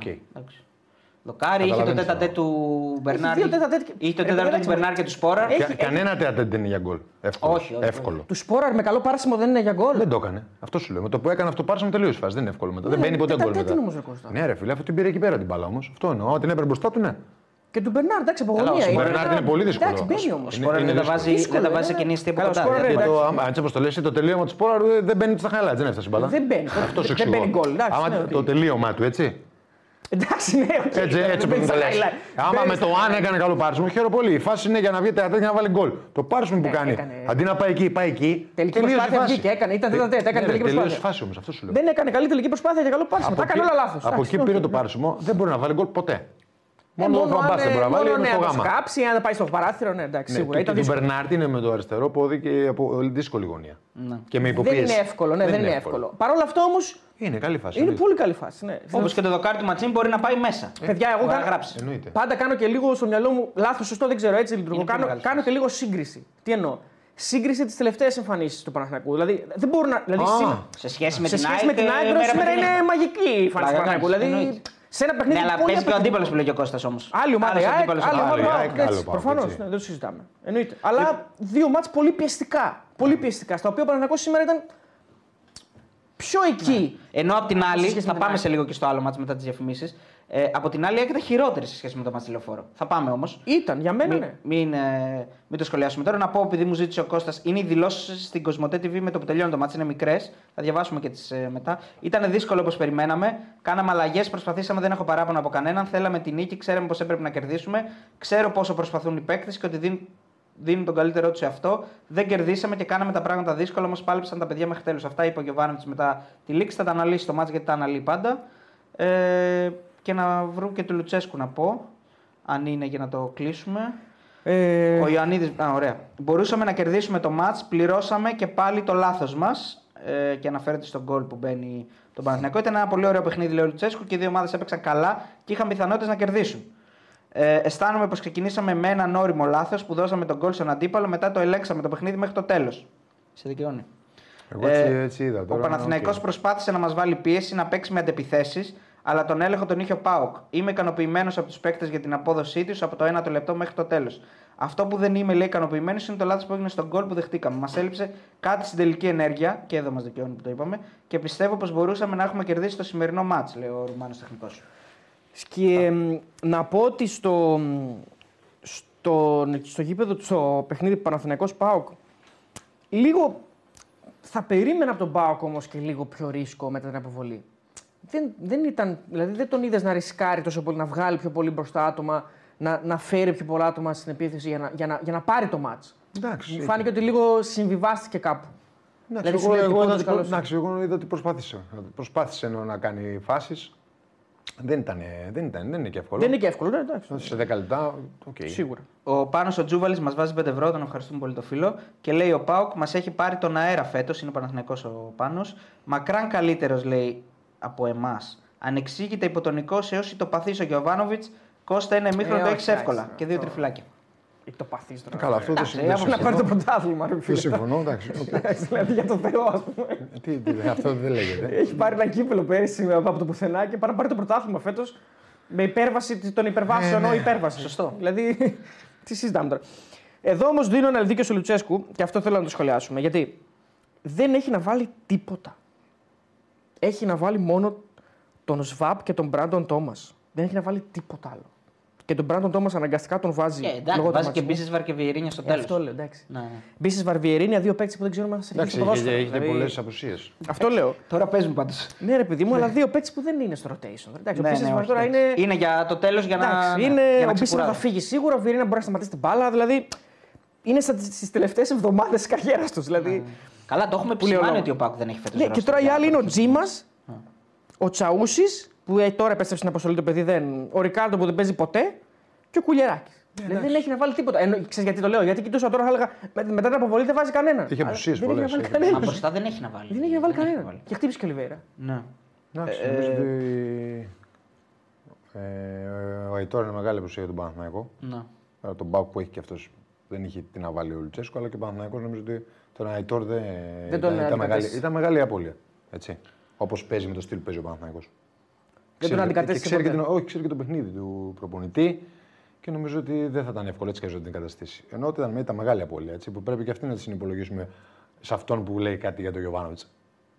Οκ. ναι. Εντάξει. Δοκάρι, είχε το Καταλαβαίνεις τέτα τώρα. του Μπερνάρ. δύο τέτα τέτ και- Είχε το Ρε, τέταρτο του κοίταξε, Μπερνάρ και του Σπόρα. Έχει- Κα- Κανένα τεατέ δεν είναι για γκολ. Εύκολο. Όχι, όχι, Εύκολο. Του Σπόραρ με καλό πάρσιμο δεν είναι για γκολ. Δεν το έκανε. Αυτό σου λέω. Με το που έκανε αυτό πάρσαμε τελείωσε η φάση. Δεν είναι εύκολο μετά. δεν Ναι, μπαίνει ποτέ γκολ τέτα μετά. τέτα όμως, ρε Κώστας. Ναι, ρε φίλε, αυτό την πήρε εκεί πέρα την μπάλα όμως. Αυτό εννοώ. Ότι την έπαιρνε μπροστά του, ναι. Και του Μπερνάρ, εντάξει, από Καλά, ο γωνία. Σπόραρ Μπερνάρ είναι πολύ δύσκολο. Εντάξει, μπαίνει όμως. Ο Σπόρα είναι δεν τα δύσκολο. βάζει, δεν Δύσκολο, τα βάζει ναι. σε κινήσεις από Καλά, ο κοντά. Σπόραρ, δηλαδή. Και εντάξει. το, άμα- έτσι όπω το λες, το τελείωμα του Σπόρα δεν μπαίνει στα χαλά, δεν έφτασε η μπάλα. Δεν μπαίνει. Αυτό σου Δεν εξηγώ. μπαίνει γκολ, εντάξει, Άμα ναι, το οκ. τελείωμα του, έτσι. Εντάξει, ναι, οκ. Έτσι, Δεν έτσι μπαίνει πρέπει να το στα λες. highlight. Άμα Μπαίνει με στα το αν έκανε καλό πάρσιμο, χαίρομαι πολύ. Η φάση είναι για να βγει τεατέ και να βάλει γκολ. Το πάρσιμο που Ναι, κάνει. έκανε. Αντί να πάει εκεί, πάει εκεί. Τελική τελείωσε η προσπάθεια φάση. βγήκε, έκανε, ήταν Τε- τέτα τέτα, έκανε ναι, τελική ρε, τελείωσε η προσπάθεια. φάση όμως, αυτό σου λέω. Δεν έκανε καλή τελική προσπάθεια για καλό πάρσιμο. Τα έκανε όλα λάθος. από εκεί πήρε το πάρσιμο, δεν μπορεί να βάλει γκολ ποτέ. Μόνο το Ε, αν, Φαμπάς δεν μπορεί να βάλει μόνο, με ναι, στο αν το γάμα. σκάψει, αν πάει στο παράθυρο, ναι, εντάξει, Ναι, σίγουρα. και, Ήταν και του δύσκολο. Μπερνάρτ είναι με το αριστερό πόδι και από δύσκολη γωνία. Ναι. Και με Δεν υποπίεση. είναι εύκολο, ναι, δεν είναι εύκολο. Παρ' όλα αυτά όμως Είναι καλή φάση. είναι εννοείται. πολύ καλή φάση. Ναι. Όπως και το δοκάρι του Ματσίν μπορεί να πάει μέσα. Παιδιά, εγώ Μπορεί να κάνω- γράψει. Εννοείται. Πάντα κάνω και λίγο στο μυαλό μου λάθος, σωστό, δεν ξέρω, έτσι λειτουργώ. Είναι πολύ Κάνω, μεγάλη κάνω φάση. και λίγο σύγκριση. Τι εννοώ; Σύγκριση της τελευταίας εμφανίσης του Παναθηναϊκού. Δηλαδή δεν μπορώ να. Δηλαδή, Α, σήμερα- Σε σχέση με σε την σχέση ΑΕΚ. με την ε, ΑΕΚ, μέρα σήμερα με την είναι ΑΕΚ. μαγική η εμφάνιση του Πλάκα Παναθηναϊκού. κάνεις, Δηλαδή εννοείται. Σε ένα παιχνίδι. Ναι, αλλά πολύ παίζει και ο απαιτητικό. αντίπαλος που λέει και ο Κώστας όμως. Άλλη ομάδα η ΑΕΚ, άλλη ομάδα Άλλη ο η ΠΑΟΚ, ΑΕΚ, έτσι, άλλο ΠΑΟΚ, Προφανώς, έτσι. ναι, δεν το συζητάμε. Εννοείται. Αλλά δύο μάτς πολύ πιεστικά. Πολύ πιεστικά. Στα οποία ο Παναθηναϊκός σήμερα ήταν πιο εκεί. Ενώ απ' την Σε άλλη, σχέση με θα την πάμε ΑΕΚ. σε λίγο και στο άλλο μάτς μετά τις διαφημίσεις. Ε, από την άλλη, έκανε χειρότερη σε σχέση με το μάτς τηλεφόρο. Θα πάμε όμως. Ήταν για μένα, Μην, ναι. μην, ε, μην το σχολιάσουμε τώρα. Να πω, επειδή μου ζήτησε ο Κώστας, είναι οι δηλώσεις στην Κοσμοτέ TV με το που τελειώνει το μάτι. Είναι μικρές. Θα διαβάσουμε και τις ε, μετά. Ήταν δύσκολο όπως περιμέναμε. Κάναμε αλλαγές, προσπαθήσαμε, δεν έχω παράπονο από κανέναν. Θέλαμε την νίκη, ξέραμε πώ έπρεπε να κερδίσουμε. Ξέρω πόσο προσπαθούν οι παίκτες και ότι δίνουν, δίνουν τον καλύτερό τους σε αυτό. Δεν κερδίσαμε και κάναμε τα πράγματα δύσκολα, όμως πάλεψαν τα παιδιά μέχρι τέλου. Αυτά είπε ο Γιωβάνοβιτς μετά τη λήξη. Θα τα αναλύσει το μάτι γιατί τα αναλύει πάντα. Ε, και να βρουν και του Λουτσέσκου να πω. Αν είναι για να το κλείσουμε. Ε, Ο Ιωαννίδης, α, ωραία. Μπορούσαμε να κερδίσουμε το μάτς, πληρώσαμε και πάλι το λάθος μας ε, και αναφέρεται στον γκολ που μπαίνει τον Παναθηναϊκό. Ήταν ένα πολύ ωραίο παιχνίδι, λέει ο Λουτσέσκου και οι δύο ομάδες έπαιξαν καλά και είχαν πιθανότητες να κερδίσουν. Ε, αισθάνομαι πως ξεκινήσαμε με ένα πρόωρο λάθος που δώσαμε το γκολ στον αντίπαλο, μετά το ελέγξαμε το παιχνίδι μέχρι το τέλος. Σε δικαιώνει. Εγώ έτσι, Ε, έτσι είδα. Ο Τώρα, Παναθηναϊκός οκ. προσπάθησε να μας βάλει πίεση, να παίξει με αντεπιθέσεις, αλλά τον έλεγχο τον είχε ο ΠΑΟΚ. Είμαι ικανοποιημένος από τους παίκτες για την απόδοσή τους από το 1ο λεπτό μέχρι το τέλος. Αυτό που δεν είμαι, λέει, ικανοποιημένος είναι το λάθος που έγινε στο γκολ που δεχτήκαμε. Μας έλειψε κάτι στην τελική ενέργεια, και εδώ μας δικαιώνει που το είπαμε, και πιστεύω πως μπορούσαμε να έχουμε κερδίσει το σημερινό ματς, λέει ο Ρουμάνος τεχνικός. Και μ, να πω ότι στο, στο, στο γήπεδο, στο παιχνίδι Παναθηναϊκός ΠΑΟΚ, λίγο θα περίμενα από τον ΠΑΟΚ όμως και λίγο πιο ρίσκο μετά την αποβολή. Δεν, δεν ήταν, δηλαδή δεν τον είδες να ρισκάρει τόσο πολύ, να βγάλει πιο πολύ μπροστά άτομα, να, να φέρει πιο πολλά άτομα στην επίθεση για να, για να, για να πάρει το μάτς. Εντάξει. Μου φάνηκε ότι λίγο συμβιβάστηκε κάπου. Εντάξει, Δηλαδή, σου εγώ, λέει ότι εγώ, είδα πόντος ότι, καλός είναι. εντάξει, εγώ είδα ότι προσπάθησε. Προσπάθησε ενώ να κάνει φάσεις. Δεν ήταν, δεν ήταν, δεν είναι και εύκολο. Δεν είναι και εύκολο, ναι, εντάξει. Σε 10 λεπτά, οκ. Σίγουρα. Ο Πάνος ο Τζούβαλης μας βάζει 5 ευρώ, τον ευχαριστούμε πολύ το φίλο. Και λέει: Ο Πάουκ μας έχει πάρει τον αέρα φέτος, είναι ο Παναθηναϊκός ο Πάνος. Μακράν καλύτερος, λέει, από εμάς. Ανεξήγητα υποτονικό έω το παθή ο Γιωβάνοβιτς. Κώστα ένα ημίχρονο Ε, το όχι, έχει εύκολα. εντάξει, Και δύο αυτό. τριφυλάκια. Έχει το παθή τώρα. Καλά, αυτό δεν Εντάξει, δεν άμα Να πάρει το συμφωνώ. πρωτάθλημα, ρε Δεν φίλε. συμφωνώ, εντάξει. οκ. Εντάξει, Δηλαδή για το Θεό, ας πούμε. Τι, τι, Αυτό δεν λέγεται. Έχει πάρει ένα κύπελο πέρυσι από το πουθενά και πάρει να πάρει το πρωτάθλημα φέτος με υπέρβαση των υπερβάσεων. Ε, ναι. ο υπέρβαση. Σωστό. Δηλαδή, τι συζητάμε τώρα. Εδώ όμως δίνω ένα δίκιο στο Λουτσέσκου και αυτό θέλω να το σχολιάσουμε. Γιατί δεν έχει να βάλει τίποτα. Έχει να βάλει μόνο τον Σβάπ και τον Μπράντον Τόμας. Δεν έχει να βάλει τίποτα άλλο. Και τον Μπράντον Τόμας αναγκαστικά τον βάζει. Και Ε, εντάξει, λόγω βάζει και τραυματισμού. μπίσε Βαρκεβιερίνια στο Ε, Αυτό τέλο. λέω, εντάξει. Ναι, ναι. Μπίσε Βαρβιερίνια, δύο παίκτες που δεν ξέρουμε αν θα σε Εντάξει, αρχίσει το έχετε, ποδόσφαιρο. έχετε Δηλαδή, πολλές απουσίες. Αυτό λέω. Τώρα παίζουν πάντως. Ναι, ρε παιδί μου, αλλά δύο παίκτες που δεν είναι στο rotation. Εντάξει, ο Πίσης όχι, τώρα εντάξει. είναι. είναι για το τέλος για να. Εντάξει, ναι, είναι για να ο Πίσης θα ξεκουράζει. φύγει σίγουρα, ο Βιερίνα μπορεί να σταματήσει την μπάλα. Δηλαδή είναι στι τελευταίες εβδομάδες τη καριέρας τους. Δηλαδή. Καλά, το έχουμε Που λέει ο επισημάνει λόγος. ότι ο Πάκου δεν έχει φέτος. Ναι, και τώρα οι άλλοι είναι ο Τζίμας, ο Τσαούσης, που ε, τώρα επέστρεψε στην αποστολή το παιδί, δεν, ο Ρικάρντο που δεν παίζει ποτέ και ο Κουλιεράκη. δηλαδή δεν έχει να βάλει τίποτα. Ενώ, ξέρεις γιατί το λέω, γιατί κοιτούσα τώρα, θα έλεγα με- μετά την αποβολή δεν βάζει κανέναν. Είχε Αλλά απουσίες Δεν έχει να πολλές, βάλει έχει. Μα κανέναν. μπροστά δεν έχει να βάλει. Δεν έχει να βάλει Δεν έχει κανέναν. Και χτύπησε και ο Λιβέρα. Ναι. Εντάξει, Ε, νομίζω ότι. Ε, ο Αϊτόρ είναι μεγάλη απουσία για τον Παναθηναϊκό. ναι. Άρα τον Μπάουκ που έχει και αυτός δεν είχε τι να βάλει ο Λουτσέσκο, αλλά και ο Παναθηναϊκός νομίζω ότι τον Αϊτόρ δεν, Δεν τον ήταν, ήταν, μεγάλη, αντικατέστησε. ήταν μεγάλη απώλεια. Έτσι. Όπως παίζει με το στυλ που παίζει ο Παναθηναϊκός. Δεν τον Ξέρει- αντικατέστησε και ξέρει και, ποτέ. τον, όχι, ξέρει και το παιχνίδι του προπονητή και νομίζω ότι δεν θα ήταν εύκολο έτσι και να την εγκαταστήσει. Ενώ ότι ήταν, ήταν μεγάλη απώλεια έτσι, που πρέπει και αυτή να τη συνυπολογίσουμε σε αυτόν που λέει κάτι για τον Γιωβάνοβιτς.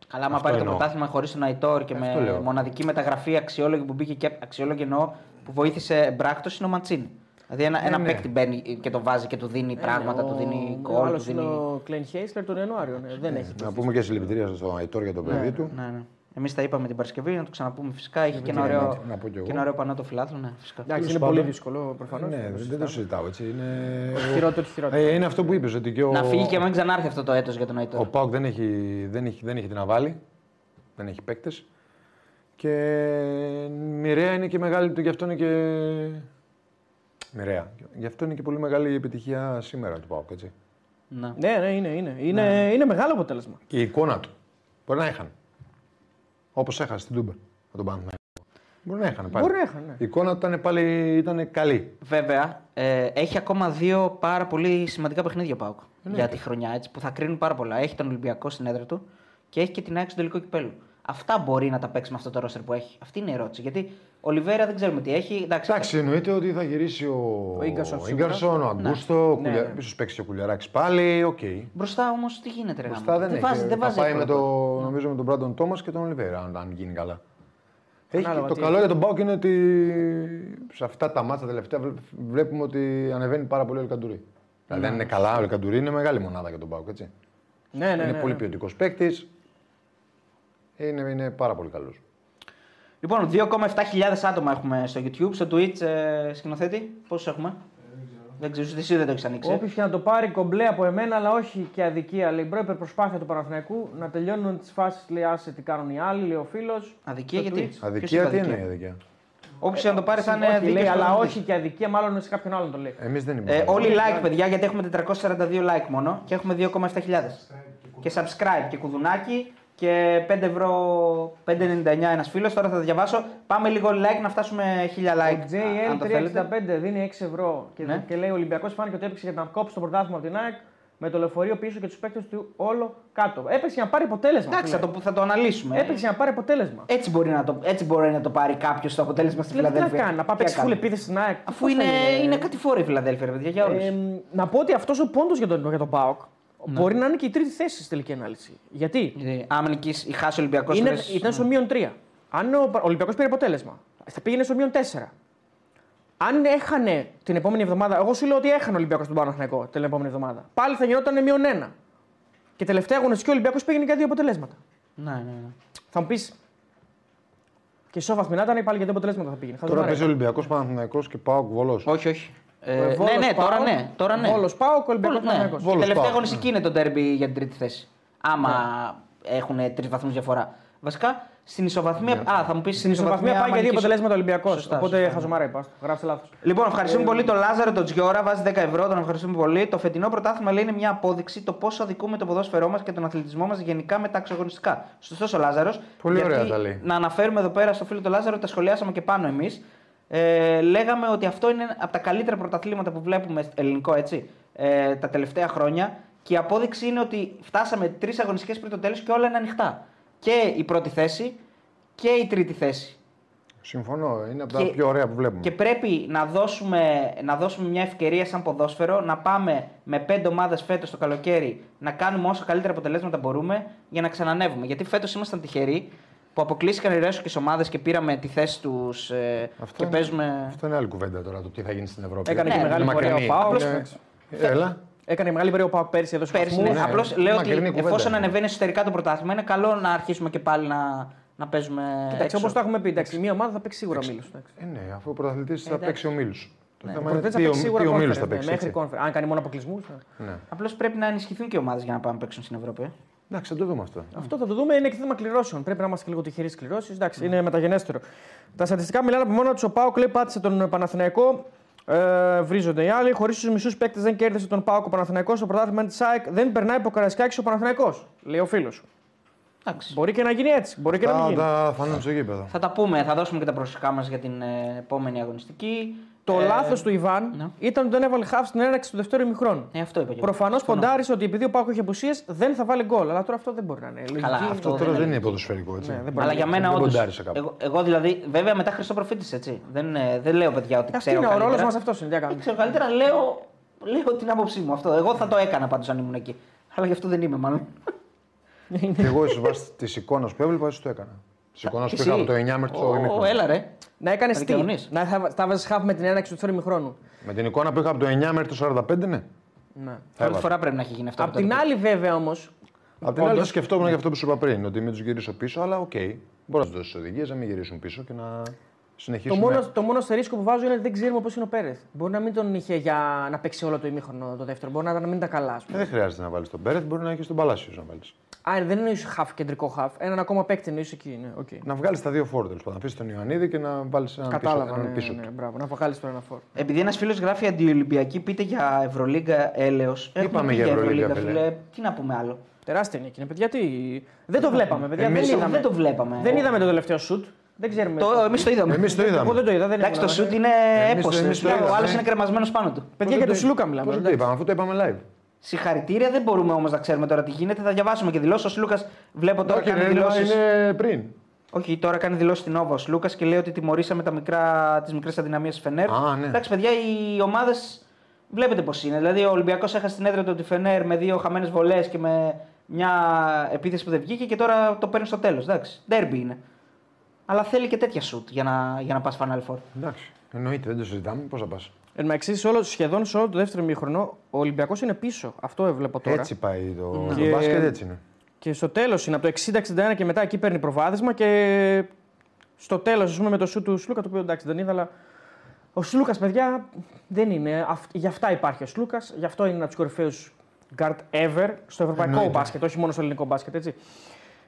Καλά, άμα Αυτό πάρει το εννοώ. πρωτάθλημα χωρίς τον Αϊτόρ και Αυτό με λέω. μοναδική μεταγραφή αξιόλογη που μπήκε και αξιόλογη εννοώ που βοήθησε μπράκτο είναι ο Ματσίνη. Δηλαδή ένα, ένα ναι. παίκτη μπαίνει και το βάζει και του δίνει πράγματα, του δίνει Ο κόλ, του άλλο είναι δίνει. ο Κλέν Χέισλερ τον Ιανουάριο. ναι, Δεν έχει. Να πούμε και συλληπιτήρια στον Αϊτόρ για το παιδί του. Ναι, ναι. Εμείς τα είπαμε την Παρασκευή, να το ξαναπούμε φυσικά. Έχει και ένα να- ωραίο, να πω κι εγώ. και ένα ωραίο πανό το φιλάθλο, ναι, φυσικά. Εντάξει, είναι Τέλος πολύ πάντων. δύσκολο προφανώς. Ναι, δεν το συζητάω έτσι. Είναι, Χειρότερο, χειρότερο. Ε, είναι αυτό που είπες, ότι και ο, Να φύγει και να μην ξανάρθει αυτό το έτος για τον Αϊτόρ. ο Πάουκ δεν έχει, δεν, έχει, δεν έχει τι να βάλει. Δεν έχει παίκτες. Και μοιραία είναι και μεγάλη του, γι' αυτό είναι και. Μοιραία. Γι' αυτό είναι και πολύ μεγάλη η επιτυχία σήμερα του Πάουκ. Έτσι. Ναι. Ναι, ναι, είναι, είναι. Είναι, είναι μεγάλο αποτέλεσμα. Και η εικόνα του. Μπορεί να έχανε. Όπως έχασε στην Τούμπα με τον Παναθηναϊκό. Μπορεί να έχανε πάλι. Μπορεί να έχανε, ναι. Η εικόνα του ήταν πάλι ήταν καλή. Βέβαια, ε, έχει ακόμα δύο πάρα πολύ σημαντικά παιχνίδια ο Πάουκ για τη χρονιά έτσι, που θα κρίνουν πάρα πολλά. Έχει τον Ολυμπιακό στην έδρα του και έχει και την ΑΕΚ στο τελικό κυπέλλου. Αυτά μπορεί να τα παίξει με αυτό το ρόστερ που έχει. Αυτή είναι η ερώτηση. Γιατί Ολιβέιρα δεν ξέρουμε τι έχει. Εντάξει, Εντάξει, εννοείται ότι θα γυρίσει ο, Ο Ίγκαρσον ο, σίγουρα. Ίγκαρσον, ο Αγκούστο, ο Ναι, Κουλια... ναι. ίσως παίξει και ο Κουλιαράκης πάλι, οκ. Μπροστά όμως τι γίνεται, ρε Μπροστά γάμο. δεν, έχει. βάζει, δεν θα βάζει πάει με εύκολα το, πόδι. νομίζω με τον Μπράντον Τόμας και τον Ολιβέιρα, αν, αν γίνει καλά. Έχει, Ανάλογα το τι καλό έχεις. για τον ΠΑΟΚ είναι ότι σε αυτά τα ματς τελευταία βλέ- βλέπουμε ότι ανεβαίνει πάρα πολύ ο Ελκαντουρί. Δηλαδή, αν είναι καλά, ο Ελκαντουρί είναι μεγάλη μονάδα για τον ΠΑΟΚ. Έτσι. Ναι, ναι, είναι ναι, πολύ ναι. ποιοτικός παίκτης. Είναι, είναι πάρα πολύ καλός. Λοιπόν, 2,7 άτομα έχουμε στο YouTube. Στο Twitch, ε, σκηνοθέτη, πόσους έχουμε; Δεν ξέρω, εσύ δεν το έχεις ανοίξει. Όποιος και να το πάρει κομπλέ από εμένα, αλλά όχι και αδικία. Λέει μπρο, προσπάθεια του Παναθηναϊκού να τελειώνουν τις φάσεις. Λέει άσε τι κάνουν οι άλλοι, λέει ο φίλος. Αδικία γιατί; Ποιος Αδικία είπε τι είναι η αδικία; Όποιος και να το πάρει θα είναι όχι, δίκαιος λέει, αλλά προπονητής. όχι και αδικία, μάλλον σε κάποιον άλλον το λέει. Εμείς δεν Ε, είμαστε. όλοι like, παιδιά, γιατί έχουμε 442 like μόνο και έχουμε 2,7 Και subscribe και κουδουνάκι και 5 ευρώ, 5,99 ένας φίλος. Τώρα θα τα διαβάσω. Πάμε λίγο like να φτάσουμε 1000 like. Ο αν το θέλετε. JL365 δίνει 6 ευρώ και, Ναι. και λέει: Ο Ολυμπιακός φάνηκε ότι έπαιξε για να κόψει το πρωτάθλημα από την ΑΕΚ με το λεωφορείο πίσω και τους παίκτες του όλο κάτω. Έπαιξε για να πάρει αποτέλεσμα. Εντάξει, θα φίλε. το, θα το αναλύσουμε. Έπαιξε για να πάρει αποτέλεσμα. Έτσι μπορεί να το, έτσι μπορεί να το πάρει κάποιος το αποτέλεσμα στη Δηλαδή, τι να Φιλαδέλφια. κάνει, να πάει Τι παίξει να full κάνει. επίθεση στην ΑΕΚ. Αφού πώς θα είναι, γίνει, ε; είναι κατηφόρη η Φιλαδέλφια, ρε παιδιά, για όλους. Ε, να πω ότι αυτός ο πόντος για τον, για τον ΠΑΟΚ μπορεί να είναι και η τρίτη θέση στη τελική ανάλυση. Γιατί; Άμα νικήσει, χάσει ο Ολυμπιακός. είναι, ήταν στο μείον 3. Αν ο Ολυμπιακός πήρε αποτέλεσμα, θα πήγαινε στο μείον 4. Αν έχανε την επόμενη εβδομάδα, εγώ σου λέω ότι έχανε ο Ολυμπιακός τον Παναθηναϊκό την επόμενη εβδομάδα. Πάλι θα γινόταν μείον 1. Και τελευταία αγωνιστική ο Ολυμπιακός πήγαινε για δύο αποτελέσματα. Ναι, ναι, ναι. Θα μου πεις. Και ισόβαθμοι να ήταν πάλι για δύο αποτελέσματα θα πήγαινε. Θα Τώρα δούμε, παίζει ρε. Ολυμπιακός Παναθυναϊκό και Πάοκ Βολό. Όχι, όχι. Ε, Ε, ναι, Βόλος ναι, τώρα ΠΑΟΚ, ναι. Τώρα ναι. Βόλος ΠΑΟΚ, Ολυμπιακός Βόλος, ναι. Παναθηναϊκός. Η Βόλος τελευταία ΠΑΟΚ, αγωνιστική είναι το ντέρμπι για την τρίτη θέση. Άμα έχουν τρεις βαθμούς διαφορά. Βασικά στην ισοβαθμία. Α, θα μου πεις Στην ισοβαθμία πάει για δύο αποτελέσματα Ολυμπιακός. Σωστά, Οπότε σωστά. χαζομάρα είπα. Γράψτε λάθος. Λοιπόν, ευχαριστούμε πολύ τον Λάζαρο, τον Τζιώρα, βάζει 10 ευρώ, τον ευχαριστούμε πολύ. Το φετινό πρωτάθλημα λέει είναι μια απόδειξη το πόσο αδικούμε το ποδόσφαιρό μας και τον αθλητισμό μας γενικά με τα εξαγωνιστικά. Σωστός ο Λάζαρος. Πολύ ωραία τα λέει. Να αναφέρουμε εδώ πέρα στο φίλο του Λάζαρο, τα σχολιάσαμε και πάνω εμείς. Ε, λέγαμε ότι αυτό είναι από τα καλύτερα πρωταθλήματα που βλέπουμε ελληνικό έτσι, ε, τα τελευταία χρόνια. Και η απόδειξη είναι ότι φτάσαμε τρεις αγωνιστικές πριν το τέλος και όλα είναι ανοιχτά. Και η πρώτη θέση και η τρίτη θέση. Συμφωνώ. Είναι από τα Και- πιο ωραία που βλέπουμε. Και πρέπει να δώσουμε, να δώσουμε μια ευκαιρία σαν ποδόσφαιρο να πάμε με πέντε ομάδες φέτος το καλοκαίρι να κάνουμε όσο καλύτερα αποτελέσματα μπορούμε για να ξανανεύουμε. Γιατί φέτος ήμασταν τυχεροί που αποκλείστηκαν οι ρέσοκε ομάδες και πήραμε τη θέση τους ε, Αυτό και είναι- παίζουμε. Αυτό είναι άλλη κουβέντα τώρα το τι θα γίνει στην Ευρώπη. Έκανε Ναι, και μεγάλη είναι πορεία ο μακρινή. Πάο. Απλώς- Έλα. Έκανε μεγάλη πορεία ο Πάο πέρσι εδώ στους Πέρσι, βαθμούς. ναι. ναι. Απλώ λέω ότι Μακρινή κουβέντα εφόσον είναι. ανεβαίνει εσωτερικά το πρωτάθλημα, είναι καλό να αρχίσουμε και πάλι να, να παίζουμε. Κοιτάξτε, έξω. όπως το έχουμε πει, εντάξει, μία ομάδα θα παίξει σίγουρα μήλου. Ε, ναι, αφού ο πρωταθλητής θα εντάξει. παίξει ο Μίλου. Το Ναι, θέμα Ο είναι Πρωταθλητής θα τι, παίξει ο- σίγουρα τι ο Μίλου conference, θα ναι, παίξει. Μέχρι έτσι. conference. Αν κάνει μόνο αποκλεισμούς. Ναι. Απλώς πρέπει να ενισχυθούν και οι ομάδες για να πάμε να παίξουν στην Ευρώπη. Ε. Εντάξει, θα το δούμε αυτό. Αυτό θα το δούμε. Είναι και θέμα κληρώσεων. Πρέπει να είμαστε λίγο τυχεροί στις κληρώσεις. Εντάξει, είναι μεταγενέστερο. Τα στατιστικά μιλάνε από μόνο τους. Ο Πάο Κλέη πάτησε τον Παναθηναϊκό. Ε, βρίζονται οι άλλοι. Χωρίς τους μισούς παίκτες δεν κέρδισε τον Πάο ο Παναθηναϊκός στο πρωτάθλημα της ΣΑΕΚ. Δεν περνάει από Καρασκάκη ο Παναθηναϊκός, Λέει ο φίλος. Εντάξει. Μπορεί και να γίνει έτσι. Μπορεί και να μην Θα γίνει. τα φανούν στο γήπεδο. Θα τα πούμε, θα δώσουμε και τα προσωπικά μας για την ε, επόμενη αγωνιστική. Το Ε, λάθος του Ιβάν ναι. ήταν ότι δεν έβαλε χάφς στην έναρξη του δεύτερου ημιχρόνου. Ε, αυτό είπα και εγώ. Προφανώς Συμφωνώ. ποντάρισε ότι επειδή ο Πάο έχει απουσίες δεν θα βάλει γκολ. Αλλά τώρα αυτό δεν μπορεί να είναι. Λογική Καλά, είναι. αυτό Αυτό τώρα δεν δεν είναι. είναι ποδοσφαιρικό έτσι. Ναι, δεν μπορεί Αλλά να για γίνει. μένα δεν όντως, ποντάρισε κάπου. εγώ, εγώ δηλαδή, βέβαια μετά Χριστό προφήτης, έτσι. Δεν, ε, δεν λέω παιδιά ότι Αυτή ξέρω είναι ο καλύτερα. ρόλος μας αυτός. Είναι. Τι να Δεν κάνουμε. ξέρω καλύτερα, λέω, λέω την άποψή μου αυτό. Εγώ θα το έκανα πάντως αν ήμουν εκεί. Αλλά γι' αυτό δεν είμαι μάλλον. Και εγώ εις βάση της εικόνας που έβλεπα, έτσι το έκανα. Τη εικόνα που Εσύ. είχα από το 9 μέχρι το Ω, ημίχρονο. Έλα ρε. Να έκανες Θα τι; δικαιωνείς. Να θα, θα βάζεις χάφ με την έναρξη του δεύτερου ημιχρόνου. Με την εικόνα που είχα από το 9 μέχρι το 45, ναι. Ναι. Θα Πρώτη έβαζα. φορά πρέπει να έχει γίνει αυτό. Απ' από την τότε. άλλη, βέβαια όμως. Απ' την άλλη, θα σκεφτόμουν για αυτό που σου είπα πριν, ότι μην τους γυρίσω πίσω, αλλά οκ. Μπορώ να τους δώσεις οδηγίες να μην γυρίσουν πίσω και να Το συνεχίσουμε. μόνο, το μόνο αστερίσκο που βάζω είναι ότι δεν ξέρουμε πώς είναι ο Πέρεθ. Μπορεί να μην τον είχε για να παίξει όλο το ημίχρονο το δεύτερο. Μπορεί να, να μην ήταν καλά, ας Ε, πούμε. Δεν χρειάζεται να βάλεις τον Πέρεθ, μπορεί να έχει τον Παλάσιος να βάλεις. Α, δεν εννοεί χαφ, κεντρικό χαφ. Έναν ακόμα παίκτη εννοεί εκεί. Ναι, okay. Να βγάλεις τα δύο φορ τέλος πάντων. Να αφήσει τον Ιωαννίδη και να βάλεις έναν Κατάλαβα. πίσω, Ναι, έναν πίσω ναι, ναι, του. μπράβο. Να βγάλεις τον ένα φορ. Επειδή ένας φίλος γράφει αντιολυμπιακή, πείτε για Ευρωλίγκα έλεος. Είπαμε για Ευρωλίγκα, φίλε. Τι να πούμε άλλο. Τεράστια νίκη είναι, παιδιά. Τι... Δεν το βλέπαμε, παιδιά. Εμείς δεν, είδαμε. Δεν το βλέπαμε. δεν είδαμε το τελευταίο σουτ. Δεν ξέρουμε. Το, εμείς το είδαμε. Εμείς το Εγώ είδαμε. δεν το είδα. Δεν Εντάξει, το ήμουν, σουτ ε. είναι Εμείς το- έπος. εμείς το Ο είδαμε. άλλο είναι κρεμασμένος πάνω του. Παιδιά για τον Σλούκα μιλάμε. Πώς το εντάξει. είπαμε, αφού το είπαμε live. Συγχαρητήρια, δεν μπορούμε όμως να ξέρουμε τώρα τι γίνεται. Θα διαβάσουμε και δηλώσεις. Ο Λούκα βλέπω τώρα Όχι, κάνει ρε, δηλώσεις. είναι πριν. Όχι, τώρα κάνει δηλώσεις στην Όβα ο Λούκα και λέει ότι τιμωρήσαμε τα μικρά, τις μικρές αδυναμίες της Φενέρ. Α, ναι. Εντάξει, παιδιά, οι ομάδες βλέπετε πώς είναι. Δηλαδή, ο Ολυμπιακός έχασε την έδρα του τη Φενέρ με δύο χαμένες βολές και με μια επίθεση που δεν βγήκε και τώρα το παίρνει στο τέλος. Εντάξει, ντέρμπι είναι. Αλλά θέλει και τέτοια σουτ για να, για να πας Final Four. Εντάξει. Εννοείται, δεν το συζητάμε. Πώς θα πας. Εν τω μεταξύ, σε όλο- σχεδόν σε όλο το δεύτερο μήχρονο, ο Ολυμπιακός είναι πίσω. Αυτό έβλεπα τώρα. Έτσι πάει το, Και- το μπάσκετ, έτσι είναι. Και στο τέλος είναι από το 60-61 και μετά εκεί παίρνει προβάδισμα και στο τέλος, ας πούμε, με το σου του Σλούκα, το οποίο εντάξει δεν είδα, αλλά ο Σλούκας, παιδιά, δεν είναι. Αυ- Γι' αυτά υπάρχει ο Σλούκας, γι' αυτό είναι ένας από του κορυφαίου guard ever στο ευρωπαϊκό Εννοείται. μπάσκετ, όχι μόνο στο ελληνικό μπάσκετ, έτσι.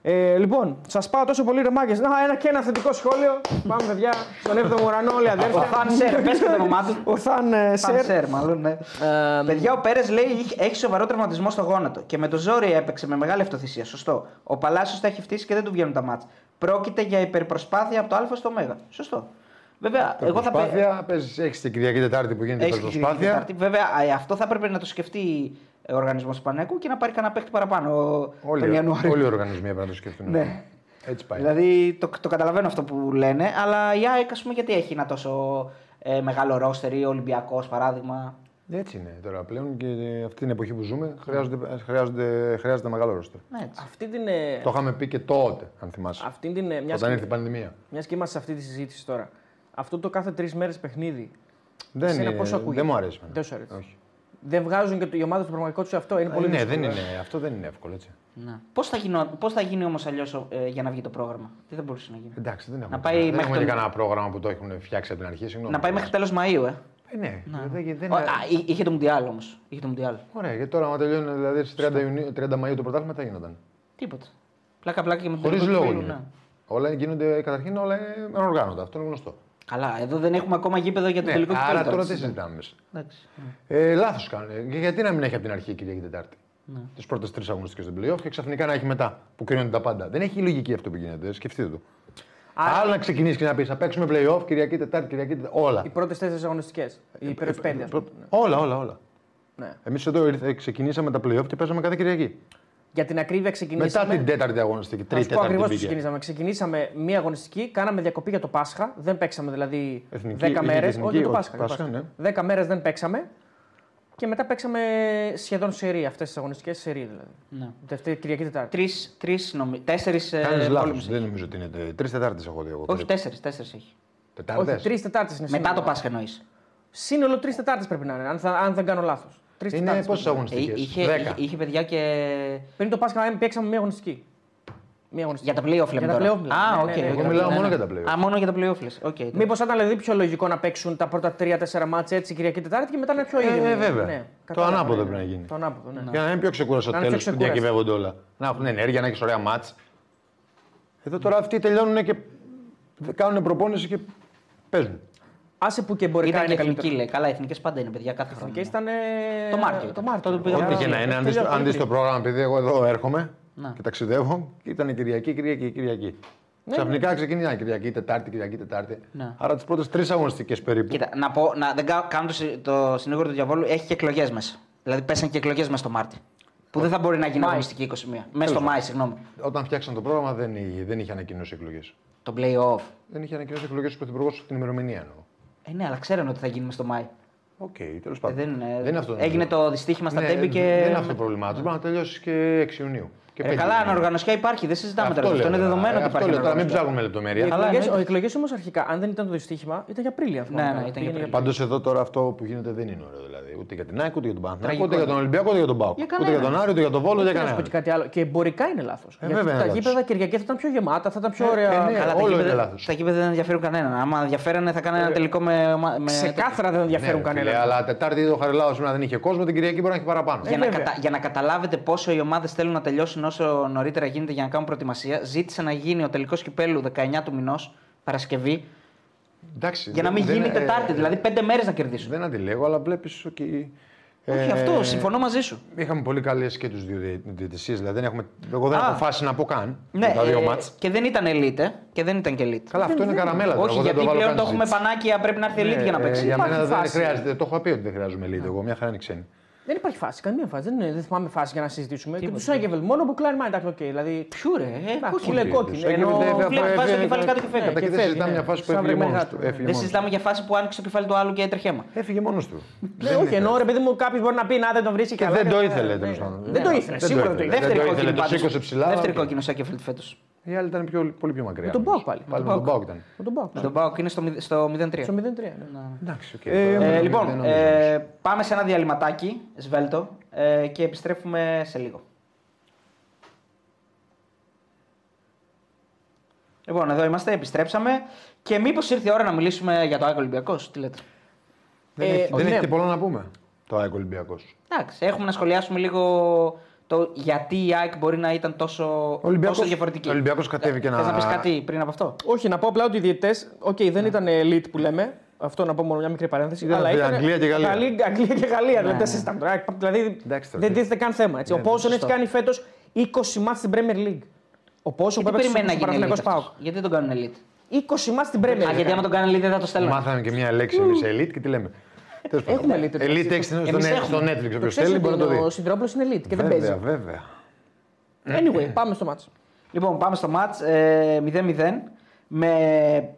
Ε, λοιπόν, σας πάω τόσο πολύ ρε μάγκες. Να, ένα και ένα θετικό σχόλιο. Πάμε, παιδιά, στον 7ο ουρανό, όλοι Ο αδέρφια. Θαν Σερ, πες και το όνομά του. Ο Θαν ε, Θαν Σερ. Σερ, μάλλον, ναι. Ε, Παιδιά, ο Πέρες λέει «Είχε- έχει σοβαρό τραυματισμό στο γόνατο και με το ζόρι έπαιξε με μεγάλη αυτοθυσία. Σωστό. Ο Παλάσιος τα έχει φτύσει και δεν του βγαίνουν τα μάτς. Πρόκειται για υπερπροσπάθεια από το Α στο Μέγα. Σωστό. Βέβαια, εγώ θα πέ- Προσπάθεια, παίζεις, έχεις την Κυριακή Τετάρτη που γίνεται η Έχεις και την προσπάθεια. Τετάρτη. Βέβαια, ε, αυτό θα έπρεπε να το σκεφτεί ο οργανισμός του Πανέκου και να πάρει κανένα παίχτη παραπάνω τον Όλοι, Ιανουάριο. όλοι οι οργανισμοί έπρεπε να το σκεφτούν. Ναι. Έτσι πάει. Δηλαδή το, το καταλαβαίνω αυτό που λένε, αλλά η ΑΕΚ, ας πούμε, γιατί έχει ένα τόσο ε, μεγάλο ρόστερ ή Ολυμπιακός παράδειγμα. Έτσι είναι τώρα πλέον και αυτή την εποχή που ζούμε χρειάζονται, χρειάζονται, χρειάζεται μεγάλο ρόστερ. Ναι, έτσι. αυτή την. ε, Το είχαμε πει και τότε, αν θυμάσαι. Αυτή την. ε, μιας Όταν και- ήρθε η πανδημία. Μια και είμαστε σε αυτή τη συζήτηση τώρα. Αυτό το κάθε τρεις μέρες παιχνίδι. Δεν, Εσένα είναι, πώς σου ακούγεται; δεν μου αρέσει. εμένα. Δεν σου αρέσει. Όχι. Δεν βγάζουν και το- οι ομάδε του πραγματικό του αυτό. Είναι πολύ ναι, δύσκολο. δεν ε. είναι, αυτό δεν είναι εύκολο έτσι. Ναι. Πώς θα, γίνω, πώς θα γίνει όμως αλλιώς ε, για να βγει το πρόγραμμα, Τι θα μπορούσε να γίνει; Εντάξει, δεν έχουμε, Να πάει δεν μέχρι έχουμε τον- και κανένα πρόγραμμα που το έχουν φτιάξει από την αρχή. Συγγνώμη. Να πάει μέχρι τέλος Μαΐου, ε. Ε, ναι, δεν, δεν Ο- είναι... Α, εί- είχε το Μουντιάλ όμως. Είχε το Μουντιάλ. Ωραία, γιατί τώρα, άμα τελειώνει δηλαδή, στις 30, Ιουνίου, 30 Μαΐου το πρωτάθλημα, τι θα γίνονταν. Τίποτα. Πλάκα-πλάκα και με τον Χωρίς τελικό λόγο κυπέλου, γίνεται. ναι. Όλα γίνονται καταρχήν όλα είναι οργάνωτα. Αυτό είναι γνωστό. Καλά, εδώ δεν έχουμε ακόμα γήπεδο για το τελικό Ναι, κυπέλο. άρα τώρα τι συζητάμε. συζητάμε μέσα. Εντάξει. Ε, Λάθος κάνουν. Και γιατί να μην έχει από την αρχή Κυριακή Τετάρτη; Ναι. Τις πρώτες τρεις αγωνιστικές του playoff και ξαφνικά να έχει μετά που κρίνονται τα πάντα. Δεν έχει λογική αυτό που γίνεται. Σκεφτείτε το. Άλλο να ξεκινήσεις και να πεις θα παίξουμε playoff Κυριακή Τετάρτη, Κυριακή Τετάρτη. Όλα. Οι πρώτες τέσσερις αγωνιστικές. Οι πρώτε πέντε. ας πούμε. Όλα, όλα, όλα. Ναι. Εμείς εδώ ήρθε- ξεκινήσαμε τα playoff και παίζαμε κάθε Κυριακή. Για την ακρίβεια Μετά ξεκινήσαμε. την τέταρτη αγωνιστική, Θα τρίτη, σου πω τέταρτη ακριβώς πώ μπήκε. ξεκινήσαμε. Ξεκινήσαμε μία αγωνιστική, κάναμε διακοπή για το Πάσχα. Δεν παίξαμε δηλαδή Εθνική, 10 είχε μέρες. εθνική, Όχι, για το όχι, Πάσχα. για το Πάσχα, Πάσχα. 10 μέρες δεν παίξαμε. Και μετά παίξαμε σχεδόν σερή αυτές τις αγωνιστικές σερή δηλαδή. Ναι. Δευτέρη Κυριακή Τετάρτη. Τρεις, τρεις νομι... τέσσερις ε, Κάνεις λάθος. πόλεμους Δεν έχει. νομίζω ότι είναι. Τρεις Τετάρτες έχω δει εγώ. Όχι, τέσσερις, τέσσερις έχει. Τετάρτες; Όχι, τρεις Τετάρτες είναι Μετά σύνολο. το Πάσχα εννοείς. Σύνολο τρεις Τετάρτες πρέπει να είναι, αν, θα, αν δεν κάνω λάθος. Είναι πόσες Ε, αγωνιστικές; είχε, είχε, είχε παιδιά και. Πριν το Πάσχα παίξαμε μία αγωνιστική. Μία αγωνιστική. Για τα playoff λέμε Για τα τώρα. playoff μιλάμε. Α, Ναι, οκ. ναι, ναι, οκ, Εγώ οκ, μιλάω ναι, μόνο ναι. για τα playoff. Α, μόνο για τα playoff λες. Οκ. εντάξει. Μήπως θα ήταν δηλαδή πιο λογικό να παίξουν τα πρώτα 3-4 ματς έτσι Κυριακή Τετάρτη και μετά να είναι πιο Ε, ήρεμοι. ε, βέβαια. Ναι, Το κατάλαβα, ανάποδο ναι, πρέπει ναι. να γίνει. Το ανάποδο, ναι. Για να είναι πιο ξεκούραστο Να είναι τέλο πιο που ξεκούραστο. διακυβεύονται όλα. Να έχουν ενέργεια, να έχεις ωραία μάτς. Εδώ τώρα αυτοί τελειώνουν και κάνουν προπόνηση και παίζουν. Άσε που και μπορικά Ήταν και είναι εθνική, καλύτερο. λέει. Καλά, εθνικές πάντα είναι παιδιά κάθε χρόνο. Και ήταν. ε, Το Μάρτιο. Το Μάρτιο. Τότε πήγαμε Για- Ό,τι και να είναι, αν δεις- τελειώνει αν δεις πολύ το πρόγραμμα, επειδή εγώ εδώ έρχομαι Να. και ταξιδεύω, ήταν Κυριακή, Κυριακή, Κυριακή. Ναι, Ξαφνικά ξεκινάει Κυριακή, Τετάρτη, Κυριακή, Τετάρτη. Ναι. Άρα τις πρώτες τρεις αγωνιστικές περίπου. Κοίτα, να πω, να, δεν κα- κάνω το, συ- το συνήγορο του διαβόλου, έχει και εκλογές μέσα. Δηλαδή πέσαν και εκλογές μέσα στο Μάρτιο. Που δεν θα μπορεί να γίνει Μάη. αγωνιστική 21. Μέσα στο Μάη, συγγνώμη. Όταν φτιάξαν το πρόγραμμα δεν είχε, δεν είχε ανακοινώσει εκλογές. Το play-off. Δεν είχε ανακοινώσει εκλογές ο Πρωθυπουργός την ημερομηνία εννοώ. Ε, ναι, αλλά ξέρανε ότι θα γίνει μέσα στο Μάη. Οκ, τέλος Ε, πάντων. δεν, ε, είναι αυτό έγινε το δυστύχημα στα Ναι, Τέμπη και. Δεν είναι αυτό το πρόβλημά του. Μπορεί να τελειώσεις και 6 Ιουνίου. Και Ε, 5 καλά, Ιουνίου. ανοργανωσιά υπάρχει, δεν συζητάμε τώρα. Αυτό Αυτό είναι λέω, δεδομένο ε, ότι αυτό υπάρχει. λέω, τώρα μην ανοργανωσιά. ψάχνουμε λεπτομέρεια. Οι Αλλά εκλογές, εννοείται. οι εκλογές όμως αρχικά, αν δεν ήταν το δυστύχημα, ήταν για Απρίλιο. αν θυμάμαι Ναι, ναι, καλά. ήταν για Πήγαινε Απρίλιο. Πάντως εδώ τώρα αυτό που γίνεται δεν είναι ωραίο. Δηλαδή. Ούτε για την ΑΕΚ, ούτε για τον Παναθηναϊκό, Τραγικό ούτε για τον είναι. Ολυμπιακό, ούτε για τον Πάο. Για Ούτε για κανέναν. τον Άρη, ούτε για τον Βόλο, ούτε για Να σου πω και κανέναν. κάτι άλλο. Και εμπορικά είναι λάθος. Ε, βέβαια είναι τα λάθος. γήπεδα Κυριακή θα ήταν πιο γεμάτα, θα ήταν πιο Ε, ωραία. ε, ναι. Καλά, τα όλο γήπεδα- είναι λάθος. Τα γήπεδα δεν ενδιαφέρουν κανέναν. Άμα ενδιαφέρανε θα κάνανε ένα τελικό με. με- Ξεκάθαρα δεν ενδιαφέρουν Ναι, φίλε, κανέναν. αλλά Τετάρτη ο Χαριλάος σήμερα δεν είχε κόσμο, την Κυριακή μπορεί να έχει παραπάνω. Για, να βέβαια. κατα... για να καταλάβετε πόσο οι ομάδες θέλουν να τελειώσουν όσο νωρίτερα γίνεται για να κάνουν προετοιμασία, ζήτησε να γίνει ο τελικός κυπέλου 19 του μηνός, Παρασκευή, Εντάξει, για να δεν- μην γίνει δεν- ε, Τετάρτη. Δηλαδή πέντε μέρες να κερδίσουν. Δεν αντιλέγω, αλλά βλέπεις ότι. Όχι ε, αυτό, συμφωνώ μαζί σου. Είχαμε πολύ καλές και τους δύο διαιτησίες. Δηλαδή δεν έχουμε, εγώ δεν Α. έχω φάση να πω καν. Ναι, για τα δύο ε, μάτς. και δεν ήταν elite. ε, Και δεν ήταν και elite. Καλά, αυτό είναι καραμέλα. τώρα, Όχι, εγώ δεν γιατί βάλω πλέον καν το έχουμε συζήτηση. πανάκια, πρέπει να έρθει elite Ναι, για να ε, παίξει. Για Υπάρχει μένα δεν φάση. χρειάζεται. Το έχω πει ότι δεν χρειάζομαι elite. Εγώ μια χαρά είναι ξένη. Δεν υπάρχει φάση, καμία φάση. Δεν, είναι- δεν θυμάμαι φάση για να συζητήσουμε. Και τους Σάγκεβελ μόνο που κλάρι εντάξει, οκ. Δηλαδή. Ποιου ρε, ε, Εντάξει, κόκκινη. λέει κόκκινη. Σάγκεβελ Ενώ δεν έφευγε, βλέπεις, βάζει το έφευγε, κεφάλι κάτω και φεύγει. Κατά Και και δεν φεύγει, συζητάμε ναι. μια φάση που Σαν έφυγε μόνος βρεγμένο του. γάτο. Έφυγε Δεν μόνος του. συζητάμε για φάση που άνοιξε το κεφάλι του άλλου και έτρεχε αίμα. Έφυγε μόνος του. Ναι, όχι, εννοώ ρε παιδί μου, κάποιος μπορεί να πει να δεν τον βρίσκει Και καλά. δεν το ναι, ήθελε ναι. τέλο πάντων. Δεν το ήθελε, σίγουρα δεν το ήθελε. Δεν Δεύτερη το κόκκινη ήθελε, το πάντως. σήκωσε ψηλά. Δεύτερη οκ. κόκκινο Σάκεφελτ φέτος. Η άλλη ήταν πιο, πολύ πιο μακριά. Με τον νομίζω. Μπάουκ πάλι. Πάλι Με με τον τον Μπάουκ ήταν. Με τον Μπάουκ. Στον Πάοκ είναι στο, μηδε- στο 0-3. Στο 0-3. ναι. Εντάξει, οκ. Ε, τώρα Ε, δεν λοιπόν, νομίζω. ε, πάμε σε ένα διαλυματάκι, σβέλτο, ε, και επιστρέφουμε σε λίγο. Λοιπόν, εδώ είμαστε, επιστρέψαμε. Και μήπως ήρθε η ώρα να μιλήσουμε για το ΑΕΚ Ολυμπιακός, τι λέτε; Δεν Ε, έχει- δεν ναι. έχει και πολλά να πούμε. Το ΑΕΚ Ολυμπιακός. Εντάξει, έχουμε να σχολιάσουμε λίγο το γιατί η ΑΕΚ μπορεί να ήταν τόσο, τόσο διαφορετική. Ο Ολυμπιακός κατέβηκε Θες να. να πεις κάτι πριν από αυτό; Όχι, να πω απλά ότι οι διαιτητές, οκ, δεν ήταν elite που λέμε. Αυτό να πω μόνο μια μικρή παρένθεση. Ήταν αλλά από ήταν Αγγλία και Γαλλία. Γαλλία, Αγγλία και Γαλλία. δηλαδή, ναι. δεν συζητάμε τώρα. Δηλαδή Εντάξει, τώρα, δεν τι- τίθεται καν θέμα. Έτσι. Ο Πόσον έχει σωστό. κάνει φέτος 20 μάτς στην Premier League. Ο Πόσον που Γιατί έπαιξε περιμένει να στο γίνει Παναθηναϊκός elite ΠΑΟΚ. αυτός; Γιατί τον κάνουν elite; 20 μάτς στην Premier Α, League. γιατί άμα τον κάνουν elite δεν θα το στέλνουν. Μάθαμε και μια λέξη εμείς elite και τι λέμε. Τέλος πάντων. Έχουμε elite. Elite έχει στο Εμείς net- έχουμε. στο Netflix. Το Όποιο ξέρεις θέλει μπορεί να το ότι δει. ο Σιδηρόπουλος είναι elite και δεν Βέβαια, παίζει. βέβαια. Anyway, πάμε στο μάτς. Λοιπόν, πάμε στο μάτς ε, 0-0 με,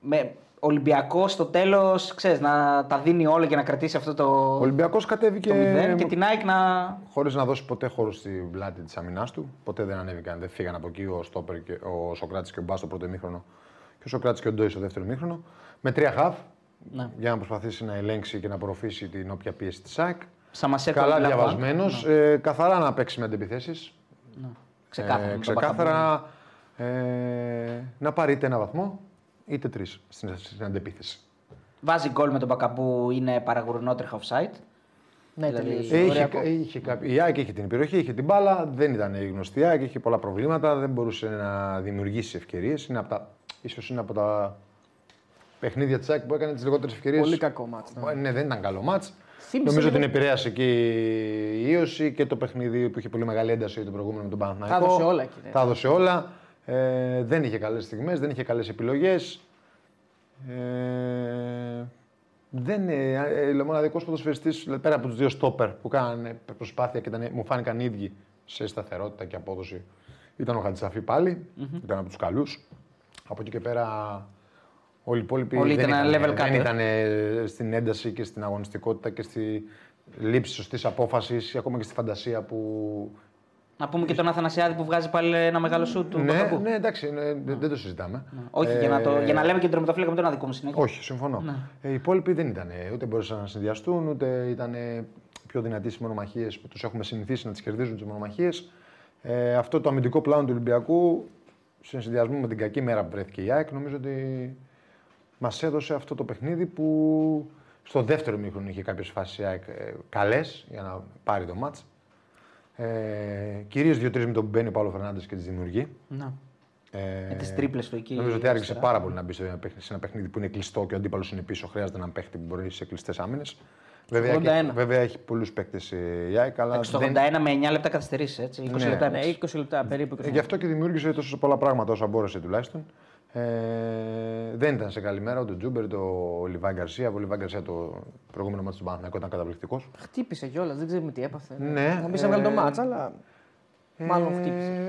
με Ολυμπιακός στο τέλος, ξέρεις, να τα δίνει όλα και να κρατήσει αυτό το, Ο Ολυμπιακό το κατέβηκε 0 και την ΑΕΚ να... χωρίς να δώσει ποτέ χώρο στην πλάτη της αμυνάς του. Ποτέ δεν ανέβηκαν, δεν φύγαν από εκεί ο, Στόπερ και, ο Σοκράτης και ο Μπάς στο πρώτο ημίχρονο και ο Σοκράτης και ο Ντόι στο δεύτερο ημίχρονο. Με τρία χαφ Ναι. για να προσπαθήσει να ελέγξει και να απορροφήσει την όποια πίεση της ΑΕΚ. Σαμασέκο Καλά Λαβάν. διαβασμένος. Ε, καθαρά να παίξει με αντιπιθέσεις. Ναι. Ξεκάθαρα. Ε, με τον Μπακαμπού. ξεκάθαρα ε, να πάρει είτε ένα βαθμό είτε τρεις στην, στην αντεπίθεση. Βάζει γκολ με τον Μπακαμπού, είναι παραγουρνότρεχα offside. Ναι, Δηλαδή, τελείωσε. Ε, είχε, Οριακό. είχε κάποιο- η ΑΕΚ είχε την περιοχή, είχε την μπάλα, δεν ήταν η γνωστή η ΑΕΚ, είχε πολλά προβλήματα, δεν μπορούσε να δημιουργήσει ευκαιρίες. Είναι από τα, ίσως είναι από τα παιχνίδια της ΑΕΚ που έκανε τις λιγότερες ευκαιρίες. Πολύ κακό μάτς. ναι. Ναι, δεν ήταν καλό μάτς. Θύμισε Νομίζω λίγο- την επηρέασε και η ίωση και το παιχνίδι που είχε πολύ μεγάλη ένταση το προηγούμενο με τον Παναθηναϊκό. Τα έδωσε όλα εκεί, ναι. Τα έδωσε όλα. Ε, δεν είχε καλές στιγμές, δεν είχε καλές επιλογές. Ε, δεν είναι. Ε, ο μοναδικό ποδοσφαιριστής πέρα από τους δύο στόπερ που κάνανε προσπάθεια και ήταν, μου φάνηκαν οι ίδιοι σε σταθερότητα και απόδοση. Ήταν ο Χατζησαφή πάλι, ήταν από τους καλούς. Από εκεί και πέρα όλοι οι υπόλοιποι Όλοι δεν, ήταν ήταν, level κάτω, δεν ε. ήταν ε, στην ένταση και στην αγωνιστικότητα και στη λήψη σωστής απόφασης ή ακόμα και στη φαντασία που. Να πούμε και τον Αθανασιάδη που βγάζει πάλι ένα μεγάλο σου του Ναι, Μπακαμπού. ναι, εντάξει, ναι, δεν- δεν το συζητάμε. Όχι, για, να το, Ε, για να λέμε και τον τερματοφύλακα με τον άδικο μου συνέχεια. όχι, συμφωνώ. Ε, οι υπόλοιποι δεν ήταν. Ούτε μπορούσαν να συνδυαστούν, ούτε ήταν πιο δυνατοί στι μονομαχίες που τους έχουμε συνηθίσει να τις κερδίζουν τις μονομαχίες. Ε, αυτό το αμυντικό πλάνο του Ολυμπιακού, σε συνδυασμό με την κακή μέρα που βρέθηκε η ΑΕΚ, νομίζω ότι μας έδωσε αυτό το παιχνίδι που στο δεύτερο μήχρονο είχε κάποιες φάσεις η ΑΕΚ καλές για να πάρει το μάτς. Ε, Κυρίως δύο-τρεις με τον που μπαίνει ο Παύλο Φερνάντες και τις δημιουργεί. Να. Ε, Με τις τρίπλες του εκεί Νομίζω ότι άργησε αριστερά. πάρα πολύ να μπει σε ένα παιχνίδι, σε ένα παιχνίδι που είναι κλειστό και ο αντίπαλος είναι πίσω. Χρειάζεται έναν παίχτη που μπορεί σε κλειστές άμυνες. Βέβαια, 81. έχει- βέβαια έχει πολλούς παίκτες η ΑΕΚ, αλλά Στο 81 δεν... με 9 λεπτά καθυστερήσεις, έτσι. 20 Ναι. λεπτά Ναι, έπαιξε. 20 λεπτά περίπου. Ε, γι' αυτό και δημιούργησε τόσο πολλά πράγματα όσα μπόρεσε τουλάχιστον. Ε, δεν ήταν σε καλή μέρα ούτε ο Τζούμπερ, το Λιβάη Γκαρσία. Ο Λιβάη Γκαρσία το προηγούμενο μάτι του Παναθηναϊκού ήταν καταπληκτικός. Χτύπησε κιόλας, δεν ξέρουμε τι έπαθε. Ναι, Να μην έβγαλε το ε, μάτσα, αλλά. Μάλλον χτύπησε.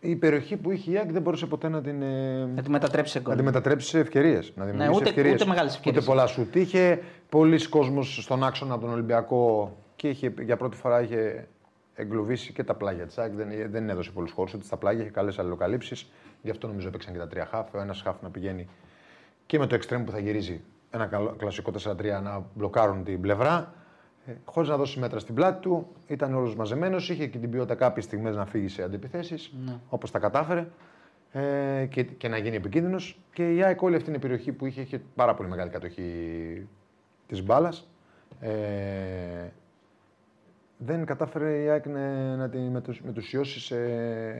Ε, η περιοχή που είχε η ΑΕΚ δεν μπορούσε ποτέ να την, ε, Να τη μετατρέψει σε να γκολ. τη μετατρέψει σε ευκαιρίες. Να δημιουργήσει Ναι, ούτε- ευκαιρίες. ούτε μεγάλες ευκαιρίες. Ούτε πολλά σου είχε. Πολλοί κόσμος στον άξονα από τον Ολυμπιακό και είχε, για πρώτη φορά είχε εγκλωβίσει και τα πλάγια της ΑΕΚ. Δεν, δεν έδωσε πολλούς χώρους. Ούτε στα πλάγια είχε καλές αλληλοκαλύψεις. Γι' αυτό νομίζω έπαιξαν και τα τρία χάφ. Ο ένας χάφ να πηγαίνει και με το εξτρέμ που θα γυρίζει ένα καλό- κλασικό 4-3 να μπλοκάρουν την πλευρά. Ε, Χωρίς να δώσει μέτρα στην πλάτη του, ήταν όλος μαζεμένος. Είχε και την ποιότητα κάποιες στιγμές να φύγει σε αντιπιθέσεις, Ναι. όπως τα κατάφερε. Ε, και, και να γίνει επικίνδυνος. Και η ΑΕΚ όλη αυτή την περιοχή που είχε, είχε πάρα πολύ μεγάλη κατοχή της μπάλας. Ε, δεν κατάφερε η ΑΕΚ να, να τη μετου- μετουσιώσει σε,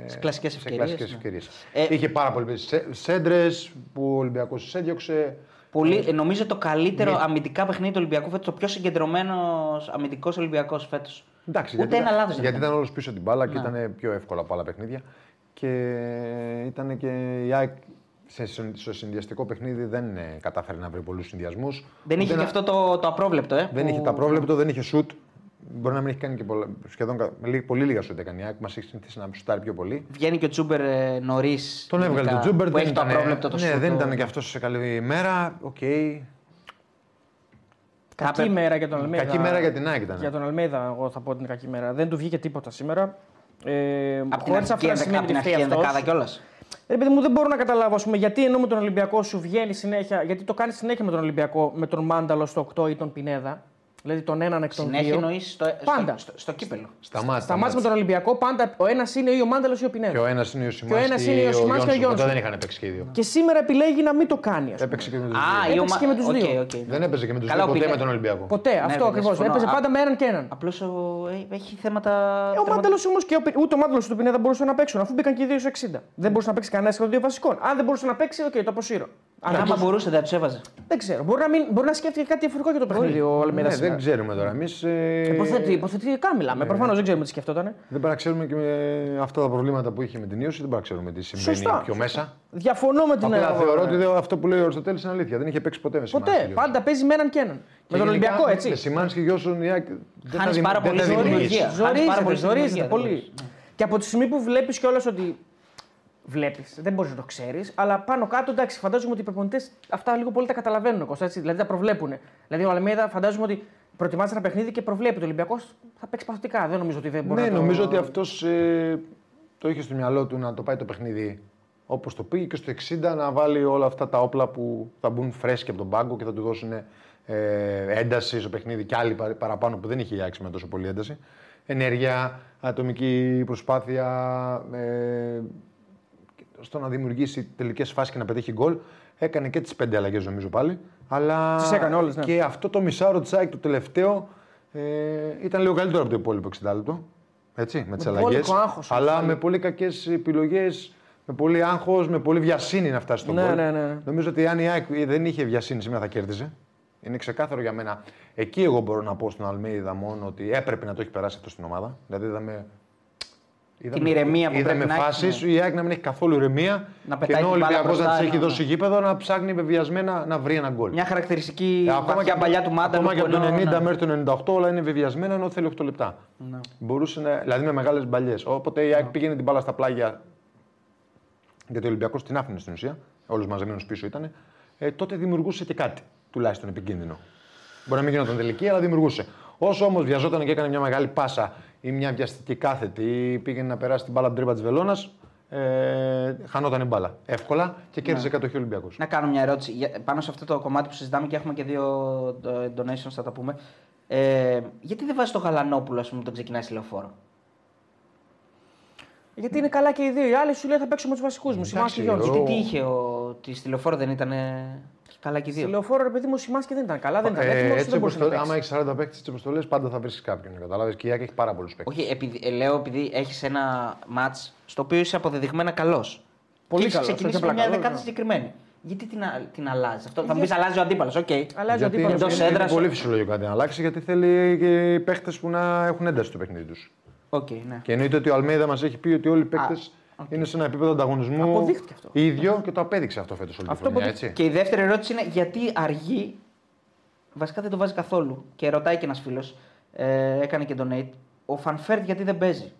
Σε κλασικές σε ευκαιρίες, κλασικές ναι. ευκαιρίες. Ε, Είχε πάρα πολλέ σέντρες που ο Ολυμπιακός τι έδιωξε. Πολύ, Ναι. ε, νομίζω το καλύτερο αμυντικά παιχνίδι του Ολυμπιακού φέτος, το πιο συγκεντρωμένος αμυντικός Ολυμπιακός φέτος. Εντάξει, Ούτε γιατί, ένα λάθος. γιατί ήταν όλος πίσω την μπάλα και Ναι. ήταν πιο εύκολα από άλλα παιχνίδια. Και ήταν και η ΑΕΚ σε, στο συνδυαστικό παιχνίδι δεν ε, κατάφερε να βρει πολλούς συνδυασμούς. Δεν είχε και αυτό το, το απρόβλεπτο, ε. Δεν που- είχε τα πρόβλεπτο, δεν είχε σουτ. Μπορεί να μην έχει κάνει και πολλά, σχεδόν κα- λί- πολύ λίγα σουτ έκανε η ΑΕΚ. Μας έχει συνηθίσει να σουτάρει πιο πολύ. Βγαίνει και ο Τσούμπερ ε, νωρίς. Τον έβγαλε τον Τσούμπερ. Που δεν έχει το ήταν- απρόβλεπτο το Ναι, σουτ, δεν το- ήταν και αυτός σε καλή ημέρα. Οκ. Κακή Κάπε- μέρα για τον Αλμέιδα. Κακή μέρα για την ΑΕΚ ήταν. Για τον Αλμέιδα, εγώ θα πω ότι είναι κακή μέρα. Δεν του βγήκε τίποτα σήμερα. Ε, Από την χωρίς αρχική, αυτό να σημαίνει ενδεκα- απ' την ότι αρχική φταίει αυτός. ενδεκάδα κιόλας. Ρε παιδί μου, δεν μπορώ να καταλάβω ας πούμε, γιατί ενώ με τον Ολυμπιακό σου βγαίνει συνέχεια, γιατί το κάνεις συνέχεια με τον Ολυμπιακό, με τον Μάνταλο στο 8 ή τον Πινέδα. Δηλαδή τον έναν εκ των Συνέχεια δύο. εννοείς στο, Πάντα. στο, στο, στο κύπελλο. Σταμάτησε. Στα ματς με τον Ολυμπιακό, πάντα ο ένας είναι ή ο Μάνταλος ή ο Πινέδα. Και ο ένας είναι ο Σιμάνσκι. ένας είναι ο Σιμάνσκι και ο Γιόνσον. Γιόνσον. Ποτέ δεν είχαν παίξει και οι δύο. Και σήμερα επιλέγει να μην το κάνει. Ας πούμε. Έπαιξε και με τους Α, δύο. η Έπαιξε ομα- και με τους οκ, δύο. οκ, ναι. Δεν έπαιζε και με τους Καλά, δύο ο ποτέ Πινέ- με τον Ολυμπιακό. Ποτέ, αυτό βέβαια, ακριβώς. συμφωνώ. Έπαιζε Α- πάντα με έναν και έναν. Απλώς έχει θέματα. Ε, ο Μάνταλος όμως και ο, Πι- ούτε ο Μάνταλος ούτε ο Πινέδα μπορούσαν να παίξουν αφού μπήκαν και οι δύο στο 60. Δεν μπορούσε να παίξει κανένας από τους δύο βασικών. Αν δεν μπορούσε να παίξει, οκ, το αποσύρω. Αν δεν Άμα μπορούσε- μπορούσε, δεν τους έβαζε. Δεν ξέρω. Μπορεί να, μην, μπορεί να σκέφτηκε κάτι διαφορετικό για το παιχνίδι ο Αλμέιδα. Ναι, δεν ξέρουμε τώρα. Εμείς Υποθέτη, υποθετικά μιλάμε. Προφανώς δεν ξέρουμε τι σκεφτόταν. δεν πρέπει να ξέρουμε και με αυτά τα προβλήματα που είχε με την ίωση. Δεν πρέπει να ξέρουμε τι συμβαίνει Σωστά. πιο μέσα. Διαφωνώ με την Απλά Ελλάδα. θεωρώ ότι δεν- αυτό που λέει ο Αριστοτέλης είναι αλήθεια. Δεν είχε παίξει ποτέ με Σιμάνσκι. Ποτέ. Πάντα παίζει με έναν και έναν. Με τον γενικά, Ολυμπιακό, έτσι. Με Σιμάνσκι και Γιώσον η ΑΕΚ δεν θα Χάνεις δημι- πάρα δεν πολύ θα στη δημιουργήσει. δημιουργία. Χάνεις πάρα Ζορίζεται, πολύ στη ζορίζεται δημιουργία, πολύ. δεν μπορείς. Και από τη στιγμή που βλέπεις κιόλας ότι. Βλέπεις, δεν μπορείς να το ξέρεις, αλλά πάνω κάτω εντάξει, φαντάζομαι ότι οι προπονητές αυτά λίγο πολύ τα καταλαβαίνουν. Κώστα, έτσι, δηλαδή τα προβλέπουν. Δηλαδή ο Αλμέιδα φαντάζομαι ότι προετοιμάζει ένα παιχνίδι και προβλέπει ότι ο Ολυμπιακός θα παίξει παθητικά. Δεν νομίζω ότι δεν μπορεί Ναι, να το... νομίζω ότι αυτός το είχε στο μυαλό του να το πάει το παιχνίδι όπως το πήγε και στο 60 να βάλει όλα αυτά τα όπλα που θα μπουν φρέσκοι από τον πάγκο και θα του δώσουν ε, ένταση στο παιχνίδι και άλλοι παρα- παραπάνω που δεν είχε η Άκη με τόσο πολύ ένταση. Ενέργεια, ατομική προσπάθεια, ε, στο να δημιουργήσει τελικές φάσεις και να πετύχει γκολ. Έκανε και τις πέντε αλλαγές νομίζω πάλι. Αλλά Τις έκανε όλες, ναι. και αυτό το μισάωρο της ΑΕΚ το τελευταίο Ε, ήταν λίγο καλύτερο από το υπόλοιπο 60 λεπτό. Έτσι, με τις Με αλλαγές. μπόλικο άγχος, Αλλά πάλι. με πολύ κακές επιλογές, με πολύ άγχος, με πολύ βιασύνη να φτάσει στον Ναι, γκολ. ναι, ναι, ναι. Νομίζω ότι αν η ΑΕΚ δεν είχε βιασύνη σήμερα θα κέρδιζε. Είναι ξεκάθαρο για μένα. Εκεί εγώ μπορώ να πω στον Αλμέιδα μόνο ότι έπρεπε να το έχει περάσει αυτό στην ομάδα. Δηλαδή είδαμε. Είδαμε- ηρεμία που είδαμε πρέπει να έχεις, φάσεις, η ΑΕΚ να μην έχει καθόλου ηρεμία. Να και πετάει ενώ ο την μπάλα Ολυμπιακός να μπροστά, τη έχει ναι, δώσει ναι. γήπεδο να ψάχνει βεβαιασμένα να βρει ένα γκολ. Μια χαρακτηριστική Ε, ακόμα βαθιά και, παλιά του Μάντα. ακόμα και από το 90 μέχρι το 98 όλα είναι βεβαιασμένα ενώ θέλει 8 λεπτά. Ναι. Μπορούσε να, δηλαδή με μεγάλες μπαλιές. Όποτε η ΑΕΚ πήγαινε την μπάλα στα πλάγια. Γιατί ο Ολυμπιακός την άφηνε στην ουσία, όλους μαζεμένους πίσω ήταν. Ε, τότε δημιουργούσε και κάτι τουλάχιστον επικίνδυνο. Μπορεί να μην γινόταν τελική, αλλά δημιουργούσε. Όσο όμως βιαζόταν και έκανε μια μεγάλη πάσα ή μια βιαστική κάθετη ή πήγαινε να περάσει την μπάλα από την τρύπα της Βελόνας, ε, χανόταν η μπάλα. Εύκολα και κέρδιζε κατοχή ο Ολυμπιακός. Να κάνω μια ερώτηση για- πάνω σε αυτό το κομμάτι που συζητάμε και έχουμε και δύο ε, donations, θα τα πούμε. Ε, γιατί δεν βάζεις το Γαλανόπουλο, ας πούμε, τον ξεκινάει στη λεωφόρο; Γιατί είναι καλά και οι δύο. Οι άλλοι σου λέει θα παίξω με τους βασικούς μου. Σιμά και Εντάξει, Γιώργος. ο- Γιατί τι είχε ο. Τη στη λεωφόρο δεν ήταν. Καλά και οι Στη δύο. λεωφόρο, ρε παιδί μου, ο Σιμά και δεν ήταν καλά. Δεν ήταν έτοιμος. Ε, δεν έτσι όπως μπορούσε το, να παίξει. άμα έχεις 40 παίκτες, έτσι όπω το λε, πάντα θα βρει κάποιον. Κατάλαβες και η ΑΕΚ έχει πάρα πολλούς παίκτες. Όχι, επειδή, ε, λέω επειδή έχεις ένα ματ στο οποίο είσαι αποδεδειγμένα καλός. Πολύ και έχεις καλός, ξεκινήσει όχι με απλά μια καλός, δεκάδα ναι. συγκεκριμένη. Γιατί την, α- την αλλάζεις αυτό; Θα μου πεις αλλάζει ο αντίπαλος. Οκ. Αλλάζει ο Γιατί αντίπαλος. είναι, εντός είναι, έδρας- πολύ φυσιολογικό κάτι να αλλάξει γιατί θέλει και οι παίχτες του να έχουν ένταση στο παιχνίδι τους. Οκ, ναι. Και εννοείται ότι ο Αλμέιδα μας έχει πει ότι όλοι οι παίκτες οκ. είναι σε ένα επίπεδο ανταγωνισμού Αποδείχτηκε αυτό. ίδιο και το απέδειξε αυτό φέτος όλη τη Αυτό χρονιά. αποδείχτηκε. Έτσι. Και η δεύτερη ερώτηση είναι γιατί αργεί; Βασικά δεν το βάζει καθόλου. Και ρωτάει και ένας φίλος. Ε, έκανε και donate. Ο Φανφέρτ γιατί δεν παίζει;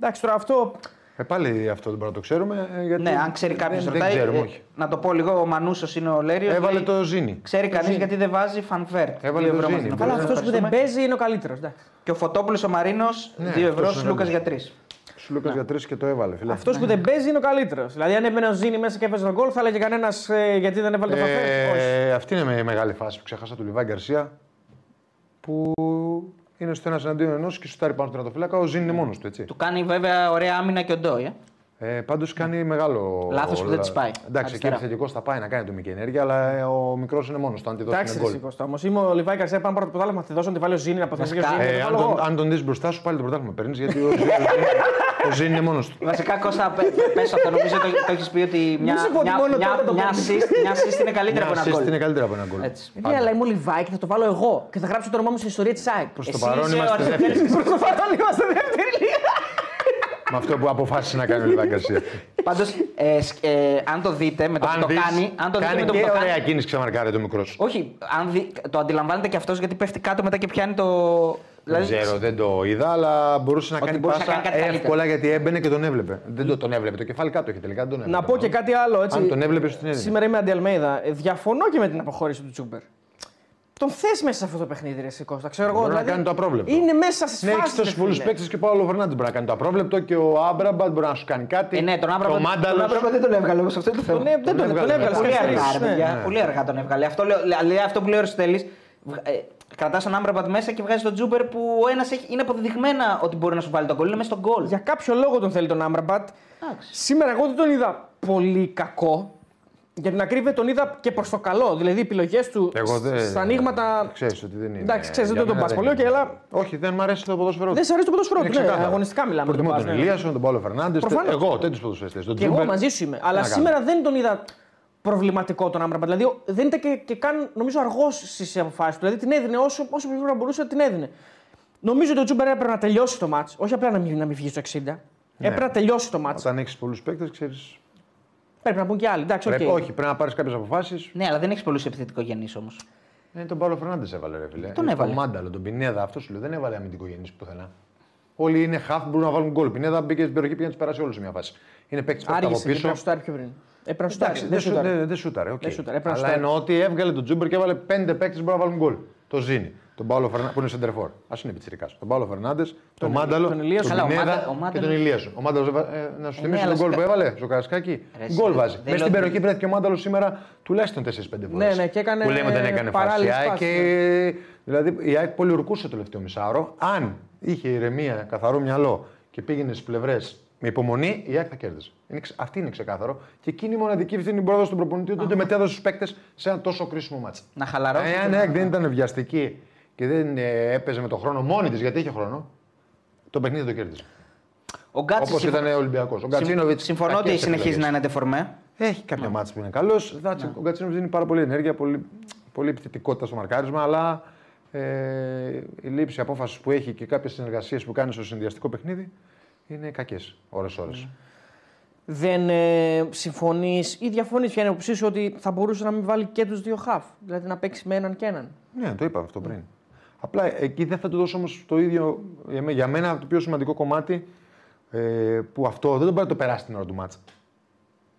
Εντάξει, τώρα αυτό. Ε, πάλι αυτό δεν μπορούμε να το ξέρουμε. ε, Γιατί Ναι, αν ξέρει κάποιος δεν, ρωτάει. Δεν ξέρουμε, ε, όχι. να το πω λίγο, ο Μανούσος είναι ο Λέριος. Έβαλε το Ζήνη. Ξέρει κανείς γιατί δεν βάζει Φανφέρτ. Έβαλε Δύο το ευρώ μας Ζήνη. δίνει. Καλά, Αλλά αυτός που δεν Ευχαριστούμε. παίζει είναι ο καλύτερος. Και ο Φωτόπουλος ο Μαρίνος, Ναι, 2 ευρώ, αυτός είναι Λούκας έμπαινε. για 3. Σου Λούκα για τρεις και το έβαλε. Φίλε. Αυτός που δεν παίζει είναι ο καλύτερος. Δηλαδή, αν έμπαινε ο Ζήνη μέσα και έπαιζε τον γκολ, θα έλεγε κανένας γιατί δεν έβαλε το φαφέ. Όχι. Ε, αυτή είναι η μεγάλη φάση που ξέχασα του Λιβάη Γκαρσία. Που είναι στο ένας εναντίον ενός και σουτάρει πάνω στον τερματοφύλακα. Ο Ζήν είναι μόνος του. Έτσι. Του κάνει βέβαια ωραία άμυνα και ο Ντόι. Ε. Ε, Πάντως κάνει μεγάλο. Λάθος που δεν της πάει. Εντάξει, εκεί Αριστερά. επιθετικός θα πάει να κάνει ατομική ενέργεια, αλλά ε, ο μικρός είναι μόνος του. Αν τη δώσει Εντάξει, είναι ρε γκολ. Σίκο όμως. Είμαι ο Λιβάη Καρσέα πάνω από το πρωτάθλημα. Θα τη δώσω να τη βάλει ο Ζήνη να αποθεθεί ο Βασικά, Ζήνη. Ε, να αν, το βάλω τον, εγώ. αν τον δεις μπροστά σου, πάλι το πρωτάθλημα παίρνεις γιατί ο, Ζήν- ο Ζήν είναι μόνος του. Βασικά, Κώστα, πε αυτό. Νομίζω το, το έχεις πει ότι μια, σου πω ότι μια, μόνο μια, τότε το μια, παίρνεις. assist, μια assist είναι καλύτερα από Μια ένα assist γκολ. είναι καλύτερα από ένα γκολ. Έτσι. Ναι, αλλά είμαι ο Λιβάη και θα το βάλω εγώ και θα γράψω το όνομά μου στην ιστορία της ΑΕΚ. Προς το Εσύ παρόν είσαι είμαστε ο δεύτεροι. Προ το παρόν είμαστε δεύτερη λίγα. Με αυτό που αποφάσισε να κάνει ο Λιβάη Γκαρσία. Πάντως, ε, σκ- ε, αν το δείτε με το που το δεις, κάνει. Αν το δείτε κάνει με το που και το ωραία κάνει. κίνηση ξαμαρκάρει το μικρός. Όχι, αν δει, το αντιλαμβάνεται και αυτός γιατί πέφτει κάτω μετά και πιάνει το. Δεν ξέρω, δεν το είδα, αλλά μπορούσε να Ότι κάνει μπορούσε να πάσα κάνει κάτι καλύτερα. εύκολα γιατί έμπαινε και τον έβλεπε. Δεν το, τον έβλεπε. Το κεφάλι κάτω είχε τελικά. δεν Τον έβλεπε. Να πω και κάτι άλλο. Έτσι. Αν τον έβλεπε στην έδινε. Σήμερα είμαι αντιαλμέιδα. Ε, Διαφωνώ και με την αποχώρηση του Τσούμπερ. Τον θες μέσα σε αυτό το παιχνίδι, ρε Σικώστα. Ξέρω εγώ. Μπορεί να δηλαδή, κάνει το απρόβλεπτο. Είναι μέσα στις Ναι, φάσεις. έχεις τόσους πολλούς παίκτες και ο Παύλο Φερνάντε μπορεί να κάνει το απρόβλεπτο και ο Άμπραμπατ μπορεί να σου κάνει κάτι. Ε, ναι, τον Άμπραμπατ Ο Μάνταλος. δεν τον έβγαλε όμως αυτό είναι το θέμα. Τον, ε, δεν τον, τον έβγαλε. έβγαλε. Πολύ στις αργά, ρε καθυστερήσεις, ναι. παιδιά. ναι. Πολύ αργά τον έβγαλε. Αυτό, λέω, λέει αυτό που λέει ο Αριστοτέλης. Ε, Κρατάς τον Άμπραμπατ μέσα και βγάζεις τον Τσούμπερ που ο ένας είναι αποδεδειγμένα ότι μπορεί να σου βάλει το γκολ. Είναι μέσα στο γκολ. Για κάποιο λόγο τον θέλει τον Άμπραμπατ. Εντάξει. Σήμερα εγώ δεν τον είδα πολύ κακό. Για την ακρίβεια τον είδα και προς το καλό. Δηλαδή οι επιλογές του Εγώ δεν. στα ανοίγματα. Ξέρεις ότι δεν είναι. Εντάξει, ξέρεις, για δεν τον μένα πας δεν πολύ, είναι. okay, αλλά Όχι, δεν μου αρέσει το ποδόσφαιρο. δεν σε αρέσει το ποδόσφαιρο Είναι του. Ναι, ξεκάθαρο. αγωνιστικά μιλάμε. Προτιμώ το τον πας, ναι. Ηλίασον, τον Παύλο Φερνάντες. Προφανώς. Εγώ τέτοιους ποδοσφαιριστές. Τον Και εγώ Τσούμπερ, μαζί σου είμαι. Αλλά να κάνω. σήμερα δεν τον είδα προβληματικό τον Άμπραμπατ. Δηλαδή δεν ήταν και, και καν νομίζω αργός στις αποφάσεις του. Δηλαδή την έδινε όσο, όσο γρήγορα μπορούσε την έδινε. Νομίζω ότι ο Τσούμπερ έπρεπε να τελειώσει το ματς. Όχι απλά να μην, να μην βγει στο 60. Έπρεπε να τελειώσει το ματς. Όταν έχεις πολλούς παίκτες, ξέρεις. Πρέπει να μπουν και άλλοι. Εντάξει, Πρέπει, οκ. όχι, πρέπει να πάρεις κάποιες αποφάσεις. Ναι, αλλά δεν έχεις πολλούς επιθετικογενείς όμως. Ναι, τον Παύλο Φερνάντες έβαλε, ρε φίλε. Τον Ε, έβαλες. Τον Μάνταλο, τον Πινέδα, αυτός σου λέω. Δεν έβαλε αμυντικογενείς πουθενά. Όλοι είναι half, μπορούν να βάλουν γκολ. Πινέδα μπήκε στην περιοχή πήγε να τους περάσει όλους σε μια φάση. Είναι παίκτης που από Άργησε. Έπρεπε πίσω. να σουτάρει πιο πριν. Έπρεπε να σουτάρει. Εντάξει, Δεν δεν σου- σουτάρει. δεν- δεν σούταρε. οκ. Δεν σούταρε, έπρεπε να Αλλά σουτάρει. εννοώ ότι έβγαλε τον Τσούμπερ και έβαλε πέντε παίκτες που μπορούν να βάλουν γκολ. Το Ζήνη, τον Παύλο Φερνάντε που είναι σεντερφόρ. Α είναι πιτσυρικά. Τον Παύλο Φερνάντες, τον Μάνταλο, τον Ηλίασον. τον Καλά, ο Πινέδα Μάντα- ο και Μάνταλος- τον Ηλίασον. Ο Μάνταλος, ε, να σου Ε, θυμίσω ναι, τον γκολ αλλά που σκα- έβαλε στο Καρασκάκι. Ρε, εσύ, Γκολ δεν- βάζει. δεν Μέσα λέω στην ότι- περιοχή βρέθηκε ο Μάνταλος σήμερα τουλάχιστον 4-5 φορέ. Ναι, ναι, και έκανε Που λέμε δεν έκανε φάση. παράλληλες Η ΑΕΚ φάσεις, και- Δηλαδή η ΑΕΚ πολύ ορκούσε το τελευταίο μισάωρο. Αν είχε ηρεμία, καθαρό μυαλό και πήγαινε στις πλευρές με υπομονή, η ΑΕΚ θα κέρδιζε. Είναι, ξε- αυτή είναι ξεκάθαρο. Και εκείνη η μοναδική ευθύνη που έδωσε στον προπονητή ότι μετέδωσε στους παίκτες σε ένα τόσο κρίσιμο μάτσα. Να χαλαρώσει. Εάν η ΑΕΚ δεν ήταν βιαστική και δεν ε, έπαιζε με το χρόνο μόνη της, γιατί είχε χρόνο, το παιχνίδι το κέρδισε. Ο Γκάτσι Όπως συμφω- ήταν ο Ολυμπιακός. Ο συμ- Γκατσίνοβιτς. Συμφωνώ ότι συνεχίζει να είναι ντεφορμέ. Έχει κάποια μάτια που είναι καλός. Ο Γκατσίνοβιτς δίνει πάρα πολύ ενέργεια, πολύ, πολύ επιθετικότητα στο μαρκάρισμα, αλλά ε, η λήψη απόφασης που έχει και κάποιες συνεργασίες που κάνει στο συνδυαστικό παιχνίδι είναι κακές ώρε-ώρε. Δεν ε, συμφωνείς ή διαφωνείς πια είναι η άποψή σου ότι θα μπορούσε να μην βάλει και τους δύο χαφ. Δηλαδή να παίξει με έναν και έναν. Ναι, το είπα αυτό πριν. Απλά εκεί δεν θα του δώσω όμως το ίδιο. για μέ- Για μένα το πιο σημαντικό κομμάτι ε, που αυτό δεν τον πάει να το περάσει την ώρα του μάτσα.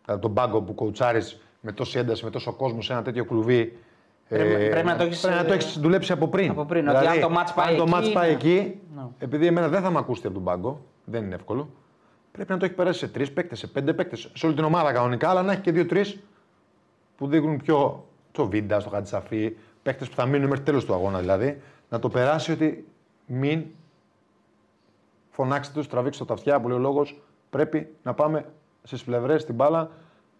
Δηλαδή τον πάγκο που κοουτσάρεις με τόση ένταση, με τόσο κόσμο σε ένα τέτοιο κλουβί. ε, Πρέπει- πρέπει να το έχεις, πρέπει να το ε, έχεις δουλέψει από πριν. από πριν, ότι αν το μάτς πάει αν το εκεί, μάτς πάει ναι. εκεί, Ναι. επειδή εμένα δεν θα με ακούσει από τον πάγκο, δεν είναι εύκολο. Πρέπει να το έχει περάσει σε τρεις παίκτες, σε πέντε παίκτες, σε όλη την ομάδα κανονικά, αλλά να έχει και δύο-τρει που δείχνουν πιο το Βίντα, στο Χατζησαφή, παίκτες που θα μείνουν μέχρι τέλος του αγώνα δηλαδή, να το περάσει ότι μην φωνάξετε τους, τραβήξτε τα αυτιά που λέει ο λόγος. Πρέπει να πάμε στις πλευρές την μπάλα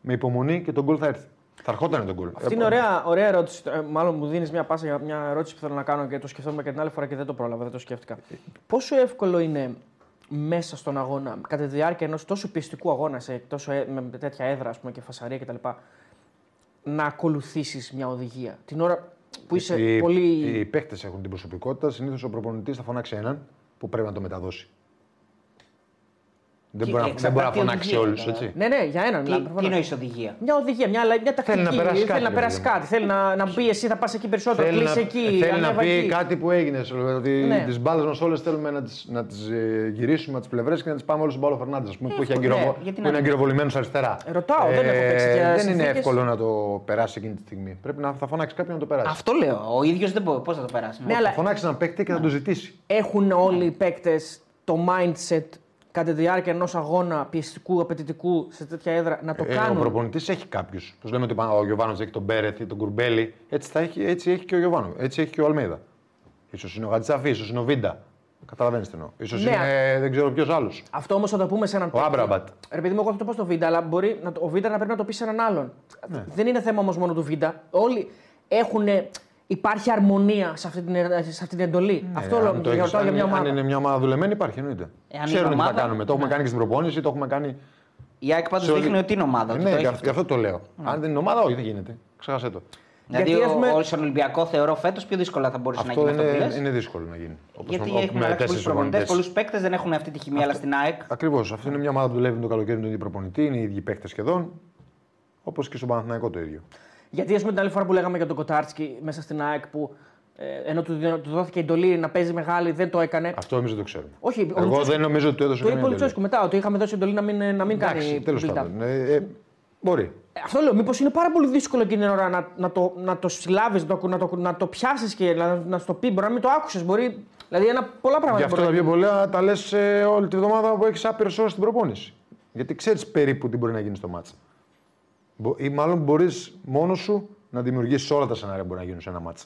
με υπομονή και τον γκολ θα έρθει. Θα ερχόταν τον γκολ. Αυτή είναι ωραία, ωραία ερώτηση. Ε, μάλλον μου δίνεις μια πάσα για μια ερώτηση που θέλω να κάνω και το σκεφτόμαι και την άλλη φορά και δεν το πρόλαβα, δεν το σκέφτηκα. Πόσο εύκολο είναι μέσα στον αγώνα, κατά τη διάρκεια ενός τόσο πιεστικού αγώνα, σε τόσο, ε- με τέτοια έδρα ας πούμε, και φασαρία κτλ., να ακολουθήσεις μια οδηγία; Την ώρα που είσαι οι, πολύ. Οι παίκτες έχουν την προσωπικότητα. Συνήθως ο προπονητής θα φωνάξει έναν που πρέπει να το μεταδώσει. Δεν Και μπορεί, να, δεν εξαρτάται μπορεί να η φωνάξει οδηγία όλους, τώρα. έτσι. Ναι, ναι, για έναν. Τι, μιλάμε, τι προφανώς. εννοείς οδηγία; Μια οδηγία, μια, αλλα- μια τακτική. να περάσει θέλει κάτι, να ρε περάσει παιδί μου. κάτι. Θέλει να, να πει εσύ θα πας εκεί περισσότερο. Θέλει Κλείσει να, εκεί. θέλει να ανέβα πει εκεί. κάτι που έγινε. σου λέω, Ότι Ναι. τις μπάλες μας όλες θέλουμε να τι να τις, ε, γυρίσουμε τις πλευρές και να τις πάμε όλε στον Παύλο Φερνάντες. Που, έχει ναι, αγκυροβο- γιατί που να είναι μην. αγκυροβολημένος αριστερά. Ε, ρωτάω, δεν έχω παίξει για Δεν είναι συνθήκες. εύκολο να το περάσει εκείνη τη στιγμή. Πρέπει να θα φωνάξει κάποιον να το περάσει. Αυτό λέω. Ο ίδιος δεν μπορεί. Πώς θα το περάσει; Ναι, αλλά Θα φωνάξει έναν παίκτη και θα το ζητήσει. έχουν όλοι οι παίκτες το mindset κατά τη διάρκεια ενός αγώνα πιεστικού, απαιτητικού σε τέτοια έδρα να το Ε, ο κάνουν; προπονητής έχει κάποιους. Πώ λέμε ότι ο Γιωβάνος έχει τον Μπέρεθ ή τον Κουρμπέλη. Έτσι, θα έχει, έτσι έχει και ο Γιωβάνος. Έτσι έχει και ο Αλμέιδα. σω είναι ο Χατζισαφί, ίσως είναι ο Βίντα. Καταλαβαίνεις τι εννοώ. σω Ναι. είναι δεν ξέρω ποιος άλλος. Αυτό όμως θα το πούμε σε έναν. Ο Άμπραμπατ. Ρε παιδί μου, εγώ θα το πω στο Βίντα, αλλά μπορεί να, το- ο Βίντα να πρέπει να το πει σε έναν άλλον. Ναι. Δεν είναι θέμα όμως μόνο του Βίντα. Όλοι έχουν. Υπάρχει αρμονία σε αυτή την, σε αυτή την εντολή. Αυτό Ε, λέω. αν το για έχεις- ρωτάω για αν- μια Αν ομάδα. είναι μια ομάδα δουλεμένη, υπάρχει εννοείται. Εάν Ξέρουν είναι τι θα ομάδα, κάνουμε. Το έχουμε ναι. κάνει και στην προπόνηση, το έχουμε κάνει. Η ΑΕΚ πάντως σε όλη- δείχνει ότι είναι ομάδα. Ε, ότι ναι, το γι' έχει αυτό- γι' αυτό το λέω. Αν δεν είναι ομάδα, όχι, δεν γίνεται. Ξέχασέ το. Δηλαδή, Γιατί, ο, ας πούμε- ο, στον Ολυμπιακό θεωρώ φέτος πιο δύσκολα θα μπορούσε να Αυτό γίνει αυτό που είναι, λες. είναι δύσκολο να γίνει. Όπως Γιατί με- έχουμε με αλλάξει πολλούς τέσσερις προπονητές, προπονητές. πολλούς παίκτες δεν έχουν αυτή τη χημία, αλλά στην ΑΕΚ. Ακριβώς. Αυτή είναι μια ομάδα που δουλεύει το καλοκαίρι με τον ίδιο προπονητή, είναι οι ίδιοι παίχτε σχεδόν. Όπως και στον Παναθηναϊκό το ίδιο. Γιατί, ας πούμε, την άλλη φορά που λέγαμε για τον Κοτάρτσκι μέσα στην ΑΕΚ που ε, ενώ του, δι- του δόθηκε εντολή να παίζει μεγάλη, δεν το έκανε. Αυτό εμείς δεν το ξέρουμε. Όχι, ο Εγώ Λουτσέσκου- δεν νομίζω ότι του έδωσε Το είπε ο καμία εντολή. Λουτσέσκου μετά, ότι είχαμε δώσει εντολή να μην, να μην Εντάξει, κάνει. τέλος build-up. πάντων. Ε, ε, μπορεί. Ε, Αυτό λέω. Μήπως είναι πάρα πολύ δύσκολο εκείνη την ώρα να, να το, να το συλλάβεις, να το, να το, να το πιάσεις και να, να σου το πει. Μπορεί να μην το άκουσες. Μπορεί. Δηλαδή, ένα, πολλά πράγματα. Γι' αυτό μπορεί τα να- πιο πολλά τα λες όλη τη βδομάδα που έχεις άπειρε ώρες στην προπόνηση. Γιατί ξέρεις περίπου τι μπορεί να γίνει στο μάτσα. Μπο- Ή μάλλον μπορείς μόνος σου να δημιουργήσεις όλα τα σενάρια που μπορεί να γίνουν σε ένα μάτσα.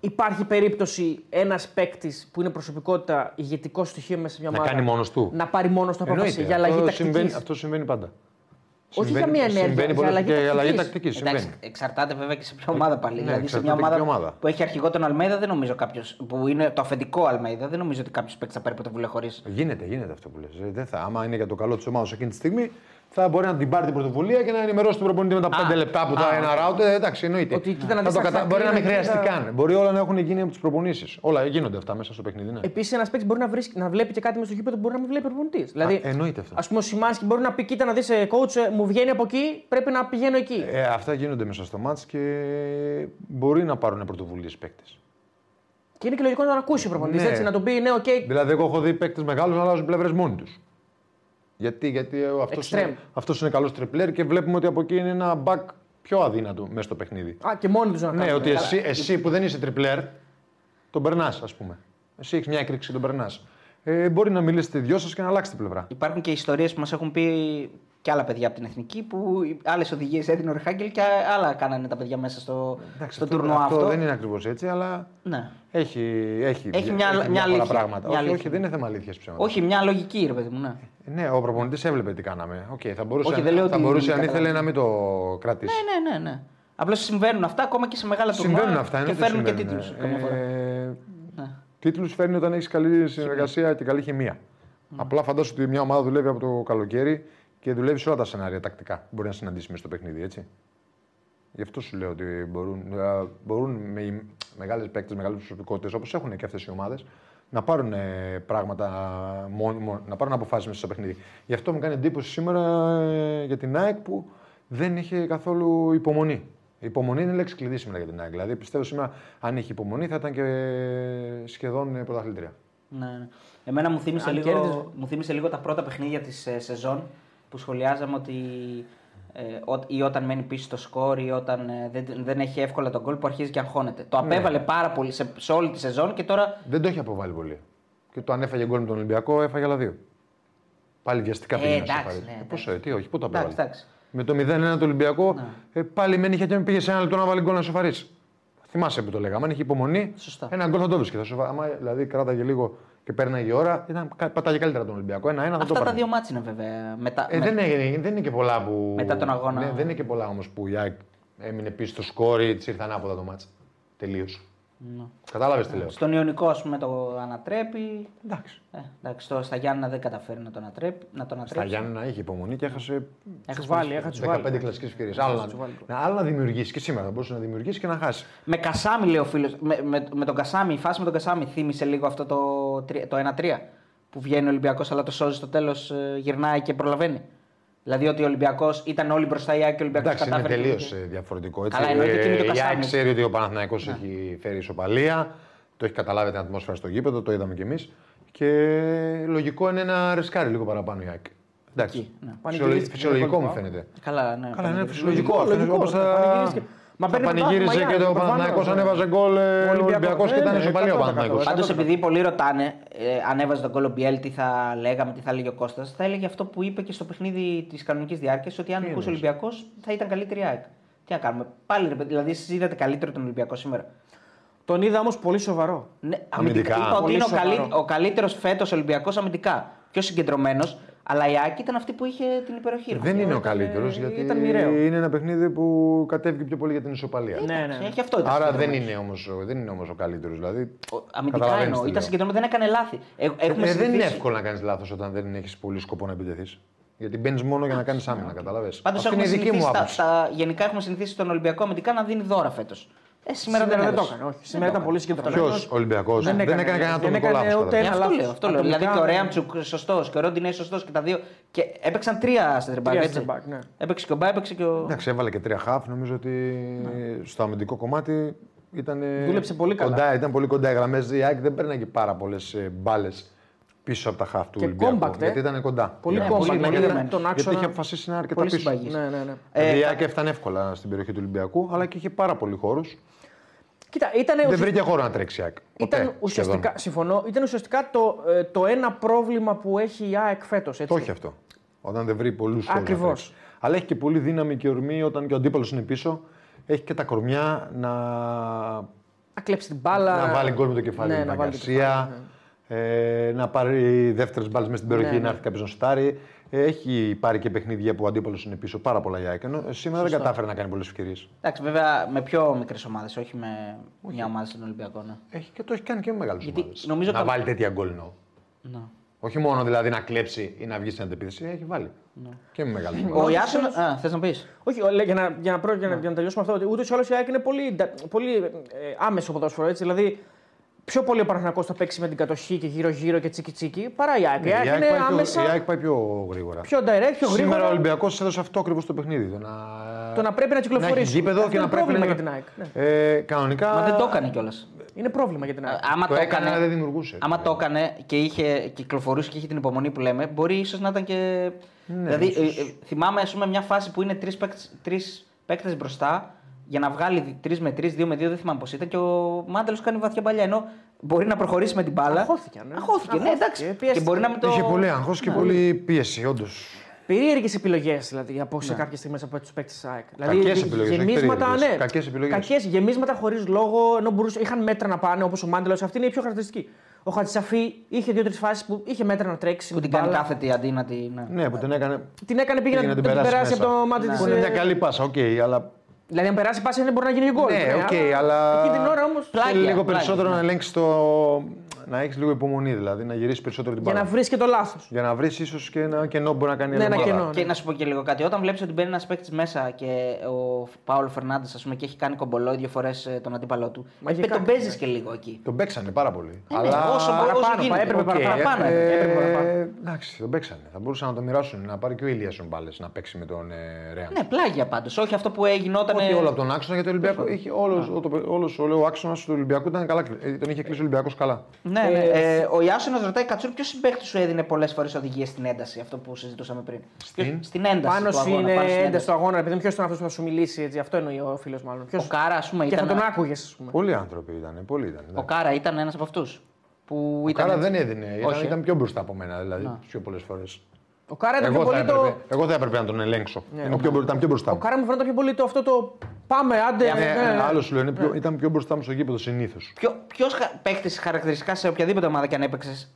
Υπάρχει περίπτωση ένας παίκτης που είναι προσωπικότητα, ηγετικό στοιχείο μέσα σε μια Να ομάδα. κάνει μόνος του. Να πάρει μόνος του απόφαση Εννοείται. για αλλαγή αυτό, τακτικής; συμβαίνει, αυτό συμβαίνει πάντα. Όχι Συμβαίνει- για μία ενέργεια, Συμβαίνει για πολλές αλλαγή και η αλλαγή τακτικής. τακτικής. Εντάξει, Συμβαίνει. εξαρτάται βέβαια και σε ποια ομάδα πάλι. Ναι, δηλαδή σε μια εξαρτάται και ομάδα, ποια ομάδα. που έχει αρχηγό τον Αλμέιδα, δεν νομίζω κάποιο. που είναι το αφεντικό Αλμέιδα, δεν νομίζω ότι κάποιος παίκτης θα πάρει πρωτοβουλία χωρίς. Γίνεται, γίνεται αυτό που λες. Ε, Δεν θα, άμα είναι για το καλό της ομάδας εκείνη τη στιγμή, θα μπορεί να την πάρει την πρωτοβουλία και να ενημερώσει τον προπονητή με τα Α, 5 λεπτά που θα α, ένα οκ. ράουτ. Ε, εντάξει, εννοείται. Ότι κοίτα να Θα δεις το τα κατα... Μπορεί να μην χαρακτήρα, χρειαστεί κοίτα- καν. Μπορεί όλα να έχουν γίνει από τις προπονήσεις. Όλα γίνονται αυτά μέσα στο παιχνίδι. Ναι. Επίσης, ένας παίκτης μπορεί να, βρίσκει, να βλέπει και κάτι μες στο γήπεδο που μπορεί να μην βλέπει προπονητής. Δηλαδή, εννοείται αυτό. Ας πούμε, ο Σιμάνσκι μπορεί να πει: Κοίτα να δεις, coach, ε, μου βγαίνει από εκεί, πρέπει να πηγαίνω εκεί. Ε, αυτά γίνονται μέσα στο ματς και μπορεί να πάρουν πρωτοβουλίες παίκτες. Και είναι και λογικό να τον ακούσει ο προπονητής. Ναι. Έτσι, να τον πει: Ναι, οκ, Δηλαδή, εγώ έχω δει παίκτες μεγάλους να αλλάζουν πλευρές μόνοι τους. Γιατί, γιατί αυτός Extreme. είναι, αυτός είναι καλός ντριμπλέρ και βλέπουμε ότι από εκεί είναι ένα back πιο αδύνατο μέσα στο παιχνίδι. Α, και μόνοι τους να κάνουν. Ναι, ότι Καλά. εσύ, εσύ που δεν είσαι ντριμπλέρ, τον περνάς, ας πούμε. Εσύ έχεις μια έκρηξη και τον περνάς. Ε, μπορεί να μιλήσετε οι δυο σας και να αλλάξετε πλευρά. Υπάρχουν και ιστορίες που μας έχουν πει και άλλα παιδιά από την εθνική που άλλες οδηγίες έδινε ο Ριχάγκελ και άλλα κάνανε τα παιδιά μέσα στο, στο αυτό, τουρνουά αυτό. αυτό δεν είναι ακριβώς έτσι, αλλά Ναι. έχει, έχει, Έχει μια- μια διάφορα αλήθεια. πράγματα. Μια όχι, αλήθεια. όχι, δεν είναι θέμα αλήθειας ψέματα. Όχι, μια λογική, ρε παιδί μου, ναι. Ναι, ο προπονητής έβλεπε τι κάναμε. Okay, θα μπορούσε, Όχι, δεν λέω θα ότι μπορούσε δεν αν ήθελε καταλαβαίνω. να μην το κρατήσει. Ναι, ναι, ναι. ναι. Απλώς συμβαίνουν αυτά ακόμα και σε μεγάλα τουρνουά Συμβαίνουν αυτά, και εννοείται φέρνουν και συμβαίνουν. τίτλους. καμιά φορά. Ε, Ναι. Τίτλους φέρνει όταν έχεις καλή συνεργασία και καλή χημεία. Απλά φαντάσου ότι μια ομάδα δουλεύει από το καλοκαίρι και δουλεύεις σε όλα τα σενάρια τακτικά που μπορεί να συναντήσεις μέσα στο παιχνίδι, έτσι. Γι' αυτό σου λέω ότι μπορούν, ε, μπορούν με μεγάλες παίκτες, μεγάλες προσωπικότητες όπως έχουν και αυτές οι ομάδες να πάρουν ε, πράγματα, μόνοι, μόνοι- να πάρουν αποφάσεις μέσα στο παιχνίδι. Γι' αυτό μου κάνει εντύπωση σήμερα ε, για την ΑΕΚ που δεν είχε καθόλου υπομονή. Η υπομονή είναι λέξη κλειδί σήμερα για την ΑΕΚ. Δηλαδή πιστεύω σήμερα αν είχε υπομονή θα ήταν και σχεδόν ε, πρωταθλήτρια. Ναι, ναι. Εμένα μου θύμισε, Αν λίγο, κέρδιζε. μου θύμισε λίγο τα πρώτα παιχνίδια της ε, σεζόν που σχολιάζαμε ότι ε, ό- ή όταν μένει πίσω στο σκορ ή όταν ε, δεν, δεν έχει εύκολα τον γκολ που αρχίζει και αγχώνεται. Το Ναι. απέβαλε πάρα πολύ σε, σε όλη τη σεζόν και τώρα. Δεν το έχει αποβάλει πολύ. Και το αν έφαγε γκολ με τον Ολυμπιακό, έφαγε άλλα δύο. Πάλι βιαστικά Ε, πήγε να εντάξει, σοφαρίσει. ναι, Ε, εντάξει. Πόσο, ε, τι, όχι, πού το Εντάξει, απέβαλε. εντάξει. Με το 0-1 το Ολυμπιακό, Ναι. ε, πάλι μένει είχε και πήγε σε ένα λεπτό να βάλει γκολ να σοφαρίσει. Θυμάσαι που το λέγαμε. Αν είχε υπομονή, Σωστά. ένα γκολ θα το βρίσκε. Θα σοφα... Άμα δηλαδή κράταγε λίγο και πέρναγε η ώρα, ήταν, κα- πατάγε καλύτερα τον Ολυμπιακό. Ένα-ένα θα το Αυτά τα πάρει. δύο μάτς είναι βέβαια. Μετά, Ε, με- δεν, είναι, δεν είναι και πολλά που. Μετά τον αγώνα. Ναι, δεν είναι και πολλά όμως που η ΑΕΚ έμεινε πίσω στο σκόρ ή τη ήρθε ανάποδα το μάτσα. Τελείως. Ναι. Κατάλαβες τι λέω. Στον Ιωνικό, ας πούμε, το ανατρέπει. Εντάξει. Ε, εντάξει, στο, στα Γιάννα δεν καταφέρει να το ανατρέπει. Να το Στα ανατρέψει. Γιάννενα είχε υπομονή και έχασε Του βάλει, έχασε του 15 βάλει. κλασικές ευκαιρίες. Άλλο, τους βάλει. να, άλλο να δημιουργήσει και σήμερα. Θα μπορούσε να δημιουργήσει και να χάσει. Με Κασάμι, λέει ο φίλος. Με, με, με τον Κασάμι, η φάση με τον Κασάμι θύμισε λίγο αυτό το, τρι- το 1-3 που βγαίνει ο Ολυμπιακός, αλλά το σώζει στο τέλος, γυρνάει και προλαβαίνει. Δηλαδή ότι ο Ολυμπιακός ήταν όλοι μπροστά η ΑΕΚ και ο Ολυμπιακός Εντάξει, είναι κατάφερε. τελείως και- διαφορετικό. Έτσι. Καλά, εννοείται και με το η Κασάμι. ΑΕΚ ξέρει ότι ο Παναθηναϊκός έχει φέρει ισοπαλία. Το έχει καταλάβει την ατμόσφαιρα στο γήπεδο, το είδαμε κι εμείς. Και λογικό είναι να ρισκάρει λίγο παραπάνω η ΑΕΚ. Εντάξει. Εκεί, ναι. Πανηγυρίστηκε Φυσιολογικό με μου γκολ, φαίνεται. Καλά, ναι. Καλά, είναι πανηγυρίζει. φυσιολογικό. Λογικό, αυτό είναι λογικό, όπως θα θα- πανηγυρίσει και- Μα θα παίρνει πανηγύριζε πρωτάθλημα, και το Γιάννη, Παναθηναϊκός προφανώς, ανέβαζε ναι. γκολ. ε, Ο Ολυμπιακός, Ολυμπιακός και ναι, ήταν ναι, ισοπαλία ο 100%. Παναθηναϊκός. Πάντως, επειδή πολλοί ρωτάνε, ε, ανέβαζε τον κόλλο Μπιέλ, τι θα λέγαμε, τι θα έλεγε ο Κώστας, θα έλεγε αυτό που είπε και στο παιχνίδι της κανονικής διάρκειας, ότι αν νικούσε ο Ολυμπιακός θα ήταν καλύτερη η ΑΕΚ. Τι να κάνουμε. Πάλι ρε παιδί, δηλαδή εσείς είδατε καλύτερο τον Ολυμπιακό σήμερα. Τον είδα όμως πολύ σοβαρό. Ναι, Αμυντικά. Είπα ότι Πολύ είναι ο, σοβαρό. καλύ, ο καλύτερος φέτος Ολυμπιακός αμυντικά. Πιο συγκεντρωμένος, αλλά η ΑΕΚ ήταν αυτή που είχε την υπεροχή. ρε Δεν παιδιά. είναι ο ήταν, καλύτερος ε, γιατί ήταν μοιραίο. είναι ένα παιχνίδι που κατέβηκε πιο πολύ για την ισοπαλία. Ναι, ναι. Εντάξει, Έχει αυτό ήταν Άρα δεν συγκεντρωμένος. είναι όμως δεν είναι όμως ο καλύτερος. Δηλαδή, Ο- Αμυντικά καταλαβαίνεις εννοώ. τι Ήταν λέω. συγκεντρωμένο, δεν έκανε λάθη. Ε, έχουμε Ε, δεν είναι συνηθίσει- εύκολο να κάνεις λάθος όταν δεν έχεις πολύ σκοπό να επιτεθείς. Γιατί μπαίνεις μόνο για να κάνεις άμυνα, καταλαβες. Πάντως Αυτή είναι έχουμε η δική μου συνηθίσει. Τα, άποψη. τα, γενικά έχουμε συνηθίσει τον Ολυμπιακό αμυντικά να δίνει δώρα φέτος. Ε, σήμερα, Σήμερα δεν το έδωσε. έκανε. Όχι. Σήμερα ήταν το πολύ έκανε. συγκεντρωμένος. Ποιος Ολυμπιακός; Δεν, Δεν έκανε, έκανε, κανένα δεν ατομικό έκανε λάθο. ούτε Ε, ένα αυτό λάθος. λέω. Αυτό λέω. Ατομικά, Δηλαδή και ο ναι. Ρέαμτσουκ σωστός και ο Ρόντινε σωστός και τα δύο. Και έπαιξαν τρία center back. Τρία έτσι. center back, ναι. Έπαιξε και ο Μπά, έπαιξε και ο. Εντάξει, έβαλε και τρία χαφ. Νομίζω ότι στο αμυντικό κομμάτι ήταν. Δούλεψε πολύ καλά. Κοντά, ήταν πολύ κοντά οι γραμμές. Η ΑΕΚ δεν παίρναγε πάρα πολλές μπάλες πίσω από τα χαφ του Και Ολυμπιακού. compact, ε. γιατί ήταν κοντά. Πολύ Ναι, compact. πολύ δηλαδή, μαγειρεμένο. τον Γιατί άξονα. είχε αποφασίσει να είναι αρκετά Πολύ πίσω. συμπαγής. Ναι, ναι, ναι. Ε, Δηλαδή, η κα- ΑΕΚ έφτανε εύκολα στην περιοχή του Ολυμπιακού, αλλά και είχε πάρα πολύ χώρους. Κοίτα, ήταν, Δεν ουσια- βρήκε χώρο να τρέξει η ΑΕΚ. Ποτέ, ήταν ουσιαστικά, σχεδόν. συμφωνώ, ήταν ουσιαστικά το, ε, το ένα πρόβλημα που έχει η ΑΕΚ φέτος. Το έχει αυτό. Όταν δεν βρει πολλούς χώρους. Ακριβώς. Αλλά έχει και πολύ δύναμη και ορμή όταν και ο αντίπαλος είναι πίσω. Έχει και τα κορμιά να, Να κλέψει την μπάλα. να βάλει γκολ με το κεφάλι Ναι, με να την βάλει το Γκαρσία. κεφάλι, ναι. Ε, να πάρει δεύτερες μπάλες μέσα στην περιοχή, Ναι, να ναι. έρθει κάποιος να σουτάρει. Ε, έχει πάρει και παιχνίδια που ο αντίπαλος είναι πίσω πάρα πολλά για ΑΕΚ. Ενώ σήμερα δεν κατάφερε να κάνει πολλές ευκαιρίες. Εντάξει, βέβαια με πιο μικρές ομάδες, όχι με μια ομάδα στον Ολυμπιακό. Ναι. Έχει και το έχει κάνει και με μεγάλου Γιατί ομάδες. νομίζω Να κα- βάλει τέτοια γκολ εννοώ. Ναι. Όχι μόνο δηλαδή να κλέψει ή να βγει στην αντεπίθεση, έχει βάλει. Και με μεγάλου Ο Ιάσον. Α, θες να πεις; Όχι, ο- λέει, για να, για να, προ- για να, για να τελειώσουμε αυτό, ότι ούτως ή άλλως η ΑΕΚ είναι πολύ, ντα- πολύ ε, άμεσο ποδόσφαιρο. Έτσι, δηλαδή, πιο πολύ ο Παναθηναϊκός θα παίξει με την κατοχή και γύρω-γύρω και τσίκι-τσίκι παρά η ΑΕΚ. η ΑΕΚ Ναι, Η ΑΕΚ είναι πάει πιο- άμεσα η ΑΕΚ πάει πιο γρήγορα. πιο direct, πιο Σήμερα γρήγορα. ο Ολυμπιακός έδωσε αυτό ακριβώς το παιχνίδι. Το να, Το να πρέπει να κυκλοφορήσει. Να έχει γήπεδο Αυτό και είναι να πρέπει πρόβλημα να. για την ΑΕΚ. Ναι. Ε, κανονικά. Μα δεν το έκανε κιόλας. Είναι πρόβλημα για την ΑΕΚ. Άμα Το το, έκανε, έκανε, αλλά δεν δημιουργούσε. άμα το έκανε και είχε κυκλοφορούσε και είχε την υπομονή που λέμε, μπορεί ίσως να ήταν και. Ναι, δηλαδή, ε, ε, θυμάμαι ας πούμε, μια φάση που είναι τρεις παίκτες μπροστά για να βγάλει 3 με 3, 2 με 2, δεν θυμάμαι πώς ήταν και ο Μάντελο κάνει βαθιά παλιά. Ενώ μπορεί να προχωρήσει με την μπάλα. Αγχώθηκε, ναι. Αχώθηκε, ναι, Αγχώθηκε, εντάξει. πιέστηκε. Και μπορεί να μην το. Είχε πολύ άγχο και πολύ πίεση, όντως. Περίεργες επιλογές δηλαδή από Ναι. σε κάποιες στιγμές από τους παίκτες της ΑΕΚ. Κακές επιλογές, όχι γεμίσματα, περίεργες. ναι. Κακές επιλογές. Κακές, γεμίσματα χωρίς λόγο, ενώ μπορούσε, είχαν μέτρα να πάνε όπως ο Μάντελο. Αυτή είναι η πιο χαρακτηριστική. Ο Χατσαφή είχε δύο-τρεις φάσεις που είχε μέτρα να τρέξει. Που με την την κάνει μπάλα. κάθετη αντί να την. ναι. Ναι, που την έκανε. Την έκανε πήγε πήγε να, να την περάσει, μέσα. από το μάτι Ναι. της. Που είναι μια καλή πάσα, οκ, αλλά Δηλαδή, αν περάσει πάση δεν μπορεί να γίνει και γκολ. Ναι, οκ, αλλά. Εκεί την ώρα όμω. Πλάγια, Θέλει λίγο πλάγια, περισσότερο ναι. να ελέγξει το. Να έχεις λίγο υπομονή δηλαδή, να γυρίσεις περισσότερο την Για μπάλα. να βρεις και το λάθος. Για να βρεις ίσως και ένα κενό που μπορεί να κάνει η Ναι, ένα ομάδα. κενό. Και να σου πω και λίγο κάτι. Όταν βλέπεις ότι μπαίνει ένας παίκτης μέσα και ο Πάολο Φερνάντες, ας πούμε, και έχει κάνει κομπολό δύο φορές τον αντίπαλό του. Μαγικά. ε, τον παίζεις και λίγο εκεί. Τον παίξανε πάρα πολύ. Ε, ναι, όσο, όσο παραπάνω, γίνεται. έπρεπε Οκ, παραπάνω. παραπάνω. Ε, έπρεπε παραπάνω. εντάξει, τον παίξανε. Θα μπορούσαν να το μοιράσουν, να πάρει και ο Ηλίας μπάλες να παίξει με τον ε, Ρέαν. Ναι, πλάγια πάντως. Όχι αυτό που γινόταν. Όχι όλο από τον άξονα γιατί ο Ολυμπιακό. Είχε όλος, ο, όλος, ο άξονας του Ολυμπιακού ήταν καλά. ε, Τον είχε κλείσει ο Ολυμπιακός καλά. Ναι, ναι. Ε, ο Ιάσονας ρωτάει Κατσούρ, ποιος συμπαίχτης σου έδινε πολλές φορές οδηγίες στην ένταση, αυτό που συζητούσαμε πριν; Στην; Ποιος- στην ένταση. Πάνω του αγώνα, είναι πάνω στην ένταση του αγώνα, επειδή ποιος ήταν αυτός που θα σου μιλήσει, έτσι, αυτό εννοεί ο φίλος μάλλον. Ποιος... Ο Κάρα, ας πούμε, Και θα ήταν. τον άκουγες, ας πούμε. Πολλοί άνθρωποι ήταν. Πολλοί ήταν. Ο Κάρα ήταν ένας από αυτούς. Που Ο ήταν Κάρα έτσι. δεν έδινε. Ήταν, Όχι, ε. ήταν πιο μπροστά από μένα, δηλαδή πιο πολλές φορές. Ο Κάρα ήταν πιο Εγώ, θα πολύ έπρεπε, το. εγώ θα έπρεπε να τον ελέγξω. Είναι πιο, ήταν πιο μπροστά Ο μου. Κάρα μου φαίνεται πιο πολύ το αυτό το. Πάμε, άντε. Ε, ναι, Ε, ναι. Άλλος σου λέω, είναι πιο, ήταν πιο μπροστά μου στο γήπεδο συνήθως. Ποιο παίχτης χαρακτηριστικά σε οποιαδήποτε ομάδα και αν έπαιξες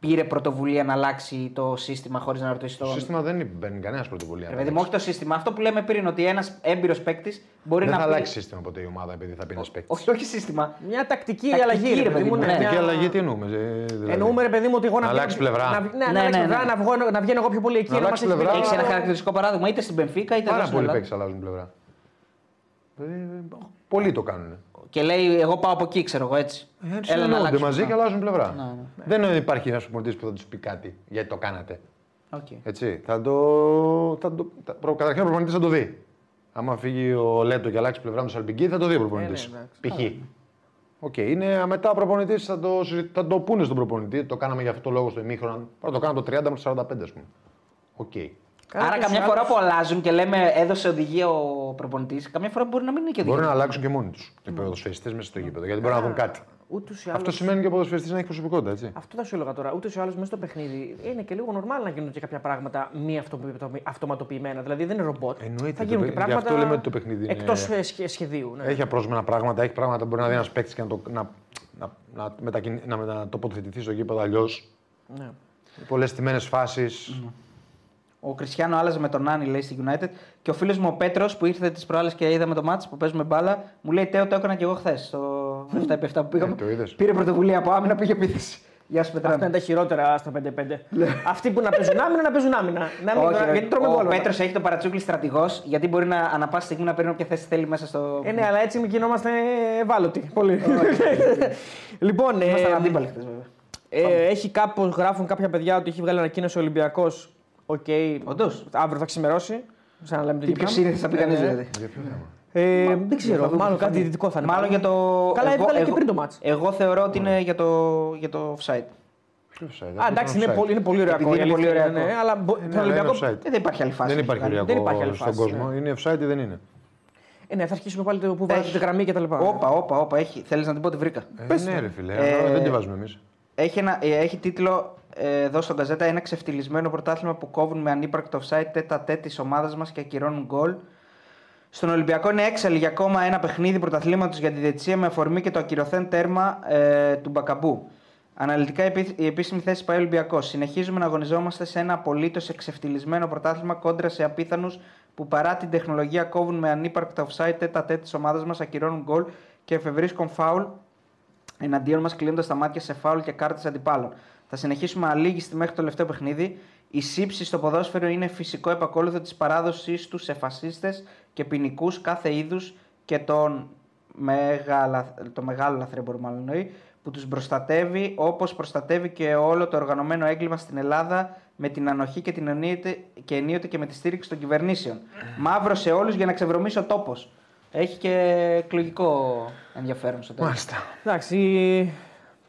πήρε πρωτοβουλία να αλλάξει το σύστημα χωρίς να ρωτήσει Το τον. σύστημα δεν μπαίνει κανένας πρωτοβουλία. Ρε παιδί μου, όχι το σύστημα. Αυτό που λέμε πριν, ότι ένας έμπειρος παίκτης μπορεί Δεν να. θα πει- αλλάξει σύστημα ποτέ η ομάδα επειδή θα πει ένας παίκτης. Όχι, όχι σύστημα. Μια τακτική, Τακτική, αλλαγή. ρε παιδί μου, ναι, ναι. μια- Και αλλαγή τι εννοούμε. ε, δηλαδή. Εννοούμε, ρε παιδί μου, ότι εγώ να, Να αλλάξει βγαίνω- πλευρά. Να, ναι, Ναι, να, αλλάξει ναι, πλευρά, ναι. να, βγω, να βγαίνω εγώ πιο πολύ εκεί. Να αλλάξει μας έχει πλευρά. πει- Έχεις ένα χαρακτηριστικό παράδειγμα είτε στην Μπενφίκα είτε εδώ Πάρα στην πολλοί Ελλάδα. παίκτες αλλάζουν πλευρά. Ε, Πολλοί το κάνουν. Και λέει, Εγώ πάω από εκεί, ξέρω εγώ έτσι. Ε, Έλα να συνεννοούνται αλλάξουμε. μαζί και αλλάζουν πλευρά. Ναι, ναι. Δεν υπάρχει ένας προπονητής που θα τους πει κάτι γιατί το κάνατε. Οκ. Έτσι. Θα το. Θα το θα, προ- καταρχήν ο προπονητής θα το δει. Άμα φύγει ο Λέτο και αλλάξει πλευρά με τον Σαλπιγκή, θα το δει ο προπονητής. Ε, ναι, Π.χ. Οκ, είναι μετά ο προπονητής θα, το, συζη- θα το πούνε στον προπονητή. Το κάναμε για αυτό το λόγο στο ημίχρονο. Πρέπει να το κάνουμε το 30 με το 45, ας πούμε. Οκ. Καλά, Άρα, και καμιά στους φορά άλλους- που αλλάζουν και λέμε έδωσε οδηγία ο προπονητής, καμιά φορά μπορεί να μην είναι και Μπορεί οδηγία. να αλλάξουν και μόνοι τους οι ποδοσφαιριστές μέσα στο γήπεδο γιατί μπορεί να δουν κάτι. Ούτως ή Αυτό άλλως- σημαίνει και ο ποδοσφαιριστής να έχει προσωπικότητα, έτσι. Αυτό θα σου έλεγα τώρα. Ούτως ή άλλως μέσα στο παιχνίδι είναι και λίγο νορμάλ να γίνουν και κάποια πράγματα μη αυτο- αυτοματοποιημένα. Δηλαδή δεν είναι ρομπότ. Εννοείται, Θα το γίνουν και παι- γι' πράγματα. αυτό λέμε ότι το παιχνίδι είναι- Εκτός σχεδίου. Ναι. Έχει απρόσμενα πράγματα, έχει πράγματα που μπορεί να δει ένας παίκτης και να, το, να, να, να, μετακινη- να μετατοποθετηθεί στο γήπεδο αλλιώς. Ναι. Πολλές τιμένε φάσεις. Ο Κριστιανό άλλαζε με τον Άννη, λέει στη United. Και ο φίλος μου ο Πέτρος που ήρθε τις προάλλες και είδαμε το μάτς που παίζουμε μπάλα, μου λέει Τέο το έκανα και εγώ χθες. Στο 7x7 που πήγαμε. Ε, το είδες. Πήρε πρωτοβουλία από άμυνα, πήγε επίθεση. Γεια σου, Αυτά Πετράνη. είναι τα χειρότερα στα 5-5. Αυτοί που να παίζουν άμυνα, να παίζουν άμυνα. Να μην, Όχι, ρε. γιατί τρώμε ο γκολ. Πέτρος έχει το παρατσούκλι στρατηγός, γιατί μπορεί να ανα πάσα στιγμή να παίρνει όποια θέση θέλει μέσα στο. Ε, ναι, αλλά έτσι μην γινόμαστε ευάλωτοι. Πολύ. λοιπόν, ε, Ήμασταν αντίπαλοι χθες, βέβαια. ε, έχει κάπως, γράφουν κάποια παιδιά ότι έχει βγάλει ανακοίνωση ο Ολυμπιακός. Οκ, Όντως; αύριο θα ξημερώσει. Σαν να λέμε το Τι πιο γυρνάμε. σύνηθε θα πει Ε, κανείς ναι. δηλαδή. Για ποιο θέμα; Ε, δεν θα ξέρω, δούμε, μάλλον θα κάτι δούμε. δυτικό θα είναι. Μάλλον για το. Καλά, εγώ- έβγαλε και εγώ- πριν το μάτς. Εγώ θεωρώ ότι είναι για το, για το offside. Ποιο offside, Α, εντάξει, είναι offside. πολύ, είναι πολύ ωραίο Επειδή ακόμα, είναι η πολύ αλήθεια ωραίο είναι, ακόμα. αλλά μπο- Ναι, τον αλλά είναι Ολυμπιακό. offside. Ε, δεν υπάρχει άλλη φάση. Δεν υπάρχει Δηλαδή. οριακό Δεν υπάρχει άλλη στον φάση, κόσμο. Είναι offside ή δεν είναι; Ε, ναι, θα αρχίσουμε πάλι το που βάζει τη γραμμή κτλ. Όπα, όπα, όπα, έχει. Θέλεις να την πω ότι βρήκα. Ε, ναι, ρε φίλε, Ε, αλλά δεν τη βάζουμε εμείς. Έχει, ένα, ε, έχει τίτλο ε, εδώ στον Καζέτα ένα ξεφτυλισμένο πρωτάθλημα που κόβουν με ανύπαρκτο offside τέτα τέτ της ομάδας μας και ακυρώνουν γκολ. Στον Ολυμπιακό είναι έξαλλη για ακόμα ένα παιχνίδι πρωταθλήματος για τη διετησία με αφορμή και το ακυρωθέν τέρμα ε, του Μπακαμπού. Αναλυτικά η επί- η επίσημη θέση πάει Ολυμπιακός. Συνεχίζουμε να αγωνιζόμαστε σε ένα απολύτως εξεφτυλισμένο πρωτάθλημα κόντρα σε απίθανους που παρά την τεχνολογία κόβουν με ανύπαρκτα offside τέτα τέτ της ομάδας μας, ακυρώνουν γκολ και εφευρίσκουν φάουλ εναντίον μας, κλείνοντας τα μάτια σε φάουλ και κάρτες αντιπάλων. Θα συνεχίσουμε αλήγιστη μέχρι το τελευταίο παιχνίδι. Η σύψη στο ποδόσφαιρο είναι φυσικό επακόλουθο της παράδοσή τους σε φασίστες και ποινικούς κάθε είδους και τον μεγάλα, το μεγάλο λαθρέμπορο, μάλλον εννοεί, που τους προστατεύει όπως προστατεύει και όλο το οργανωμένο έγκλημα στην Ελλάδα με την ανοχή και την ενίοτε και, ενίοτε και με τη στήριξη των κυβερνήσεων. Μαύρο σε όλους για να ξεβρωμίσει ο τόπος. Έχει και εκλογικό ενδιαφέρον στο τέλος. Μάλιστα. Εντάξει,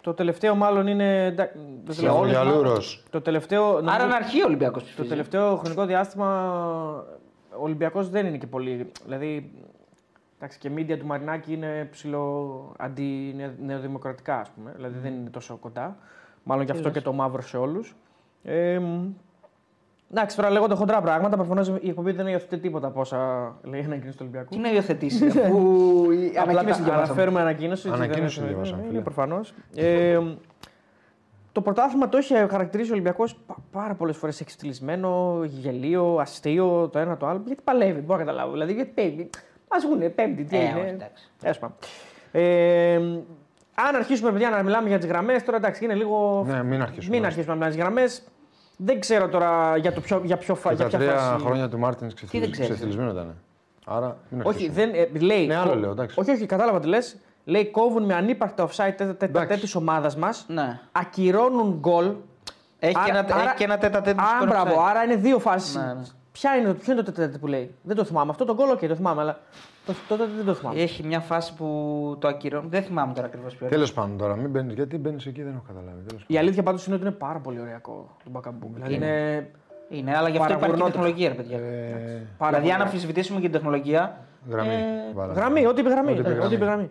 το τελευταίο μάλλον είναι. εντά- Το Για τελευταίο, για Λούρο. το τελευταίο, Άρα νομίζω- να αρχίσει ο Ολυμπιακός το τελευταίο χρονικό διάστημα ο Ολυμπιακός δεν είναι και πολύ. Δηλαδή, εντάξει, και η media του Μαρινάκη είναι ψηλό αντι-νεοδημοκρατικά, ας πούμε. Δηλαδή δεν είναι τόσο κοντά. Μάλλον γι' αυτό και το μαύρο σε όλους. Ε, μ, εντάξει, τώρα λέγονται χοντρά πράγματα. Προφανώς η εκπομπή δεν υιοθετεί τίποτα από όσα λέει η ανακοίνωση του Ολυμπιακού. Τι να υιοθετήσει, αφού η Απλά ανακοίνωση τα την διαβάσαμε. αναφέρουμε ανακοίνωση. έτσι Ανακοίνωση δεν- διαβάσαμε, ναι, φίλε. Είναι προφανώς. Ε, το πρωτάθλημα το είχε χαρακτηρίσει ο Ολυμπιακός πάρα πολλές φορές εξτυλισμένο, γελίο, αστείο, το ένα το άλλο. Γιατί παλεύει, μπορώ να καταλάβω. Δηλαδή, γιατί παίζει. Α βγουν πέμπτη, τι Ε, είναι. όχι, εντάξει. Τέλος πάντων. Ε, αν αρχίσουμε παιδιά να μιλάμε για τις γραμμές, τώρα εντάξει είναι λίγο. Ναι, μην αρχίσουμε. Μην αρχίσουμε να μιλάμε για τις γραμμές. Δεν ξέρω τώρα για, το ποιο, για, ποιο, φα- Και για τα ποια τρία φάση. χρόνια του Μάρτινς δεν ξέρεις, ξεφυλισμένο ήταν. Άρα μην Όχι, αρχίσουμε. δεν, ε, λέει, Ναι, άλλο κο- λέω, εντάξει. όχι, όχι, κατάλαβα τι λες. Λέει κόβουν με ανύπαρκτα offside τέτα τέτα Εντάξει. τη ομάδα μας. Ναι. Ακυρώνουν γκολ. Έχει, και Άρα- ένα, άρα- έχει και ένα τέτα τέτα Α, μπράβο, άρα είναι δύο φάσεις. Ναι, ναι. Ποια είναι, το- ποιο είναι το τέτα που λέει; Δεν το θυμάμαι. Αυτό το γκολ, οκ, το θυμάμαι, αλλά το, το, το, δεν το θυμάμαι. Έχει μια φάση που το ακυρώνουν. Δεν θυμάμαι τώρα ακριβώς ποιος. είναι. Τέλος πάντων τώρα, μην μπαίνεις, γιατί μπαίνεις εκεί δεν έχω καταλάβει. Τέλος Η αλήθεια πάντως είναι ότι είναι πάρα πολύ ωριακό το Μπακαμπού. Δηλαδή είναι. Είναι, αλλά γι' αυτό υπάρχει και Παραγουρνότητα. τεχνολογία, ρε παιδιά. Ε, Πάρα δηλαδή, πολύ αν ωραίο. αμφισβητήσουμε και την τεχνολογία. γραμμή. Ε, βάλαμε. Γραμμή, ό,τι είπε γραμμή. Ό,τι είπε ναι, Ό,τι είπε γραμμή.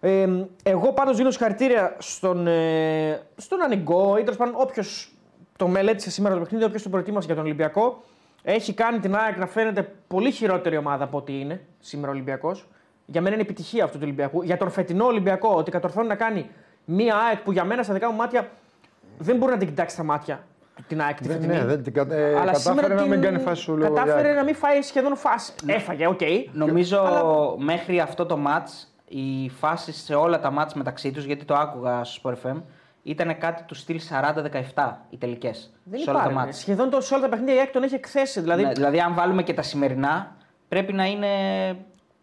γραμμή. Ε, εγώ πάντως δίνω συγχαρητήρια στον, ε, στον Ανιγκό ή τέλος πάντων όποιος το μελέτησε σήμερα το παιχνίδι, όποιος το προετοίμασε για τον Ολυμπιακό. Έχει κάνει την ΑΕΚ να φαίνεται πολύ χειρότερη ομάδα από ό,τι είναι σήμερα ο Ολυμπιακός. Για μένα είναι επιτυχία αυτού του Ολυμπιακού. Για τον φετινό Ολυμπιακό, ότι κατορθώνει να κάνει μία ΑΕΚ που για μένα στα δικά μου μάτια δεν μπορεί να την κοιτάξει στα μάτια την ΑΕΚ τη Δεν- φετινή. ναι, δεν την κατα- ε, Αλλά σήμερα κατάφερε να την... μην κάνει φάση σου λόγω Κατάφερε για- να μην φάει σχεδόν φάση. Έφαγε, οκ. Νομίζω Αλλά- μέχρι αυτό το match οι φάσεις σε όλα τα match μεταξύ τους, γιατί το άκουγα στο Sport FM, ήταν κάτι του στυλ 40-17 οι τελικές. Δεν σε όλα τα υπάρχει. match. Σχεδόν το, σε όλα τα παιχνίδια η ΑΕΚ τον έχει εκθέσει. Δηλαδή, Ναι, δηλαδή, αν βάλουμε και τα σημερινά, πρέπει να είναι.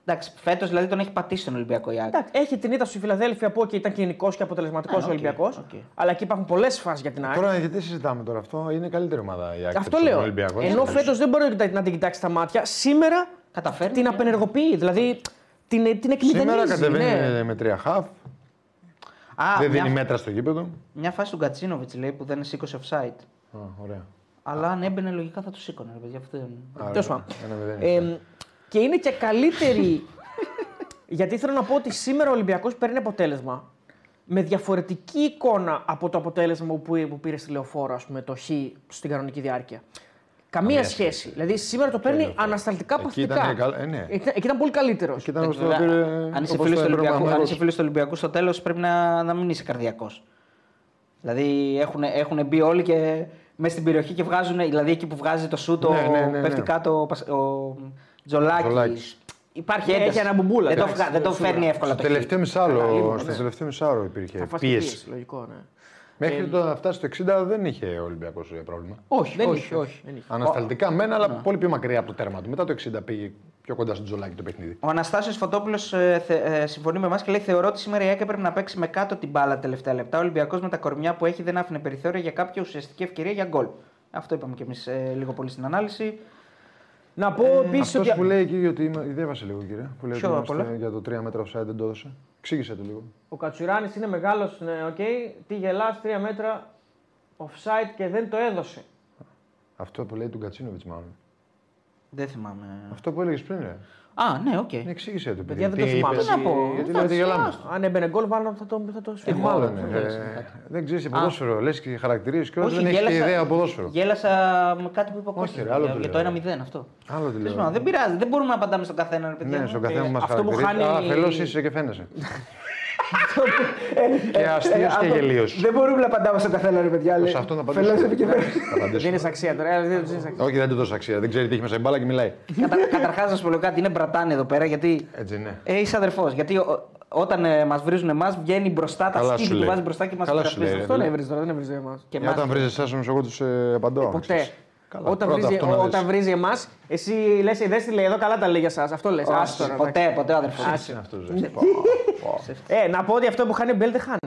Εντάξει, φέτος δηλαδή τον έχει πατήσει τον Ολυμπιακό η ΑΕΚ. εντάξει, έχει την ήττα στη Φιλαδέλφια που εκεί ήταν κυνικός και αποτελεσματικός Α, ο οκ, Ολυμπιακός. οκ. Αλλά εκεί υπάρχουν πολλές φάσεις για την ΑΕΚ. Τώρα γιατί συζητάμε τώρα αυτό, είναι η καλύτερη ομάδα η ΑΕΚ. Αυτό στον λέω. Ολυμπιακό. Ενώ φέτος δεν μπορεί να κοιτά- να την κοιτάξει στα μάτια, σήμερα Καταφέρνει. την απενεργοποιεί. Δηλαδή την, την Σήμερα εκμηδενίζει. κατεβαίνει ναι. με τρία χαφ, Α, δεν μια, δίνει μέτρα στο γήπεδο. μια φάση του Γκατσίνοβιτ λέει που δεν σήκωσε offside. Α, ωραία. Αλλά αν έμπαινε λογικά θα το σήκωνε. Ρε, παιδιά, αυτό δεν... Άρα, Τέλος πάντων. ένα μηδέν. Ε, και είναι και καλύτερη. γιατί θέλω να πω ότι σήμερα ο Ολυμπιακός παίρνει αποτέλεσμα με διαφορετική εικόνα από το αποτέλεσμα που, που πήρε στη λεωφόρο, ας πούμε, το Χ στην κανονική διάρκεια. Καμία Καμία σχέση. Δηλαδή σήμερα το παίρνει ανασταλτικά Εκεί παθητικά. ήταν καλ- ε, ναι. Εκεί, εκεί ήταν πολύ καλύτερος. Και ήταν όπως το Βέβαια, πήρε- αν είσαι όπως φίλος το του έπαιρνε ο Ολυμπιακού, αν Παναθηναϊκός. είσαι φίλος του Ολυμπιακού, στο τέλος πρέπει να, να μην είσαι καρδιακός. Δηλαδή έχουν, έχουν μπει όλοι και μέσα στην περιοχή και βγάζουν. Δηλαδή εκεί που βγάζει το σούτ, Ναι, ναι, ναι, ναι. πέφτει κάτω ο, Πασ- ο Τζολάκης. Τζολάκης. Υπάρχει Έχει ένταση. ένα μπουμπούλα, Δεν το, εντάξει, βγα- δεν το σίγουρα. φέρνει εύκολα Στο το χ. τελευταίο Καλά, μισάρο, λίγο, στο ναι. τελευταίο μισάρο υπήρχε Θα φας και πίεση. πίεση, Λογικό, ναι. Μέχρι το να φτάσει στο 60 δεν είχε ο Ολυμπιακό πρόβλημα. Όχι, Δεν όχι, είχε, όχι. δεν είχε. Ανασταλτικά μένα, αλλά πολύ πιο μακριά από το τέρμα του. Μετά το 60 πήγε πιο κοντά στο Τζολάκη το παιχνίδι. Ο Αναστάσιος Φωτόπουλος ε, θε- ε, συμφωνεί με εμάς και λέει: Θεωρώ ότι σήμερα η ΑΕΚ έπρεπε να παίξει με κάτω την μπάλα τα τελευταία λεπτά. Ο Ολυμπιακός με τα κορμιά που έχει δεν άφηνε περιθώρια για κάποια ουσιαστική ευκαιρία για γκολ. Αυτό είπαμε κι εμείς λίγο πολύ στην ανάλυση. Να πω επίσης Αυτός ότι. που λέει εκεί ότι. είμα- Διάβασε λίγο κύριε. Που λέει Ποιο ότι απ' είμαστε όλα; για το 3 μέτρα offside δεν το έδωσε. Εξήγησε το λίγο. Ο Κατσουράνης είναι μεγάλος, ναι, οκ. Τι γελάς, τρία μέτρα offside και δεν το έδωσε. Αυτό που λέει του Γκατσίνοβιτ μάλλον. Δεν θυμάμαι. Αυτό που έλεγες πριν. Ρε. Α, ναι, οκ. Ναι, εξήγησε το. Παιδιά, παιδί. δεν το Τι θυμάμαι. είπες, Τι να πω, Γιατί εντάξει, λέτε γελάμε. άστο. Αν έμπαινε γκολ, μάλλον θα το, θα το Ε, σφίγγω. μάλλον. δεν ε, ξέρεις κάτι. Δεν ξέρεις ποδόσφαιρο. Λες και χαρακτηρίζει και δεν έχεις γέλασα- ιδέα ποδόσφαιρο. Γέλασα με κάτι που είπε ο Όχι, Κώστας, ρε, άλλο για, το για λέω. το 1-0 αυτό. Άλλο τι Τέλος λέω. πάντων, δεν πειράζει, δεν μπορούμε να απαντάμε στον καθένα, ρε παιδιά. Ναι, στον καθένα μας αυτό που χαρακτηρίζει. χάνει- Α, φελός είσαι και φαίνεσαι. Και αστείος και γελίος. Δεν μπορούμε να απαντάμε στον καθένα, ρε παιδιά. Σε αυτό να απαντήσω. Θα απαντήσω. Δεν είναι αξία τώρα, ε, δεν είναι αξία. Όχι, δεν του δώσω αξία. Δεν ξέρει τι έχει μέσα η μπάλα και μιλάει. Καταρχάς, να σου πω λίγο κάτι, είναι μπρατάνι εδώ πέρα γιατί. Έτσι ναι. Ε, είσαι αδερφός. Γιατί ο- όταν ε, μας βρίζουν εμάς, βγαίνει μπροστά τα Καλά σου σκύλι που λέει. βάζεις μπροστά και μας Καλά σου λέει, ρε. Αυτό δεν έβριζε τώρα, δεν έβριζε εμάς. Και Ε, εμάς. Όταν βρει εσάς όμω, εγώ τους ε, απαντώ. Ποτέ. Ξέρεις. Καλά, Όταν πρώτα βρίζει, αυτό να δεις. όταν βρίζει εμάς, εσύ λες, δεν στη λέει εδώ καλά τα λέει για εσά. Αυτό λες. Όχι, Ποτέ, ποτέ ο αδερφός. Τι είναι αυτός, ρε. Πω, πω. Ε, να πω ότι αυτό που χάνει ο Μπιέλ δεν χάνει.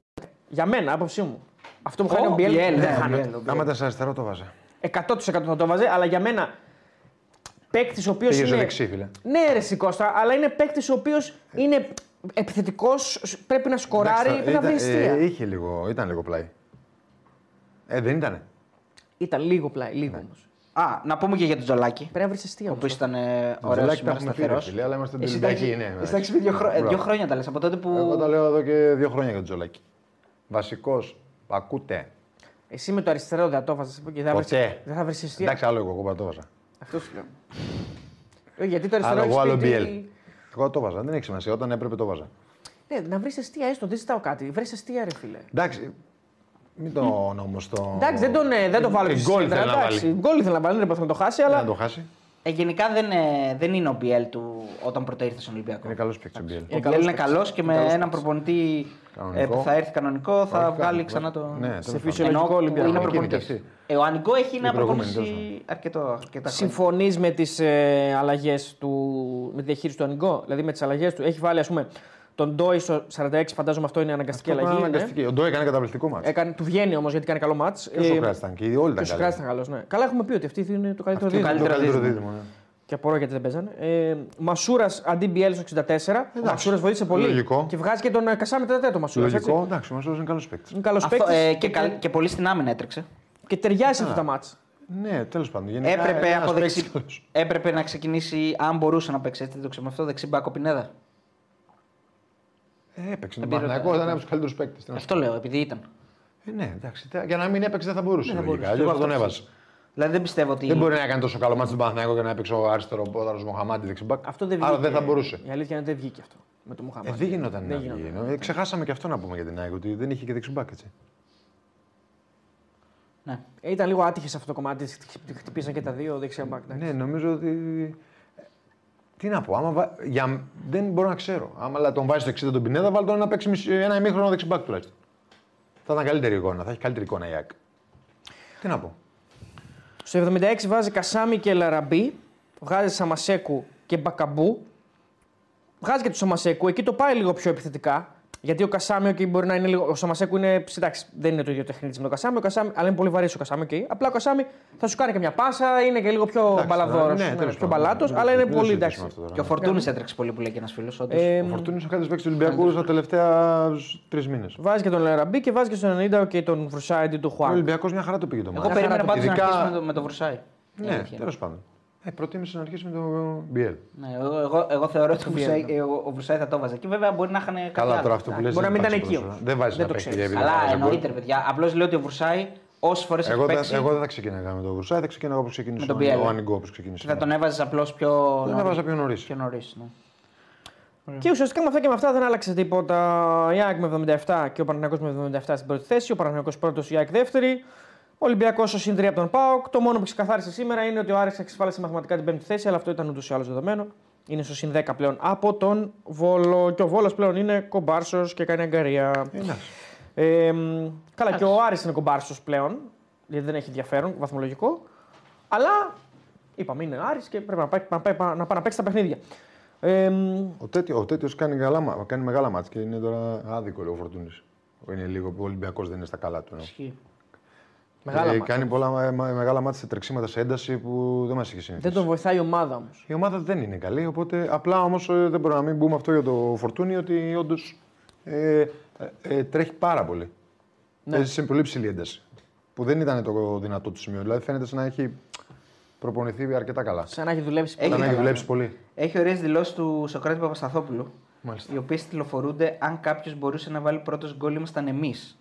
Για μένα, άποψή μου. Αυτό που χάνει ο Μπιέλ Μπιέλ, δεν ναι, χάνει. Μπιέλ. Άμα ήταν σε αριστερό το βάζα. 100% θα το βάζε, αλλά για μένα παίκτης ο οποίος. Πήγες στο είναι... δεξί, φίλε. Ναι, ρε Σικώστα, αλλά είναι παίκτης ο οποίος είναι επιθετικός, πρέπει να σκοράρει, Εντάξει, πρέπει να βρει ήταν- αιστεία. ε, είχε λίγο, ήταν λίγο πλάι. Ε, δεν ήτανε. Ήταν λίγο πλάι, λίγο όμως. Α, να πούμε και για τον Τζολάκη. Πρέπει να βρεις αιστεία. Ο όμως. οποίο ήταν ε, Το ωραίος Τζολάκη σήμερα τα έχουμε πει, ρε σταθερός. φίλε, αλλά είμαστε Εσύ Ολυμπιακοί, εντάξει- ναι, εσύ εντάξει. εντάξει, δύο, χρό- ε, δύο Μπράβο. χρόνια τα λες από τότε που. Εγώ τα λέω εδώ και δύο χρόνια για τον Τζολάκη. Βασικός. Ακούτε. Εσύ με το αριστερό δεν θα το βάζεις και δεν θα βρεις- Ποτέ. δεν θα βρεις αιστεία. Εντάξει, άλλο εγώ, εγώ πάντα το βάζα. Αυτό σου λέω. Ε, Γιατί το αριστερό Άλλο εγώ, έχεις άλλο πει ότι- BL. Εγώ το βάζα. Δεν έχει σημασία. Όταν έπρεπε το βάζα. Ναι, να βρεις αιστεία έστω, δεν ζητάω κάτι. Βρει αιστεία, ρε φίλε. Εντάξει. Μην το όμως το. Εντάξει, δεν, τον, ε, δεν το βάλω Ε, και γκολ σήμερα, θέλει να εντάξει. βάλει. Γκολ ήθελε να βάλει, δεν είπα να το χάσει, Δεν αλλά να το χάσει. Ε, γενικά δεν, ε, δεν είναι ο Μπιέλ του όταν πρώτα ήρθε στον Ολυμπιακό. Είναι καλός παίκτης ο Μπιέλ. Ο Είναι Μπιέλ καλός είναι παίκτης. καλός και με έναν προπονητή ε, Κανονικό. που θα έρθει κανονικό θα Όχι, βγάλει κάνει, ξανά το. Ναι, τέλος σε πάντων. φυσιολογικό Ενώ Ολυμπιακό. Είναι Εκεί είναι προπονητής. και αυτή. Ε, ο Ανικό έχει να προηγούμενη, προπονήσει αρκετό, αρκετά χρόνια. Συμφωνείς με τις ε, αλλαγές του, με τη διαχείριση του Ανιγκό, δηλαδή με τις αλλαγές του. Έχει βάλει, ας πούμε, τον Ντόι στο 46, φαντάζομαι αυτό είναι αναγκαστική Αυτό αλλαγή. ήταν ναι. αναγκαστική. Ο Ντόι έκανε καταπληκτικό μάτς. Έκανε, του βγαίνει όμως γιατί κάνει καλό μάτς. Και ο Σοκράτης ήταν και όλοι Και ο ήταν Σοκράτης καλοί. ήταν καλός, ναι. Καλά, έχουμε πει ότι αυτή είναι το καλύτερο Αυτό είναι δίδυμο. το καλύτερο καλύτερο δίδυμο. δίδυμο. ναι. Και απορώ γιατί δεν παίζανε. Ε, Μασούρας αντί Μπιέλ στο 64. Ο Μασούρας βοήθησε πολύ. Λογικό. Και βγάζει και τον ε, Κασάμε τέταρτο Μασούρας. Λογικό, εντάξει, ο Μασούρας είναι καλός παίκτης. Είναι καλός Αυτό, παίκτης. ε, και, καλ- και πολύ στην άμυνα έτρεξε. και ταιριάζει σε αυτά τα μάτς. Ναι, τέλος πάντων. γενικά Έπρεπε, είναι από ένας δεξί... παίκτης καλός. Έπρεπε να ξεκινήσει, αν μπορούσε να παίξει έτσι, δεν το ξέρουμε αυτό, δεξί μπάκο Πινέδα. Ε, Έπαιξε τον πήρε Παναθηναϊκό, τα- ήταν ένα από τους καλύτερους παίκτες. Αυτό λέω, επειδή ήταν. Ε, ναι, εντάξει. τε- Για να μην έπαιξε δεν θα μπορούσε. Δεν θα λογικά, μπορούσε. Αλλιώ θα Εγώ τον αυτό έβαζε. Δηλαδή δεν πιστεύω ότι. Δεν μπορεί να κάνει τόσο καλό μάτι στον Παναθηναϊκό και να έπαιξε ο αριστερό πόδαρο Μοχαμάντη δεξιμπάκ. Αυτό δεν βγήκε. Άρα δεν θα μπορούσε. Η αλήθεια είναι ότι δεν βγήκε αυτό με τον Ε, Μουχαμάνη. δεν γινόταν Δεν να γινόταν. βγει. Ε, Ξεχάσαμε και αυτό να πούμε για την ΑΕΚ, ότι δεν είχε και δεξιμπάκ έτσι. Ναι. Ε, ήταν λίγο άτυχες αυτό το κομμάτι. χτυ- Χτυπήσαν και τα δύο δεξιά μπακ. εντάξει. Ναι, νομίζω ότι. Τι να πω, άμα βα... για... δεν μπορώ να ξέρω. Άμα αλλά τον βάζει στο 60 τον Πινέδα, βάλει τον να παίξει μισή- ένα ημίχρονο δεξιμπάκ τουλάχιστον. Θα ήταν καλύτερη εικόνα, θα έχει καλύτερη εικόνα η ΑΕΚ. Τι να πω. Στο 76 βάζει Κασάμι και Λαραμπή. Βγάζει Σαμασέκου και Μπακαμπού. Βγάζει και του Σαμασέκου. Εκεί το πάει λίγο πιο επιθετικά. Γιατί ο Κασάμι okay, μπορεί να είναι λίγο. Ο Σαμασέκου είναι. Εντάξει, δεν είναι το ίδιο τεχνίτη με τον Κασάμι, ο Κασάμι, αλλά είναι πολύ βαρύς ο Κασάμι. Okay. Απλά ο Κασάμι θα σου κάνει και μια πάσα, είναι και λίγο πιο Εντάξει, μπαλαδόρος, ναι, ναι, τέλος πιο πάντων. μπαλάτος, Δεν- αλλά είναι δεν το πολύ συζητήσουμε εντάξει. αυτό τώρα. Και ο Φορτούνης έτρεξε πολύ που λέει και ένας φίλος. Ε, Ο Φορτούνης είναι ο καλύτερο παίκτη τους Ολυμπιακούς τα τελευταία τρεις μήνες. Βάζει και τον Λαραμπή και βάζει και στον 90 και τον Βρουσάιντι του Ο Χουάν. Ολυμπιακός μια χαρά το πήγε το Εγώ μάτι. περίμενα πάντω να Ειδικά- αρχίσει με το, με το Βρουσάη. Η Ναι, αλήθεια είναι. τέλος πάντων. Ε, προτίμησε να αρχίσει με τον Μπιέλ. Ναι, εγώ, εγώ, εγώ θεωρώ ότι ο Βιέννη. Βρουσάη, ε, ο, ο Βρουσάη θα το βάζα. Και βέβαια μπορεί να είχαν κάτι Καλά άλλο. τώρα αυτό που λες Μπορεί να δεν μην ήταν υπάρχει εκεί ποδόσφαιρο. όμως. Δεν βάζεις Δεν να το παίξει ξέρεις. επειδή Αλλά βάζει γκολ. εννοείται, ρε παιδιά. Απλώς λέω ότι ο Βρουσάη όσες φορές έχει Εγώ, δεν, παίξει εγώ δεν θα ξεκίναγα με τον Βρουσάη, θα ξεκίναγα όπως ξεκίνησε Με τον ο- Μπιέλ. ο Ανιγκό όπως ξεκίνησε. θα τον έβαζες απλώς πιο. Τον νωρίς. έβαζα πιο νωρίς. Πιο νωρίς. Ναι. Και ουσιαστικά με αυτά και με αυτά δεν άλλαξε τίποτα. Η ΑΕΚ με 77 και ο Παναγιακός με 77 στην πρώτη θέση. Ο Παναγιακός πρώτος, η ΑΕΚ δεύτερη. Ο Ολυμπιακός ο συν 3 από τον Πάοκ. Το μόνο που ξεκαθάρισε σήμερα είναι ότι ο Άρης εξασφάλισε μαθηματικά την πέμπτη θέση, αλλά αυτό ήταν ούτως ή άλλως δεδομένο. Είναι στο συν 10 πλέον από τον Βόλο. Και ο Βόλος πλέον είναι κομπάρσος και κάνει αγκαρία. Ε, μ, καλά, και ο Άρης είναι κομπάρσος πλέον, γιατί δεν έχει ενδιαφέρον βαθμολογικό. Αλλά είπαμε είναι Άρης και πρέπει να πάει να, πάει, να, πάει να παίξει τα παιχνίδια. Ε, μ, Ο τέτοιο, ο τέτοιος κάνει, καλά, μα- κάνει μεγάλα μάτια και είναι τώρα άδικο λέει, ο Φορτούνης. Είναι λίγο που ο Ολυμπιακός δεν είναι στα καλά του. εννοώ. Ισχύει. Μεγάλα Ε, μάτια. κάνει πολλά μα- μα- μεγάλα μάτια σε τρεξίματα, σε ένταση που δεν μας είχε συνηθίσει. δεν τον βοηθάει η ομάδα όμως. Η ομάδα δεν είναι καλή, οπότε απλά όμως δεν μπορούμε να μην πούμε αυτό για το Φορτούνι ότι όντως ε, ε, ε, τρέχει πάρα πολύ. Ναι. Παίζει σε πολύ ψηλή ένταση. Που δεν ήταν το δυνατό του σημείο. Δηλαδή φαίνεται σαν να έχει προπονηθεί αρκετά καλά. Σαν να έχει δουλέψει Έχει Σαν να έχει καλά, δουλέψει ναι. πολύ. Έχει ωραίες δηλώσεις του Σοκράτη Παπασταθόπουλου. Μάλιστα. Οι οποίες τηλεφορούνται αν κάποιος μπορούσε να βάλει πρώτος γκολ ήμασταν εμείς.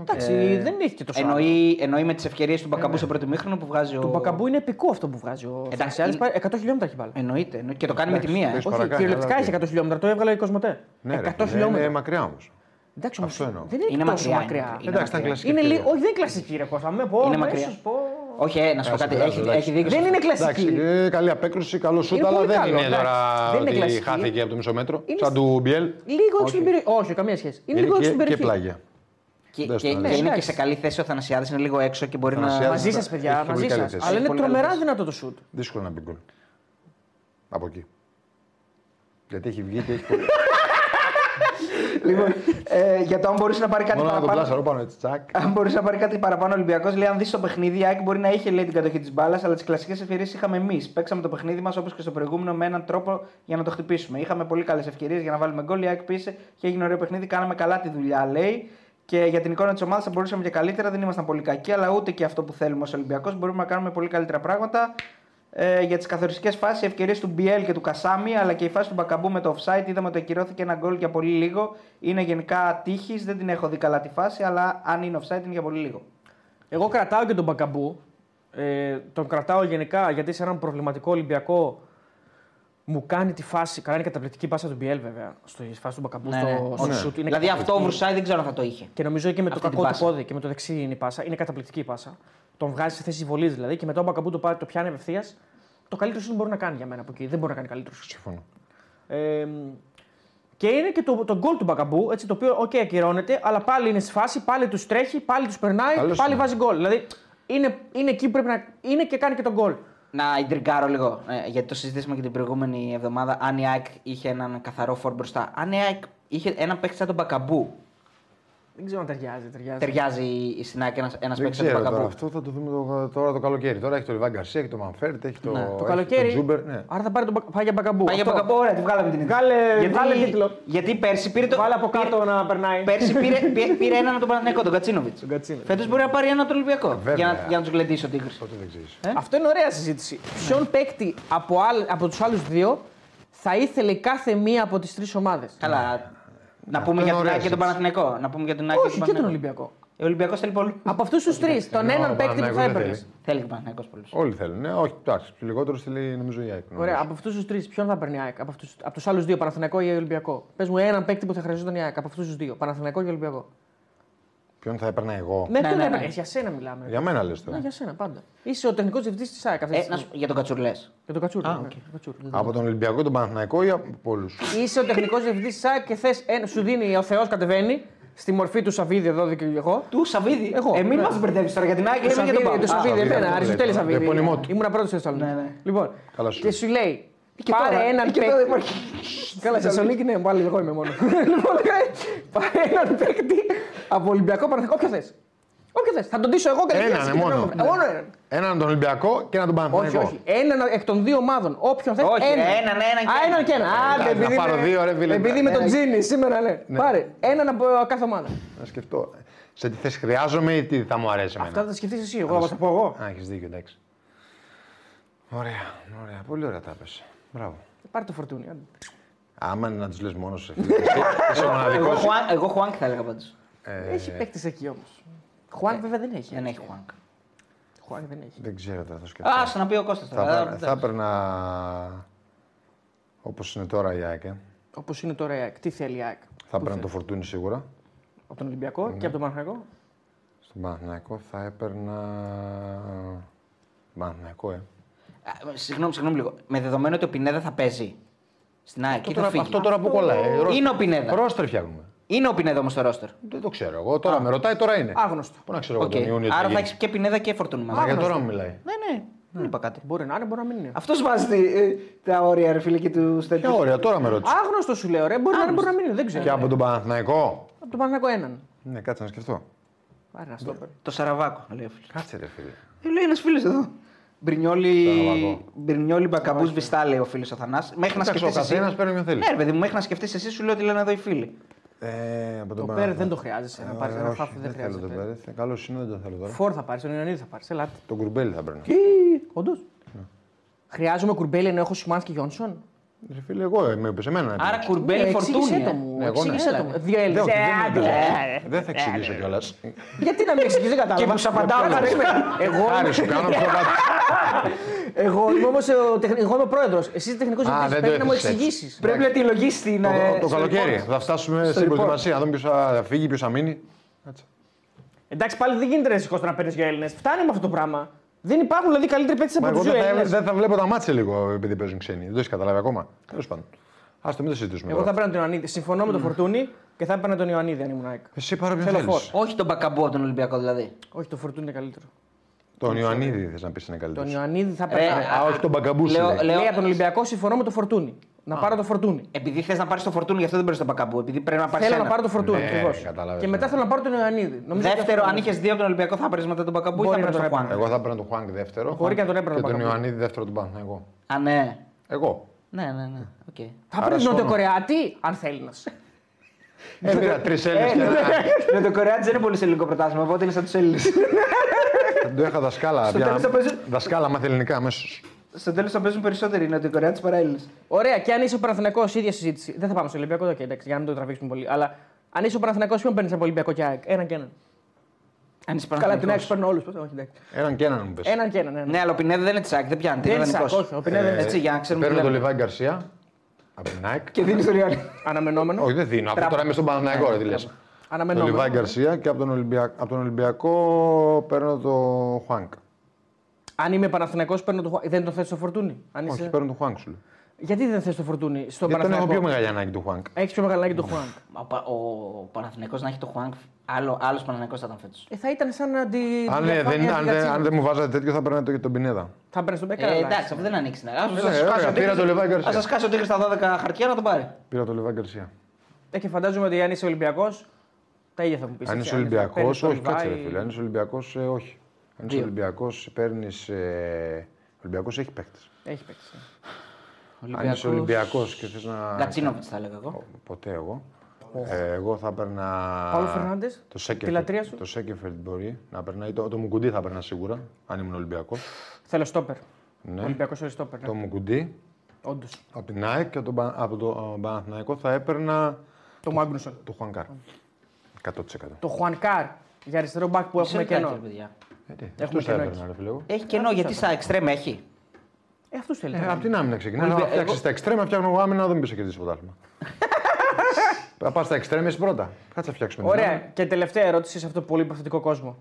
Εντάξει, Ε, δεν έχει και τόσο. Εννοεί, εννοεί με τις ευκαιρίες του Μπακαμπού στο πρώτο μήχρονο που βγάζει ο. Του Μπακαμπού είναι επικό αυτό που βγάζει. Ο Εντάξει, Θανασιάδης είναι- πάει 100 χιλιόμετρα έχει βάλει. Εννοείται. εννοεί- Και το κάνει με τη μία. ε. πες Όχι, παρακάνει, κυριολεκτικά αλλά έχει τι. 100 χιλιόμετρα. Το έβγαλε η Κοσμοτέ. Ναι, ρε, 100 φίλε, χιλιόμετρα. Είναι μακριά όμως. Εντάξει, όμως, Αυτό εννοώ. δεν είναι, Είναι τόσο μακριά, μακριά. είναι- είναι Εντάξει, ήταν μακριά. κλασική. Είναι ευκαιρία. λίγο, όχι δεν είναι κλασική ρε Κώστα. Με πω, Είναι αμέσως μακριά. πω. Όχι, ε, να σου πω Ας κάτι. περάσει, Έχει, εντάξει. έχει δίκιο. Δεν σε είναι αυτό. κλασική. Εντάξει, ε, καλή απέκρουση, καλό σούτ, Είναι αλλά πολύ δεν καλό, είναι εντάξει. τώρα Δεν είναι ότι κλασική. χάθηκε από το μισό μέτρο. Είναι Σαν του Μπιέλ. Λίγο έξω στην περιοχή. Όχι, καμία σχέση. Είναι λίγο έξω και, στην και περιοχή. πλάγια. Και, Δες και, το, και ναι, είναι και εντάξει. σε καλή θέση ο Θανασιάδης, είναι λίγο έξω και μπορεί να. Θανασιάδης. Μαζί σας, Έχει παιδιά, πολύ μαζί καλή σας. θέση. Αλλά είναι Πολύ καλή τρομερά θέση. δυνατό το σουτ. Δύσκολο να μπει γκολ. Από εκεί. Γιατί έχει βγει και έχει πολύ. Λοιπόν, ε, για το αν μπορούσε να πάρει κάτι Μόνο να τον παραπάνω. πλάσαρο πάνω έτσι. Τσακ. Αν μπορούσε να πάρει κάτι παραπάνω ο Ολυμπιακός, λέει: Αν δεις το παιχνίδι, η ΑΕΚ μπορεί να είχε λέει, την κατοχή της μπάλας, αλλά τις κλασικές ευκαιρίες είχαμε εμείς. Παίξαμε το παιχνίδι μας όπως και στο προηγούμενο με έναν τρόπο για να το χτυπήσουμε. Είχαμε πολύ καλές ευκαιρίες για να βάλουμε γκολ. Η ΑΕΚ πίσε και έγινε ωραίο παιχνίδι. Κάναμε καλά τη δουλειά, λέει. Και για την εικόνα της ομάδας θα μπορούσαμε και καλύτερα. Δεν ήμασταν πολύ κακοί, αλλά ούτε και αυτό που θέλουμε ως Ολυμπιακός. Μπορούμε να κάνουμε πολύ καλύτερα πράγματα. Ε, για τις καθοριστικές φάσεις, οι ευκαιρίες του Μπιέλ και του Κασάμι, αλλά και η φάση του Μπακαμπού με το offside, είδαμε ότι ακυρώθηκε ένα γκολ για πολύ λίγο. Είναι γενικά τύχης, δεν την έχω δει καλά τη φάση, αλλά αν είναι offside είναι για πολύ λίγο. Εγώ κρατάω και τον Μπακαμπού. Ε, τον κρατάω γενικά γιατί σε έναν προβληματικό Ολυμπιακό μου κάνει τη φάση. Καλά, είναι καταπληκτική πάσα του Μπιέλ βέβαια. Στο η φάση του Μπακαμπού Ναι, στο, ναι. στο Ναι. σουτ. Είναι δηλαδή αυτό ο καταπληκτική. Βρουσάη δεν ξέρω αν θα το είχε. Και νομίζω και με το Αυτή την κακό του πάσα. πόδι και με το δεξί είναι η πάσα. Είναι καταπληκτική η πάσα. Τον βγάζει σε θέση βολής δηλαδή και μετά ο Μπακαμπού το, πάρει, το πιάνει απευθείας. το καλύτερο σουτ μπορεί να κάνει για μένα από εκεί. Δεν μπορεί να κάνει καλύτερο σουτ. Συμφωνώ. Ε, και είναι και το, το γκολ του Μπακαμπού, έτσι, το οποίο οκ, ακυρώνεται, αλλά πάλι είναι στη φάση, πάλι τους τρέχει, πάλι τους περνάει, Καλός πάλι είναι. βάζει γκολ. Δηλαδή είναι, είναι εκεί που πρέπει να είναι και κάνει και τον γκολ. Να ιντριγκάρω λίγο, ε, γιατί το συζητήσαμε και την προηγούμενη εβδομάδα. Αν η ΑΕΚ είχε έναν καθαρό φορ μπροστά. Αν η ΑΕΚ είχε έναν παίκτη σαν τον Μπακαμπού, Δεν ξέρω αν ταιριάζει. ταιριάζει. ταιριάζει η στην ΑΕΚ ένας ένας Δεν παίκτης σαν τον ξέρω τώρα Μπακαμπού. αυτό, θα το δούμε το, τώρα το καλοκαίρι. Τώρα έχει το Λιβάι Γκαρσία, έχει το Φαν Βέερτ, έχει το, Ναι. Το έχει καλοκαίρι. το Τσούμπερ. Ναι. Άρα θα πάρει τον, Μπα- πάει για Μπακαμπού. Πάει για Αυτό. Μπακαμπού, ωραία, τη βγάλαμε την ιδέα. Βγάλε- γιατί, βγάλε τίτλο. Γιατί πέρσι πήρε το. Βάλε από πήρε- κάτω να περνάει. Πέρσι πήρε, πήρε, πήρε έναν από τον Παναθηναϊκό, τον Γκατσίνοβιτς. Τον Γκατσίνοβιτς. Φέτος μπορεί να πάρει έναν από τον Ολυμπιακό. Βέβαια. Για να, για να τους γλεντήσει ο Τίγρης. Τότε δεν ξέρεις. Ε; Αυτό είναι ωραία συζήτηση. Ποιον παίκτη από, άλλ, από τους άλλους δύο θα ήθελε η κάθε μία από τις τρεις ομάδες; Καλά. Να πούμε είναι για την ωραία ΑΕΚ και τον συζήτηση. Παναθηναϊκό. Να πούμε για την ΑΕΚ Όχι, και τον Παναθηναϊκό. Ολυμπιακό. Ο Ολυμπιακός θέλει πολλούς. Από αυτούς τους τρεις, τον Ενώ έναν ο παίκτη που θα Παναθηναϊκός δεν έπαιρνε. θέλει. Θέλει και ο Παναθηναϊκός πολλούς. Όλοι θέλουν. Ναι, όχι, εντάξει. Λιγότερος στείλει νομίζω η ΑΕΚ. νομίζω. Ωραία, από αυτούς τους τρεις, ποιον θα παίρνει η ΑΕΚ, από, αυτούς, από τους άλλους δύο, Παναθηναϊκό ή Ολυμπιακό; Πες μου έναν παίκτη που θα χρειαζόταν η ΑΕΚ από αυτούς τους δύο, Παναθηναϊκό ή Ολυμπιακό. Ποιον θα έπαιρνα εγώ. Ναι, Ναι, ποιον ναι, θα ναι. έπαιρνε, για σένα μιλάμε. Για μένα λες Ναι, τώρα. για σένα πάντα. Είσαι ο τεχνικός διευθυντής της ΑΕΚ αυτή τη Ε, να στιγμή. σου- για τον Κατσουρλέ. Για τον Κατσούρ. Α, ναι, οκ. τον Κατσούρ. Από τον Ολυμπιακό, τον Παναθηναϊκό ή από πολλού. Είσαι ο τεχνικός διευθυντής της ΑΕΚ και θες, σου δίνει ο Θεός κατεβαίνει στη μορφή του Σαββίδη εδώ και εγώ. Του Σαββίδη; Εγώ, Ε, μην ναι. μας μπερδεύεις τώρα για την ΑΕΚ. Του Λέμε για τον Σαββίδη, Πάο. του Σαββίδη, Σαββίδη, εμένα, αυτό Αριστοτέλη λέει, το Σαββίδη. επώνυμό του. Ήμουν πρώτος στη Θεσσαλονίκη. Ναι, ναι. Λοιπόν, Καλά σου και λέει. σου λέει, Και πάρε τώρα, έναν και παίκτη. τώρα υπάρχει. Καλά, στη Θεσσαλονίκη ναι, πάλι εγώ είμαι μόνος. Λοιπόν, πάρε έναν παίκτη από Ολυμπιακό Παναθηναϊκό. Όποιο θες. Όποιο θες. Θα τον τίσω εγώ και δεν Έναν, ξέρεις, μόνο. συγκεκριμένο. Ε, Μόνο έναν. Έναν τον Ολυμπιακό και έναν τον Όχι, Παναθηναϊκό. όχι. Έναν εκ των δύο ομάδων. Όποιον θες. Όχι, έναν. έναν, έναν και Α, έναν και ένα. Ε, Άντε, εντάξει, να επειδή πάρω με- δύο, ρε, φίλε. Επειδή με τον Ένα. Τζίνι σήμερα, ναι. Πάρε έναν από κάθε ομάδα. Να σκεφτώ. Σε τι θέση χρειάζομαι ή τι θα μου αρέσει εμένα. Αυτά θα τα σκεφτείς εσύ. Εγώ θα τα πω εγώ. Α, έχεις δίκιο, εντάξει. Ωραία, ωραία. Πολύ ωραία τα πες. Μπράβο. Πάρε το φορτούνι. άντε. Άμα είναι να τους λες μόνος σε φίλε. Είσαι ο μοναδικός. Εγώ Χουάν- Εγώ Χουάνκ θα έλεγα πάντως. Έχει παίκτη εκεί όμως. Χουάνκ βέβαια δεν έχει. Δεν έχει Χουάνκ. Χουάνκ δεν έχει. Δεν ξέρω, θα το σκεφτώ. Α, να πει ο Κώστας Θα, τώρα. παίρνα- θα έπαιρνα όπως είναι τώρα η ΑΕΚ. ε. Όπως είναι τώρα η ΑΕΚ. Τι θέλει η ΑΕΚ. Θα έπαιρνα το φορτούνι σίγουρα. Από τον Ολυμπιακό και από τον Παναθηναϊκό. Στον Παναθηναϊκό θα έπαιρνα. Παναθηναϊκό, ε. Α, Συγγνώμη, συγγνώμη λίγο. Με δεδομένο ότι ο Πινέδα θα παίζει στην ΑΕΚ Αυτό ή θα τώρα, φύγει. αυτό τώρα που κολλάει. ε, ρόστερ- Είναι ο Πινέδα. Ρόστερ φτιάχνουμε. Είναι ο Πινέδα όμως στο ρόστερ. Δεν το ξέρω εγώ. Τώρα με ρωτάει, τώρα είναι. Άγνωστο. Πού να ξέρω εγώ Οκ. τον Ιούνιο. τι Άρα θα γίνει. έχει και Πινέδα και Φορτούνι μαζί. Μα για Άγνωστο. τώρα μου μιλάει. Ναι, ναι. Δεν είπα κάτι. Μπορεί να είναι, μπορεί να μην είναι. Αυτός βάζει ε, τα όρια, ρε φίλε, και τους Ποια τέτοιους. ωραία, τώρα με ρώτησε. Άγνωστο σου λέω, ρε. Μπορεί να είναι, μπορεί να μην είναι. Δεν ξέρω. Και από τον Παναθηναϊκό; Από τον Παναθηναϊκό έναν. Ναι, κάτσε να σκεφτώ. Πάρε ένα στόπερ. Το Σαραβάκο, λέει ο φίλος. Κάτσε ρε φίλε. Ε, λέει ένας φίλος εδώ. Μπρινιόλι, Σαραβάκο. Μπρινιόλι Μπακαμπούς Βιστά, λέει ο φίλος ο Θανάς. Μέχρι να Εντάξει, ο σκεφτείς. Εσύ... καθένας παίρνει μια θέλει. Ναι, ρε παιδί μου, μέχρι να σκεφτείς εσύ, σου λέω ότι λένε εδώ οι φίλοι. Ε, από Το τον Πέρε δεν Παναθηναϊκό. το χρειάζεσαι. Να πάρεις Ε, ένα όχι, χάφι δεν θέλω τον χρειάζεται. Πέρεθ. Καλός είναι, δεν τον θέλω τώρα. Φόρ θα πάρεις, τον Ιωαννίδη θα πάρεις. Ελάτε. Τον κουρμπέλι θα παίρνω. Όντως. Χρειάζομαι κουρμπέλι ενώ έχω Σιμάνσκι και Γιόνσον. Ρε φίλε, εγώ είμαι σε μένα. να Άρα πεις. κουρμπέλι Ε, εξήγησέ φορτούνι. το ε. μου. Ναι, εγώ ναι. Εξήγησέ το μου. Δύο Δεν, Έλληνες. όχι, Ε, δεν άντε, είναι ε, τόσο. Δεν θα εξηγήσω κιόλας. Γιατί να μην εξηγήσει, δεν κατάλαβα. Και που σου απαντάω, Εγώ- χαρίσουμε. Εγώ, Χάρη σου, κάνω πιο κάτι. εγώ είμαι όμως ο, τεχν- εγώ είμαι ο πρόεδρος. Εσύ είσαι τεχνικός Α, διευθυντή. δεν το Πρέπει να μου έθεσες έτσι. εξηγήσεις. Πρέπει να τη λογίσει την. Το- ε, Το στο καλοκαίρι. report. Θα φτάσουμε Στο στην report. προετοιμασία. Να δούμε ποιος θα φύγει, ποιος θα μείνει. Κάτσε. Εντάξει, πάλι δεν γίνεται να σηκώσει να παίρνεις για Έλληνες. Φτάνει με αυτό το πράγμα. Δεν υπάρχουν δηλαδή καλύτεροι παίκτες Μα από εγώ του δύο δεν θα, Έλληνε. δεν θα βλέπω τα μάτια λίγο επειδή παίζουν ξένοι. Δεν το έχεις καταλάβει ακόμα. Τέλος πάντων. Α το μην το συζητήσουμε. Εγώ θα τώρα. παίρνω τον Ιωαννίδη. Συμφωνώ με τον Φορτούνη και θα έπαιρνα τον Ιωαννίδη αν ήμουν ΑΕΚ. Εσύ πάρε ποιον Θέλω θέλεις. φόρ. Όχι τον Μπακαμπού από τον Ολυμπιακό δηλαδή. Όχι, το Φορτούνη είναι καλύτερο. Τον Ιωαννίδη θες να πεις είναι Τον καλύτερο. Ιωαννίδη θα Ρε, έπαιρνα. Α, όχι τον Μπαγκαμπούση. Λέω- λέει. λέω- Λέει από τον Ολυμπιακό συμφωνώ με το Φορτούνη. Να πάρω το Φορτούνη. Επειδή θες να πάρεις το φορτούνι, γι' αυτό δεν παίρνεις τον Μπακαμπού. Επειδή πρέπει να πάρεις. Θέλω να πάρω το Φορτούνη. Ναι, ακριβώς. κατάλαβες, Και ναι. μετά θέλω να πάρω τον Ιωαννίδη. Νομίζω ότι Δεύτερο, αυτό αν είναι. είχες δύο από τον Ολυμπιακό, θα πάρει μετά τον Μπακαμπού ή Μπορεί θα να πάρει τον τον Χουάνκ; Εγώ θα παίρνω τον Χουάνκ δεύτερο. Μπορεί και να τον έπαιρνα Και τον τον Μπαγκαμπού. Ιωαννίδη δεύτερο του Παναθηναϊκού. Α, ναι. Εγώ. Ναι, ναι, ναι. οκ. Θα Άρα παίρνει σώμα. Νοτιοκορεάτη, αν θέλεις να. σε. Έπειρα τρεις Έλληνες και Με το Κορεάτη δεν είναι πολύ σε ελληνικό πρωτάθλημα, οπότε είναι σαν τους Έλληνες. δεν το είχα δασκάλα. Στο πια- τέλος θα παίζουν- Δασκάλα μάθε ελληνικά αμέσως. Στο τέλος θα παίζουν περισσότεροι οι Νοτιοκορεάτε παρά Έλληνες. Ωραία, και αν είσαι ο Παναθηναϊκός, ίδια συζήτηση. Δεν θα πάμε στο Ολυμπιακό, okay, εντάξει, για να μην το τραβήξουμε πολύ. Αλλά αν είσαι ο Παναθηναϊκός, ποιον παίρνεις από Ολυμπιακό και ΑΕΚ. Έναν και έναν. Αν είσαι Καλά, την ΑΕΚ Παναθηναϊκός. παίρνω όλους. Όχι, εντάξει. Έναν και έναν μου πες. Έναν και έναν. έναν. Ναι, αλλά ο Πινέδα δεν είναι της ΑΕΚ, δεν πιάνει. Δεν Είναι είναι δανεικός. ΣΑΚ, όχι, ο Πινέδα Ε, είναι Έτσι, για να ξέρουμε τι Παίρνω τον λέμε. Λιβάη Γκαρσία από την ΑΕΚ. Και δίνει το Ριάννη. Αναμενόμενο. Όχι, δεν δίνω. Αυτό Τραπ. τώρα είμαι στον Παναθηναϊκό, ρε τι λες. Τον Αναμενόμενο. Λιβάη Γκαρσία και από τον, Ολυμπιακό, από τον Ολυμπιακό παίρνω το Χουάνκ. Αν είμαι Παναθηναϊκός, παίρνω το Χουάνκ. Δεν τον θες στο φορτούνι. Αν Όχι, είσαι... παίρνω τον Χουάνκ σου. λέω. Γιατί δεν θες το φορτούνι στο Γιατί τον έχω πιο Παναθηναϊκό. μεγάλη ανάγκη του Χουάνκ. Έχεις πιο μεγάλη ανάγκη το Χουάνκ. Ο, Πα- ο Παναθηναϊκός να έχει το Χουάνκ, άλλο άλλος Παναθηναϊκός θα ήταν φέτος. Ε, θα ήταν σαν αντι. Αν, ναι, διαφάνεια δεν, αν, δεν, αντικατσίνη. αν δεν μου βάζατε τέτοιο, θα παίρνατε και τον Πινέδα. Θα παίρνεις τον Μπέκαρα. Ε, αλλά- εντάξει, αυτό δεν ανοίξει. να- Ας Ε, σας ωραία, κάσει ο πήρα Τίγρης- το Λεβάη Γκαρσία. Ας σας κάσει ο Τίγρης στα 12 χαρτιά να τον πάρει. Πήρα τον Λεβάη Γκαρσία. Ε, και φαντάζομαι ότι αν είσαι Ολυμπιακός, τα ίδια θα μου πεις. Αν είσαι Ολυμπιακός, όχι, κάτσε ρε φίλε. Αν είσαι Ολυμπιακός, όχι. Αν είσαι Δύο. Ολυμπιακός, παίρνεις. Ε, Ολυμπιακός έχει παίκτες. Έχει παίξει. Αν είσαι Ολυμπιακό και θες να. Γκατσίνοβιτς θα έλεγα εγώ. Ποτέ εγώ. Ε, εγώ θα παίρνα. Παύλο Φερνάντες, Το τη Σέκεφελτ. λατρεία σου. Το Σέκεφελτ μπορεί να περνάει. Το, το Μουκουντή θα παίρνα σίγουρα, αν ήμουν Ολυμπιακός. Θέλω στόπερ. Ναι. Ολυμπιακός θέλει στόπερ. Το Μουκουντή. Όντως. Από την ΑΕΚ και από, τον Πα- από το ε, Παναθηναϊκό θα έπαιρνα Το Μάγνουσον. το Χουανκάρ. 100%. Το Χουανκάρ για αριστερό μπακ που Μισό έχουμε λεπτάκι, κενό. Ρε παιδιά. Ε, τι, Έχουμε αυτούς θα κενό έπαιρνα, ρε φίλε εγώ. Έχει κενό γιατί στα εξτρέμ έχει. Ε, αυτούς θέλει. Ε, από την άμυνα ξεκινάει. Ολυμπια- Να φτιάξεις εγώ- τα εξτρέμα, φτιάχνω εγώ άμυνα, δεν μπεις σε κερδίσεις πρωτάθλημα. Θα πας στα εξτρέμα εσύ πρώτα. Κάτσε να φτιάξουμε. την Ωραία. άμυνα. Και τελευταία ερώτηση σε αυτό το πολύ υποθετικό κόσμο.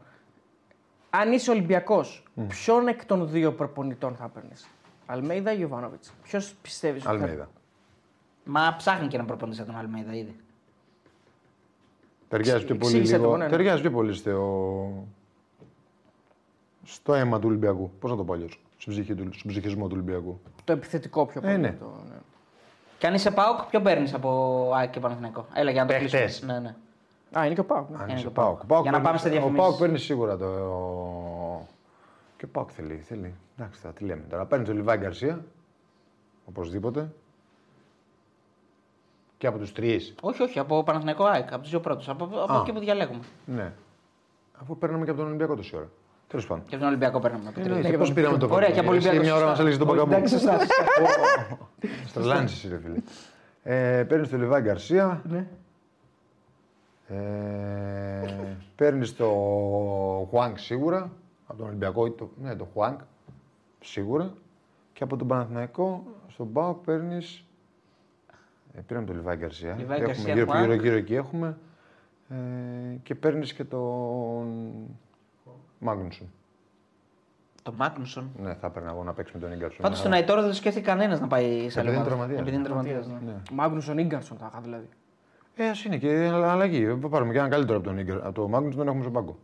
Αν είσαι Ολυμπιακός, ποιον εκ των δύο προπονητών θα παίρνει, Αλμέιδα ή Ιωβάνοβιτς; Ποιος πιστεύεις ότι. θα- Αλμέιδα. Μα ψάχνει και να προπονήσει τον Αλμέιδα ήδη. Ταιριάζει πιο πολύ, Εξήγησε το, λίγο, ναι, ναι. ταιριάζει πιο πολύ στο, στο αίμα του Ολυμπιακού. Πώς να το πω αλλιώς; Στον, ψυχή του- στον ψυχισμό του Ολυμπιακού. Το επιθετικό πιο πολύ. ναι. Το, ναι. Και αν είσαι Πάοκ, ποιο παίρνεις από ΑΕΚ και Παναθηναϊκό; Έλα για να το Παίχτες. κλείσουμε. Ναι, ναι. Α, είναι και ο Πάουκ. Ναι. Αν Είναι είσαι το Πάοκ. ΠΑΟΚ. Για να παίρνει- πάμε σε Ο διαφημίσεις. Πάοκ παίρνει σίγουρα το. Και ο Πάοκ θέλει. θέλει. Εντάξει, θα τι λέμε τώρα. Παίρνει τον Λιβάη Γκαρσία. Οπωσδήποτε. Και από τους τρεις. Όχι, όχι, από Παναθηναϊκό ΑΕΚ, από τους δύο πρώτους. Από, από Α. εκεί που διαλέγουμε. Ναι. Αφού παίρναμε και από τον Ολυμπιακό τόση ώρα. Τέλος πάντων. Και από τον Ολυμπιακό παίρναμε. από τρεις. Πώς πήραμε το Ωραία, και από Εσύ Ολυμπιακό, Μια ώρα σωστά. μα έλεγε τον Παγκαμπού. Εντάξει, σωστά. Στρελάνει εσύ, ρε φίλε. Ε, παίρνεις τον Λιβάη Γκαρσία. Ναι. Ε, παίρνεις το Χουάνκ σίγουρα. Από τον Ολυμπιακό, ή το, ναι, το Χουάνκ σίγουρα. Και από τον Παναθηναϊκό, στον Πάοκ παίρνει. Ε, πήραμε τον Λιβάη Γκαρσία. Λιβάη έχουμε Γκαρσία, γύρω, Χουάνκ. γύρω, γύρω εκεί έχουμε. Ε, και παίρνεις και τον Μάγνουσον. Το Μάγνουσον. Ναι, θα έπαιρνα εγώ να παίξει με τον Ίγκαρσον. Πάντως τον Αϊτόρο δεν το σκέφτηκε κανένας να πάει σε άλλη Επειδή είναι ομάδα. τραυματίας. Επειδή είναι τραυματίας, ναι. Ναι. Μάγνουσον Ίγκαρσον θα είχα δηλαδή. Ε, ας είναι και αλλαγή. Θα πάρουμε και έναν καλύτερο από τον Ίγκαρ. Από τον Μάγνουσον τον έχουμε στον πάγκο.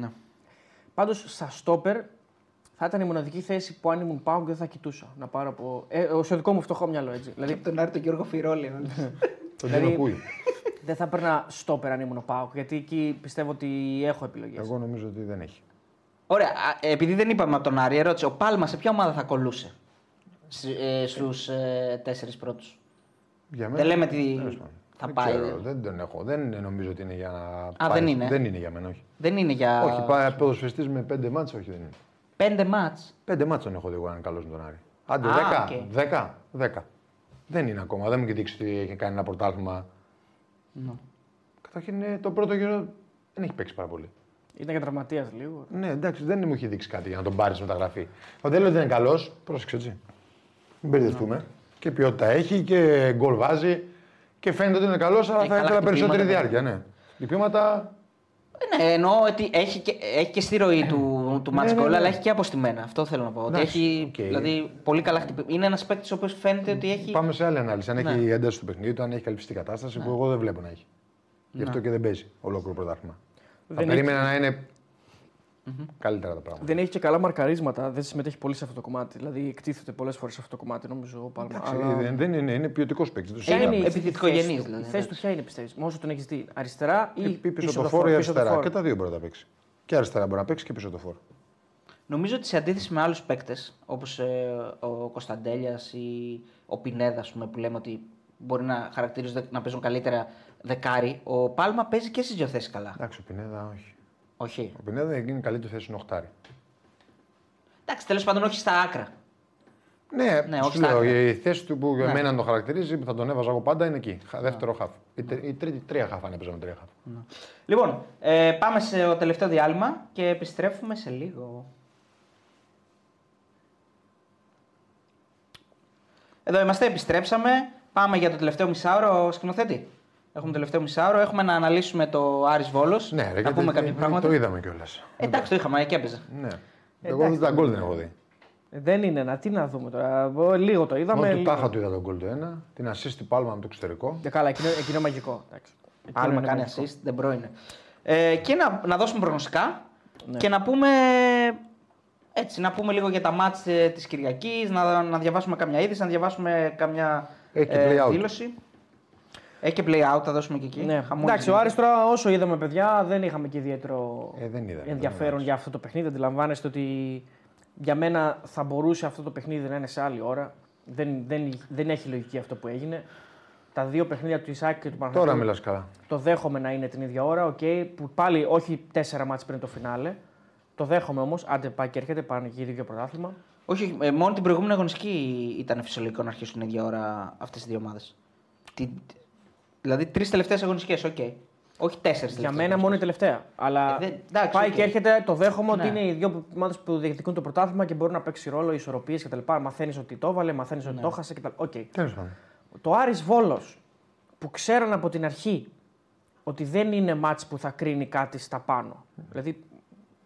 Ναι. Πάντως στα στόπερ θα ήταν η μοναδική θέση που αν ήμουν Πάουκ δεν θα κοιτούσα. Να πάρω από. Ε, στο δικό μου φτωχό μυαλό έτσι. Δηλαδή τον Άρη τον Γιώργο Φιρόλη. Τον Δηλαδή- Τζίνο Κούι. Δεν θα παίρνα στόπερ αν ήμουν Πάουκ. Γιατί εκεί πιστεύω ότι έχω επιλογές. Εγώ νομίζω ότι δεν έχει. Ωραία, α, επειδή δεν είπαμε από τον Άρη, ερώτηση. Ο Πάλμα σε ποια ομάδα θα κολλούσε στους ε, τέσσερις πρώτους; Για Δεν λέμε τι τέλος πάντων. θα δεν πάει. Ξέρω, δεν τον έχω. Δεν νομίζω ότι είναι για να. Α, δεν είναι. Δεν είναι για μένα, όχι. Δεν είναι για. Όχι, πάει ποδοσφαιστή με πέντε ματς, όχι δεν είναι. Πέντε ματς; Πέντε μάτς τον έχω δει εγώ έναν καλό με τον Άρη. Άντε, Α, δέκα, οκ. δέκα, δέκα. Δεν είναι ακόμα. Δεν μου έχει δείξει ότι έχει κάνει ένα πρωτάθλημα. Καταρχήν ε, το πρώτο γύρο δεν έχει παίξει πάρα πολύ. Ήταν και τραυματίας λίγο. Ναι, εντάξει, δεν μου έχει δείξει κάτι για να τον πάρεις μεταγραφή. Ο δεν λέω ότι δεν είναι καλός, πρόσεξε έτσι. Μην μπερδευτούμε. Και ποιότητα έχει και γκολ βάζει και φαίνεται ότι είναι καλός, αλλά Έχει θα καλά ήθελα περισσότερη χτυπήματα, διάρκεια. Ναι. Χτυπήματα. Ναι, εννοώ ότι έχει και, έχει και στη ροή του, του match ναι, goal, ναι. αλλά έχει και από στημένα. Αυτό θέλω να πω. Ότι Εντάξει, έχει οκ. δηλαδή, πολύ καλά χτυπήματα. Είναι ένας παίκτης ο οποίος φαίνεται ότι έχει. Πάμε σε άλλη ανάλυση. Αν Ναι. έχει ένταση του παιχνιδιού, αν έχει καλυφθεί κατάσταση που εγώ δεν βλέπω να έχει. Γι' αυτό και δεν παίζει ολόκληρο πρωτάθλημα. Θα Δεν περίμενα να είναι καλύτερα τα πράγματα. Δεν έχει και καλά μαρκαρίσματα, δεν συμμετέχει πολύ σε αυτό το κομμάτι. Δηλαδή εκτίθεται πολλές φορές σε αυτό το κομμάτι, νομίζω ο Πάλμα. Εντάξει, δεν, δεν είναι, είναι ποιοτικός παίκτης. Το Ποια είναι συζητάμε. η επιθετικογενής, θέση του; δηλαδή, Η θέση του ποια είναι, πιστεύεις, με όσο τον έχεις δει, αριστερά ή Ή πίσω, πίσω το φόρο ή πίσω το αριστερά. φόρο. Και τα δύο μπορεί να τα παίξεις. Και αριστερά μπορεί να παίξει και πίσω το φόρο. Νομίζω ότι σε αντίθεση με άλλους παίκτες, όπως ο Κωνσταντέλιας ή ο Πινέδα, ας πούμε, που λέμε ότι μπορεί να χαρακτηρίζονται να παίζουν καλύτερα δεκάρι, ο Πάλμα παίζει και στις δύο θέσεις καλά. Εντάξει, ο Πινέδα όχι. Όχι. Ο Πινέδα είναι καλύτερη θέση είναι οχτάρι. Εντάξει, τέλος πάντων όχι στα άκρα. Ναι, Ναι, σου όχι στα λέω, άκρα. η θέση του που για Ναι. μένα τον χαρακτηρίζει, που θα τον έβαζα εγώ πάντα, είναι εκεί. Χα- Δεύτερο χαφ. Η, τρι- η τρίτη, τρία χαφ αν έπαιζα με τρία χαφ. Λοιπόν, ε, πάμε σε το τελευταίο διάλειμμα και επιστρέφουμε σε λίγο. Εδώ είμαστε, επιστρέψαμε. Πάμε για το τελευταίο μισάωρο, σκηνοθέτη. Έχουμε το τελευταίο μισάωρο. Έχουμε να αναλύσουμε το Άρης Βόλος. Ναι, ρε, να γιατί πούμε το- κάποια πράγματα. το είδαμε κιόλας. Ε, εντάξει, το είχαμε και έπαιζε. Ναι. Εγώ δεν τα γκολ δεν έχω δει. Ε, Δεν είναι ένα, τι να δούμε τώρα. Εγώ Λίγο το είδαμε. Μόνο του λίγο. Τάχα του είδα τον γκολ του ένα, την assist του Πάλμα από το εξωτερικό. Ε, καλά, εκείνο, εκείνο είναι μαγικό. εντάξει. Εκείνο Πάλμα είναι κάνει μαγικό. assist, δεν πρώην. Ε, και να, να δώσουμε προγνωστικά Ναι. και να πούμε. Έτσι, να πούμε λίγο για τα μάτς ε, της Κυριακής, να, να διαβάσουμε καμιά είδηση, να διαβάσουμε καμιά Έχει και ε, play out. δήλωση. Έχει και play out, θα δώσουμε και εκεί. Ναι. Χαμός Εντάξει, ο γίνεται. Άρης τώρα όσο είδαμε παιδιά δεν είχαμε και ιδιαίτερο Ε, δεν είδα. ενδιαφέρον για αυτό το παιχνίδι. Αντιλαμβάνεστε ότι για μένα θα μπορούσε αυτό το παιχνίδι να είναι σε άλλη ώρα. Δεν, δεν, δεν έχει λογική αυτό που έγινε. Τα δύο παιχνίδια του Ισάκη και του Τώρα Παναθηναϊκού μιλάς καλά. το δέχομαι να είναι την ίδια ώρα. Okay, που πάλι όχι τέσσερα μάτς πριν το φινάλε. Το δέχομαι όμως. Άντε πάει και έρχεται, πάνε και οι δύο πρωτάθλημα. Όχι, όχι, ε, μόνο την προηγούμενη αγωνιστική ήταν φυσιολογικό να αρχίσουν την ίδια ώρα αυτές τι δύο ομάδες. Δηλαδή τρεις τελευταίες αγωνιστικές, οκ. Όχι τέσσερις Για μένα μόνο η τελευταία. Αλλά Ε, δεν- εντάξει, πάει οκ. και έρχεται, το δέχομαι Ναι. ότι είναι οι δύο ομάδες που διεκδικούν το πρωτάθλημα και μπορεί να παίξει ρόλο ισορροπίες κτλ. Μαθαίνεις ότι το έβαλε, μαθαίνεις Ναι. ότι το έχασε κτλ. Οκ. Τέλος πάντων. Το Άρης Βόλος που ξέραν από την αρχή ότι δεν είναι μάτς που θα κρίνει κάτι στα πάνω. Δηλαδή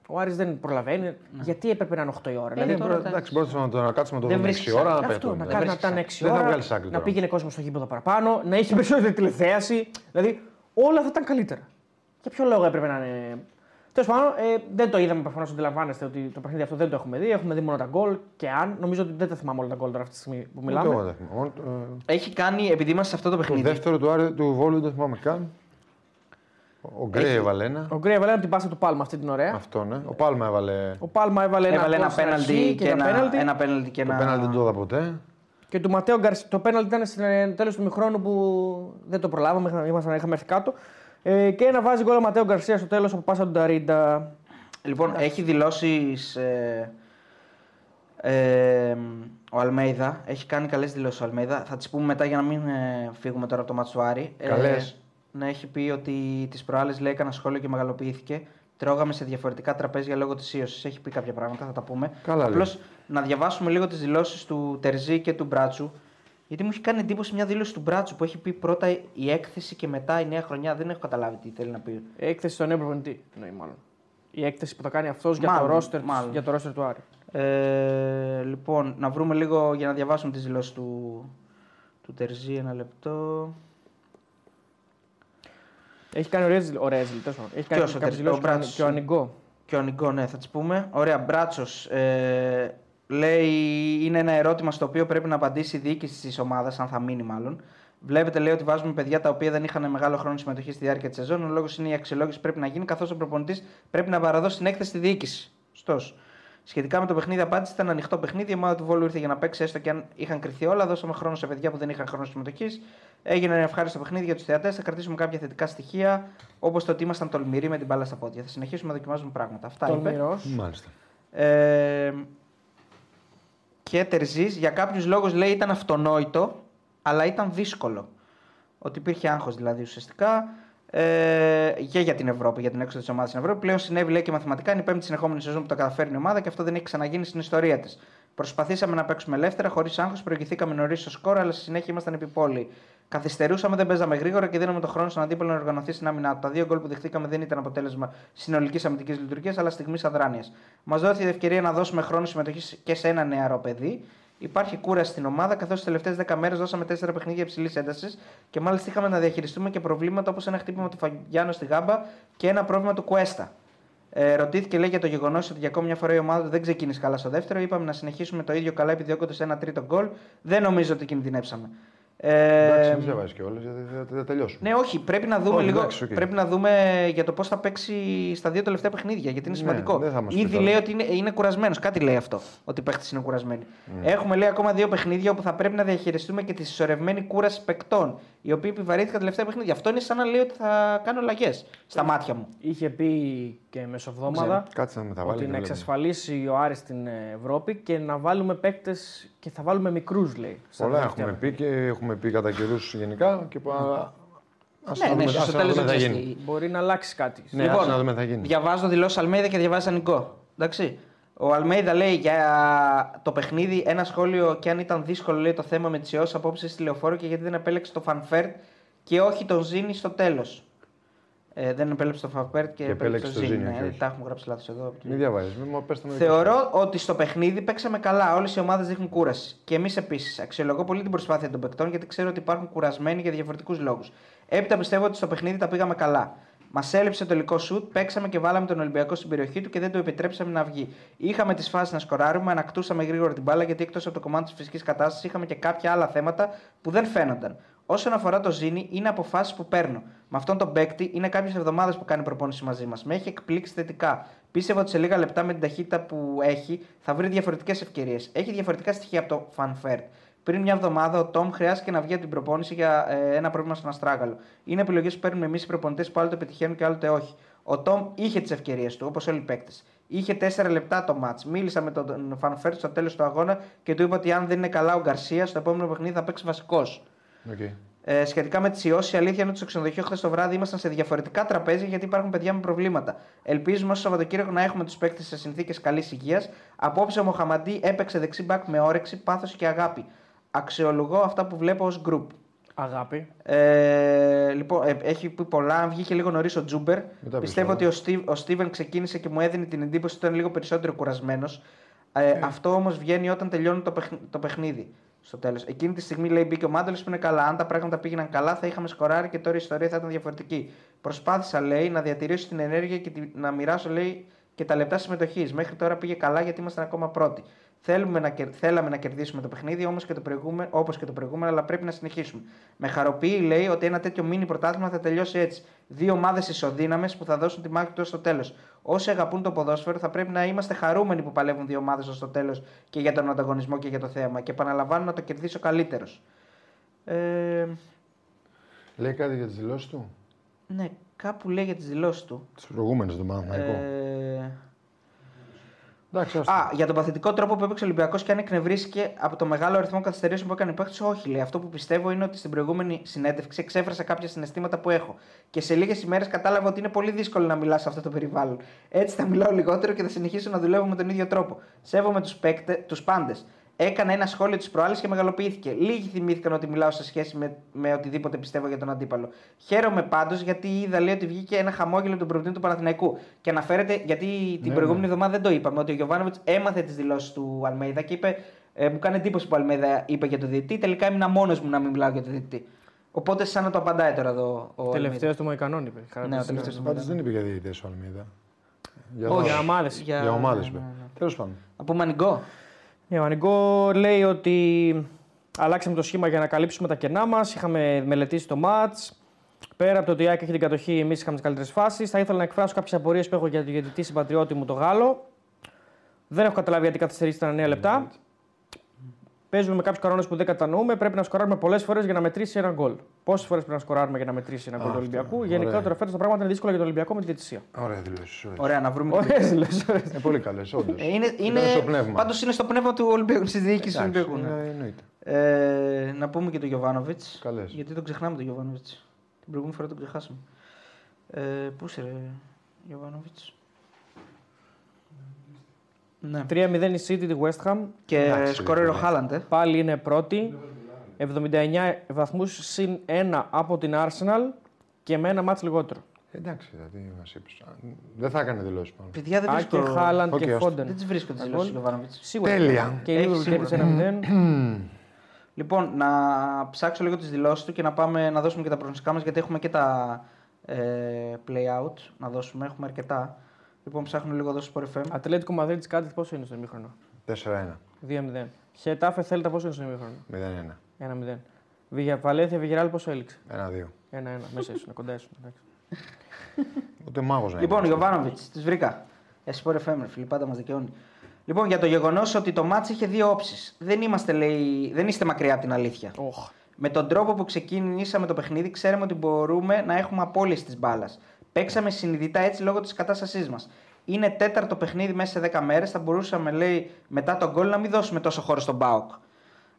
ο Άρης δεν προλαβαίνει. Γιατί έπρεπε να είναι 8 η ώρα. Ναι. Ε, δηλαδή, τώρα, Τώρα, εντάξει, μπορείς να το να κάτσουμε να το Δεν δούμε βρίσκεις 6 ώρα να άκρη. αυτό, πετούμε. να κάνει να βρίσκεις ήταν άκρη. 6 Δεν θα ώρα, βγάλεις άκρη να τώρα. πήγαινε κόσμο στο γήπεδο παραπάνω, να έχει περισσότερη τηλεθέαση. Δηλαδή όλα θα ήταν καλύτερα. Για ποιο λόγο έπρεπε να είναι. Τέλος πάντων, ε, δεν το είδαμε προφανώς. Αντιλαμβάνεστε ότι το παιχνίδι αυτό δεν το έχουμε δει. Έχουμε δει μόνο τα γκολ και αν. Νομίζω ότι δεν τα θυμάμαι όλα τα γκολ τώρα αυτή τη στιγμή που Ούτε εγώ μιλάμε. δεν θυμάμαι. Μόνο, ε, Έχει κάνει, επειδή είμαστε σε αυτό το Το παιχνίδι. δεύτερο του, Άρη- του Βόλου δεν το θυμάμαι καν. Ο Γκρέι έβαλε ένα. Ο Γκρέι έβαλε την πάσα του Πάλμα αυτή την ωραία. Αυτό ναι. Ο Πάλμα έβαλε. Ο Πάλμα έβαλε ένα, Έβαλε γκολ ένα στην αρχή πέναλτι και, ένα ένα, πέναλτι. ένα πέναλτι και Το ένα. πέναλτι δεν το είδα ποτέ. Και του Ματέο Γκαρσία. Το πέναλτι ήταν στο τέλος του μηχρόνου που δεν το προλάβαμε, είχαμε, ήμασταν- είχαμε έρθει κάτω. Ε, και ένα βάζει γκολ ο Ματέο Γκαρσία στο τέλος από πάσα του Νταρίντα. Λοιπόν, έχει δηλώσεις. Ε, ε, ο Αλμέιδα έχει κάνει καλές δηλώσεις ο Αλμέιδα. Θα τις πούμε μετά για να μην ε, φύγουμε τώρα από το μάτσο του Άρη. Καλές. ναι, έχει πει ότι τις προάλλες λέει έκανα σχόλιο και μεγαλοποιήθηκε. Τρώγαμε σε διαφορετικά τραπέζια λόγω της ίωσης. Έχει πει κάποια πράγματα, θα τα πούμε. Καλά λέει. Απλώς να διαβάσουμε λίγο τις δηλώσεις του Τερζή και του Μπράτσου. Γιατί μου έχει κάνει εντύπωση μια δήλωση του Μπράτσου που έχει πει πρώτα η έκθεση και μετά η νέα χρονιά. Δεν έχω καταλάβει τι θέλει να πει. Έκθεση στον νέο προπονητή. Εννοεί μάλλον. Η έκθεση που θα κάνει αυτός για, το Μάλλον, roster, μάλλον. για το roster του Άρη. Ε, λοιπόν, να βρούμε λίγο για να διαβάσουμε τις δηλώσεις του, του Τερζή. Ένα λεπτό. Έχει κάνει ωραίες δηλώσει. Έχει κάνει Ποιος ο κάποιες Τερζή, δηλώσεις ο και ο Ανι- Μπράτσος; και ο Ανιγκό. Και ο Νικό, ναι, θα τις πούμε. Ωραία, Μπράτσος. Ε, λέει, είναι ένα ερώτημα στο οποίο πρέπει να απαντήσει η διοίκηση της ομάδας, αν θα μείνει μάλλον. Βλέπετε, λέει ότι βάζουμε παιδιά τα οποία δεν είχαν μεγάλο χρόνο συμμετοχή στη διάρκεια της σεζόν. Ο λόγος είναι η αξιολόγηση που πρέπει να γίνει, καθώς ο προπονητής πρέπει να παραδώσει την έκθεση στη διοίκηση. Στος. Σχετικά με το παιχνίδι, απάντηση ήταν ανοιχτό παιχνίδι. Η ομάδα του Βόλου ήρθε για να παίξει, έστω και αν είχαν κρυθεί όλα. Δώσαμε χρόνο σε παιδιά που δεν είχαν χρόνο συμμετοχής. Έγινε ένα ευχάριστο παιχνίδι για τους θεατές. Θα κρατήσουμε κάποια θετικά στοιχεία, όπως το ότι ήμασταν τολμηροί με την μπάλα στα πόδια. Θα συνεχίσουμε να δοκιμάζουμε πράγματα. Αυτά είπε. Τολμηρός. Μάλιστα. Ε, και Τερζής για κάποιους λόγους λέει ήταν αυτονόητο, αλλά ήταν δύσκολο. Ότι υπήρχε άγχος δηλαδή ουσιαστικά ε, και για την Ευρώπη, για την έξοδο της ομάδας στην Ευρώπη. Πλέον συνέβη λέει και μαθηματικά. Είναι η πέμπτη συνεχόμενη σεζόν που το καταφέρνει η ομάδα και αυτό δεν έχει ξαναγίνει στην ιστορία της. Προσπαθήσαμε να παίξουμε ελεύθερα, χωρίς άγχος, προηγηθήκαμε νωρίς στο σκόρ, αλλά στη συνέχεια ήμασταν επιπόλοι. Καθυστερούσαμε, δεν παίζαμε γρήγορα και δίναμε τον χρόνο στον αντίπαλο να οργανωθεί στην άμυνά του. Τα δύο γκολ που δεχτήκαμε δεν ήταν αποτέλεσμα συνολικής αμυντικής λειτουργίας, αλλά στιγμής αδράνειας. Μας δόθηκε η ευκαιρία να δώσουμε χρόνο συμμετοχής και σε ένα νεαρό παιδί. Υπάρχει κούραση στην ομάδα, καθώς τις τελευταίες 10 μέρες δώσαμε 4 παιχνίδια υψηλής έντασης και μάλιστα είχαμε να διαχειριστούμε και προβλήματα όπως ένα χτύπημα του Φαγιάνο στη γάμπα και ένα πρόβλημα του Κουέστα. Ε, ρωτήθηκε λέει για το γεγονός ότι για ακόμη μια φορά η ομάδα του δεν ξεκίνησε καλά στο δεύτερο. Είπαμε να συνεχίσουμε το ίδιο καλά επιδιώκοντας ένα τρίτο γκολ. Δεν νομίζω ότι κινδυνεύσαμε. Ε, Εντάξει, μην διαβάζει κιόλας γιατί θα- θα τελειώσουμε. ναι, όχι, πρέπει να δούμε Όχι, λίγο. εντάξει, οκ. Πρέπει να δούμε για το πώς θα παίξει στα δύο τελευταία παιχνίδια. Γιατί είναι Ναι, σημαντικό. δεν θα μας πει Ήδη τώρα. λέει ότι είναι, είναι κουρασμένος. Κάτι λέει αυτό. Ότι οι παίχτες είναι κουρασμένοι. Έχουμε λέει ακόμα δύο παιχνίδια όπου θα πρέπει να διαχειριστούμε και τη συσσωρευμένη κούραση παικτών. Οι οποίοι επιβαρύνθηκαν τελευταία παιχνίδια. Αυτό είναι σαν να λέει ότι θα κάνω αλλαγές στα μάτια μου. Είχε πει και μεσοβδόμαδα Κάτσε να μεταβάλει. ότι και να βλέπουμε. εξασφαλίσει ο Άρης στην Ευρώπη και να βάλουμε παίκτες και θα βάλουμε μικρούς, λέει. στα Πολλά τελευταία έχουμε πει και έχουμε πει κατά καιρούς γενικά. Και πα... Ας ναι, να ναι, δούμε- στο ας να τέλος δούμε δεν τι θα ξέρει. γίνει. τι- Μπορεί να αλλάξει κάτι. Ναι, Λοιπόν, ας να δούμε τι θα γίνει. Διαβάζω δηλώσεις Αλμέιδα και διαβάζει Ανικό. Εντάξει. Ο Αλμέιδα λέει για το παιχνίδι ένα σχόλιο και αν ήταν δύσκολο λέει το θέμα με τις ιώσεις απόψε στη λεωφόρο και γιατί δεν επέλεξε το Φαν Βέερτ και όχι τον Ζίνι στο τέλος. Ε, δεν επέλεξε το Φαν Βέερτ και, Και επέλεξε το Ζίνι. Ζίνι, Ε, όχι, όχι. τα έχουμε γράψει λάθος εδώ. Μην διαβάζεις. Μην μου πες το με Θεωρώ ότι στο παιχνίδι παίξαμε καλά. Όλες οι ομάδες δείχνουν κούραση. Και εμείς επίσης. Αξιολογώ πολύ την προσπάθεια των παικτών γιατί ξέρω ότι υπάρχουν κουρασμένοι για διαφορετικούς λόγους. Έπειτα πιστεύω ότι στο παιχνίδι τα πήγαμε καλά. Μας έλειψε το τελικό σουτ, παίξαμε και βάλαμε τον Ολυμπιακό στην περιοχή του και δεν το επιτρέψαμε να βγει. Είχαμε τις φάσεις να σκοράρουμε, ανακτούσαμε γρήγορα την μπάλα γιατί εκτός από το κομμάτι της φυσικής κατάστασης είχαμε και κάποια άλλα θέματα που δεν φαίνονταν. Όσον αφορά το Ζήνη, είναι αποφάσεις που παίρνω. Με αυτόν τον παίκτη είναι κάποιες εβδομάδες που κάνει προπόνηση μαζί μας. Με έχει εκπλήξει θετικά. Πίστευα ότι σε λίγα λεπτά με την ταχύτητα που έχει θα βρει διαφορετικές ευκαιρίες. Έχει διαφορετικά στοιχεία από το Fanfare. Πριν μια εβδομάδα ο Τόμ χρειάστηκε να βγει από την προπόνηση για ε, ένα πρόβλημα στον Αστράγαλο. Είναι επιλογές που παίρνουμε εμείς οι προπονητές που άλλοτε πετυχαίνουν και άλλοτε όχι. Ο Τόμ είχε τις ευκαιρίες του, όπως όλοι οι παίκτες. Είχε 4 λεπτά το μάτς. Μίλησα με τον Fanfare στο τέλος του αγώνα και του είπα ότι αν δεν είναι καλά ο Γκαρσία, στο επόμενο παιχνίδι θα παίξει βασικός. Okay. Ε, σχετικά με τις ιώσεις, η αλήθεια είναι ότι στο ξενοδοχείο χθες το βράδυ ήμασταν σε διαφορετικά τραπέζια γιατί υπάρχουν παιδιά με προβλήματα. Ελπίζουμε όσο Σαββατοκύριακο να έχουμε τους παίκτες σε συνθήκες καλής υγείας. Απόψε ο Μοχαμαντή έπαιξε δεξί μπακ με όρεξη, πάθος και αγάπη. Αξιολογώ αυτά που βλέπω ως group. Αγάπη. Ε, λοιπόν, ε, έχει πει πολλά. Βγήκε λίγο νωρίς ο Τζούμπερ. Μετά Πιστεύω πεις ότι ο, Στίβ, ο Στίβεν ξεκίνησε και μου έδινε την εντύπωση ότι ήταν λίγο περισσότερο κουρασμένος. Ε, Αυτό όμως βγαίνει όταν τελειώνει το, παιχν- το παιχνίδι. Στο τέλος. Εκείνη τη στιγμή λέει μπήκε ο Μάντελο που είναι καλά. Αν τα πράγματα πήγαιναν καλά, θα είχαμε σκοράρει και τώρα η ιστορία θα ήταν διαφορετική. Προσπάθησα, λέει, να διατηρήσω την ενέργεια και τη- να μοιράσω, λέει, και τα λεπτά συμμετοχής. Μέχρι τώρα πήγε καλά γιατί ήμασταν ακόμα πρώτοι. Θέλουμε να, κερ- θέλαμε να κερδίσουμε το παιχνίδι όμως και το προηγούμε, όπως και το προηγούμενο, αλλά πρέπει να συνεχίσουμε. Με χαροποιεί, λέει, ότι ένα τέτοιο μίνι πρωτάθλημα θα τελειώσει έτσι. Δύο ομάδες ισοδύναμες που θα δώσουν τη μάχη τους στο τέλος. Όσοι αγαπούν το ποδόσφαιρο, θα πρέπει να είμαστε χαρούμενοι που παλεύουν δύο ομάδες στο τέλος και για τον ανταγωνισμό και για το θέμα. Και επαναλαμβάνω να το κερδίσει ο καλύτερος. Ε, Λέει κάτι για τις δηλώσεις του; ναι, κάπου λέει για τις δηλώσεις του. Τις προηγούμενες τον Παναθηναϊκό. Ε, Εντάξει, άστο. Α, για τον παθητικό τρόπο που έπαιξε ο Ολυμπιακός και αν εκνευρίστηκε από το μεγάλο αριθμό καθυστερήσεων που έκανε η παίκτης, όχι. Λέει. Αυτό που πιστεύω είναι ότι στην προηγούμενη συνέντευξη εξέφρασα κάποια συναισθήματα που έχω. Και σε λίγες ημέρες κατάλαβα ότι είναι πολύ δύσκολο να μιλάς σε αυτό το περιβάλλον. Έτσι θα μιλάω λιγότερο και θα συνεχίσω να δουλεύω με τον ίδιο τρόπο. Σέβομαι τους τους πάντες. Έκανα ένα σχόλιο της προάλλη και μεγαλοποιήθηκε. Λίγοι θυμήθηκαν ότι μιλάω σε σχέση με, με οτιδήποτε πιστεύω για τον αντίπαλο. Χαίρομαι πάντως γιατί είδα λέει ότι βγήκε ένα χαμόγελο τον προπονητή του Παναθηναϊκού. Και αναφέρεται, γιατί την Ναι, προηγούμενη ναι. εβδομάδα δεν το είπαμε, ότι ο Γιωβάνοβιτς έμαθε τις δηλώσεις του Αλμέιδα και είπε. Ε, μου κάνει εντύπωση που ο Αλμέιδα είπε για το διαιτητή. Τελικά ήμουν μόνος μου να μην μιλάω για το διαιτητή. Οπότε σαν να το απαντάει τώρα εδώ ο Τελευταίος του Μοϊκανών είπε. Ναι, ο τελευταίος του Πάντως δεν είπε για διαιτητές ο Αλμίδα. Για, Όχι, για ομάδες. Για ομάδες ναι, είπε. ναι, ναι. Τέλος πάντων. Να πούμε ανοιγκό. Ναι, ο Ανιγκό λέει ότι αλλάξαμε το σχήμα για να καλύψουμε τα κενά μας. Είχαμε μελετήσει το ματ. Πέρα από το ότι η ΑΕΚ έχει την κατοχή, εμείς είχαμε τις καλύτερες φάσεις. Θα ήθελα να εκφράσω κάποιες απορίες που έχω για τον διαιτητή συμπατριώτη μου, το Γάλλο. Δεν έχω καταλάβει γιατί καθυστερήσει τα 9 λεπτά. Παίζουμε με κάποιους κανόνες που δεν κατανοούμε. Πρέπει να σκοράρουμε πολλές φορές για να μετρήσει ένα γκολ. Πόσες φορές πρέπει να σκοράρουμε για να μετρήσει ένα γκολ του αυτό. Ολυμπιακού. Ωραία. Γενικότερα φέτος τα πράγματα είναι δύσκολα για τον Ολυμπιακό με τη διαιτησία. Ωραία δηλώσεις. Ωραία, να βρούμε. Ωραίε δηλώσεις. Είναι πολύ καλές, όντως. Ε, είναι, είναι, στο πνεύμα. πάντως είναι στο πνεύμα του Ολυμπιακού, τη διοίκηση του Εντάξει, Ολυμπιακού. ναι. είναι- εννοείται. Ε, να πούμε και τον Γιωβάνοβιτς. Καλές. Γιατί τον ξεχνάμε τον Γιωβάνοβιτς. Την προηγούμενη φορά τον ξεχάσαμε. Ε, πού είσαι, ρε, Γιωβάνοβιτς; Ναι. 3-0 η City τη West Ham. Και Εντάξει, σκορέρ ο ρε, Χάλαντ. ε. Πάλι είναι πρώτη. 79 βαθμούς συν 1 από την Arsenal και με ένα μάτς λιγότερο. Εντάξει, δηλαδή μας είπες. Δεν θα έκανε δηλώσεις πάνω. Παιδιά δεν Α, βρίσκω. και Χάλαντ Οκ, και άστο. Φόντεν. Δεν τις βρίσκω τις Τα δηλώσει γκολ. του Γιωβάνοβιτ. Σίγουρα. Τέλεια. Και η Έχει Liverpool σίγουρα. κέρδισε 1-0. Λοιπόν, να ψάξω λίγο τις δηλώσεις του και να πάμε να δώσουμε και τα προγνωστικά μας γιατί έχουμε και τα ε, play out να δώσουμε. Έχουμε αρκετά. Λοιπόν, ψάχνω λίγο εδώ στο Sport FM. Ατλέτικο Μαδρίτη Κάντιθ πόσο είναι στο ημίχρονο; 4-1. 2-0. Χετάφε Θέλτα πόσο είναι στο ημίχρονο; 0-1. 1-0. Βιγια, Βαλένθια Βιγεράλ πόσο έληξε. 1-2. 1-1. Μέσα ήσουν, κοντά ήσουν. εντάξει. Ούτε μάγος να Λοιπόν, είναι. Γιωβάνοβιτς, τις βρήκα. Εσύ Sport FM, ρε φίλε, πάντα μας δικαιώνει. Λοιπόν, για το γεγονός ότι το μάτς είχε δύο όψεις. Δεν, είμαστε, λέει, δεν είστε μακριά από την αλήθεια. Οχ. Με τον τρόπο που ξεκινήσαμε το παιχνίδι, ξέρουμε ότι μπορούμε να έχουμε απόλυση της μπάλας. Παίξαμε συνειδητά έτσι λόγω της κατάστασής μας. Είναι τέταρτο παιχνίδι μέσα σε 10 μέρες. Θα μπορούσαμε, λέει, μετά τον γκολ να μην δώσουμε τόσο χώρο στον Μπάουκ.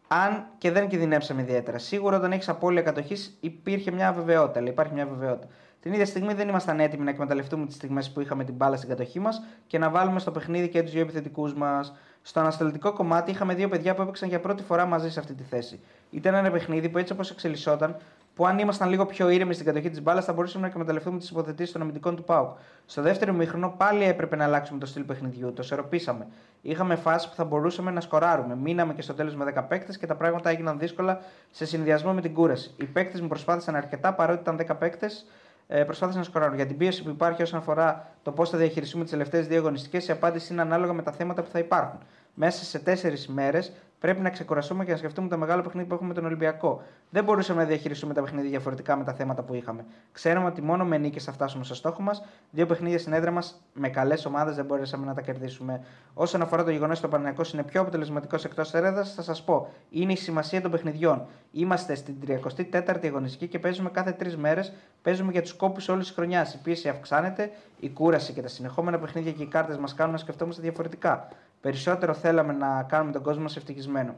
Αν και δεν κινδυνεύσαμε ιδιαίτερα. Σίγουρα όταν έχεις απώλεια κατοχής υπήρχε μια αβεβαιότητα. Λέει, υπάρχει μια αβεβαιότητα. Την ίδια στιγμή δεν ήμασταν έτοιμοι να εκμεταλλευτούμε τις στιγμές που είχαμε την μπάλα στην κατοχή μας και να βάλουμε στο παιχνίδι και τους δύο επιθετικούς μας. Στο ανασταλτικό κομμάτι είχαμε δύο παιδιά που έπαιξαν για πρώτη φορά μαζί σε αυτή τη θέση. Ήταν ένα παιχνίδι που έτσι όπως εξελισσόταν, που αν ήμασταν λίγο πιο ήρεμοι στην κατοχή της μπάλας θα μπορούσαμε να εκμεταλλευτούμε τις υποθετήσεις των αμυντικών του Πάουκ. Στο δεύτερο μήχρονο πάλι έπρεπε να αλλάξουμε το στυλ παιχνιδιού. Το σερωπήσαμε. Είχαμε φάσει που θα μπορούσαμε να σκοράρουμε. Μείναμε και στο τέλος με 10 παίκτες και τα πράγματα έγιναν δύσκολα σε συνδυασμό με την κούραση. Οι παίκτες μου προσπάθησαν αρκετά παρότι ήταν 10 παίκτες. Ε, προσπάθησαν να σκοράρουν. Για την πίεση που υπάρχει όσον αφορά το πώς θα διαχειριστούμε τις τελευταίες δύο αγωνιστικές, η απάντηση είναι ανάλογα με τα θέματα που θα υπάρχουν. Μέσα σε τέσσερις μέρες πρέπει να ξεκουραστούμε και να σκεφτούμε το μεγάλο παιχνίδι που έχουμε με τον Ολυμπιακό. Δεν μπορούσαμε να διαχειριστούμε τα παιχνίδια διαφορετικά με τα θέματα που είχαμε. Ξέρουμε ότι μόνο με νίκες θα φτάσουμε στο στόχο μας. Δύο παιχνίδια στην έδρα μας με καλές ομάδες δεν μπορέσαμε να τα κερδίσουμε. Όσον αφορά το γεγονός ότι ο Παναγιακός είναι πιο αποτελεσματικός εκτός έδρας, θα σας πω. Είναι η σημασία των παιχνιδιών. Είμαστε στην 34η αγωνιστική και παίζουμε κάθε τρεις μέρες. Παίζουμε για τους κόπους όλης της χρονιάς. Η πίεση αυξάνεται, η κούραση και τα συνεχόμενα παιχνίδια και οι κάρτες μας κάνουν να σκεφτόμαστε διαφορετικά. Περισσότερο θέλαμε να κάνουμε τον κόσμο μας ευτυχισμένο.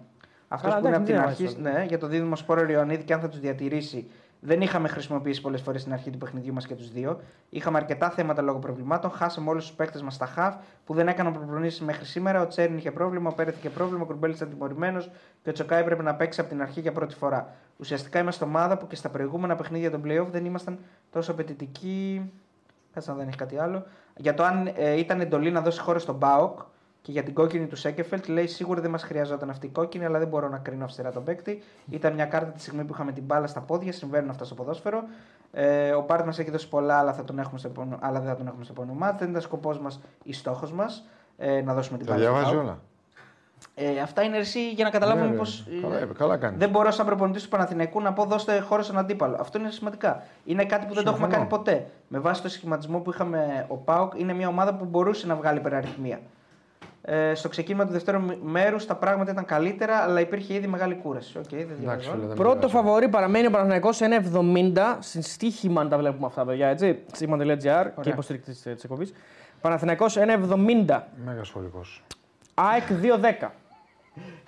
Αυτός Καλά, που είναι από την εντάξει, αρχή, δεν ναι, για το δίδυμο σπόρο Ιωαννίδη και αν θα τους διατηρήσει, δεν είχαμε χρησιμοποιήσει πολλές φορές στην αρχή του παιχνιδιού μας και τους δύο. Είχαμε αρκετά θέματα λόγω προβλημάτων. Χάσαμε όλους τους παίκτες μας στα χαφ που δεν έκαναν προπονήσεις μέχρι σήμερα. Ο Τσέρν είχε πρόβλημα, ο Πέρεθ είχε πρόβλημα, ο Κουρμπέλης ήταν τιμωρημένος και ο Τσοκάη έπρεπε να παίξει από την αρχή για πρώτη φορά. Ουσιαστικά είμαστε ομάδα που και στα προηγούμενα παιχνίδια των playoff δεν ήμασταν τόσο απαιτητικοί. Κάτσε να δεν έχει κάτι άλλο. Για το αν ε, ήταν εντολή να δώσει χώρο στον Μπάουκ και για την κόκκινη του Σέκεφελτ, λέει σίγουρα δεν μας χρειαζόταν αυτή η κόκκινη, αλλά δεν μπορώ να κρίνω αυστηρά τον παίκτη. Ήταν μια κάρτα τη στιγμή που είχαμε την μπάλα στα πόδια, συμβαίνουν αυτά στο ποδόσφαιρο. Ε, ο Πάρτ μας έχει δώσει πολλά, αλλά, θα τον έχουμε στο επόμενο, αλλά δεν θα τον έχουμε στο επόμενο μάτι. Δεν ήταν σκοπός μας ή στόχος μας ε, να δώσουμε την Τα μπάλα. στο διαβάζει Πάουκ. όλα. Ε, αυτά είναι εσύ για να καταλάβουμε Ναι, πω. Καλά, ε, καλά κάνεις. Δεν μπορώ σαν προπονητής του Παναθηναϊκού να πω δώστε χώρο στον αντίπαλο. Αυτό είναι σημαντικά. Είναι κάτι που δεν το έχουμε Συμφωνώ. κάνει ποτέ. Με βάση το σχηματισμό που είχαμε ο Πάοκ, είναι μια ομάδα που μπορούσε να βγάλει υπεραριθμία. Ε, στο ξεκίνημα του δεύτερου μέρους τα πράγματα ήταν καλύτερα, αλλά υπήρχε ήδη μεγάλη κούραση. Οκ, δεν Εντάξει, διαβάζω. φίλε, δεν Πρώτο πειράζει. φαβορή παραμένει ο Παναθηναϊκός 1,70. Στην στοίχημα αν τα βλέπουμε αυτά, παιδιά, έτσι. Στοίχημα.gr και υποστηρικτής της εκπομπής. Παναθηναϊκός 1,70. Μέγας σχολικός. ΑΕΚ 2,10.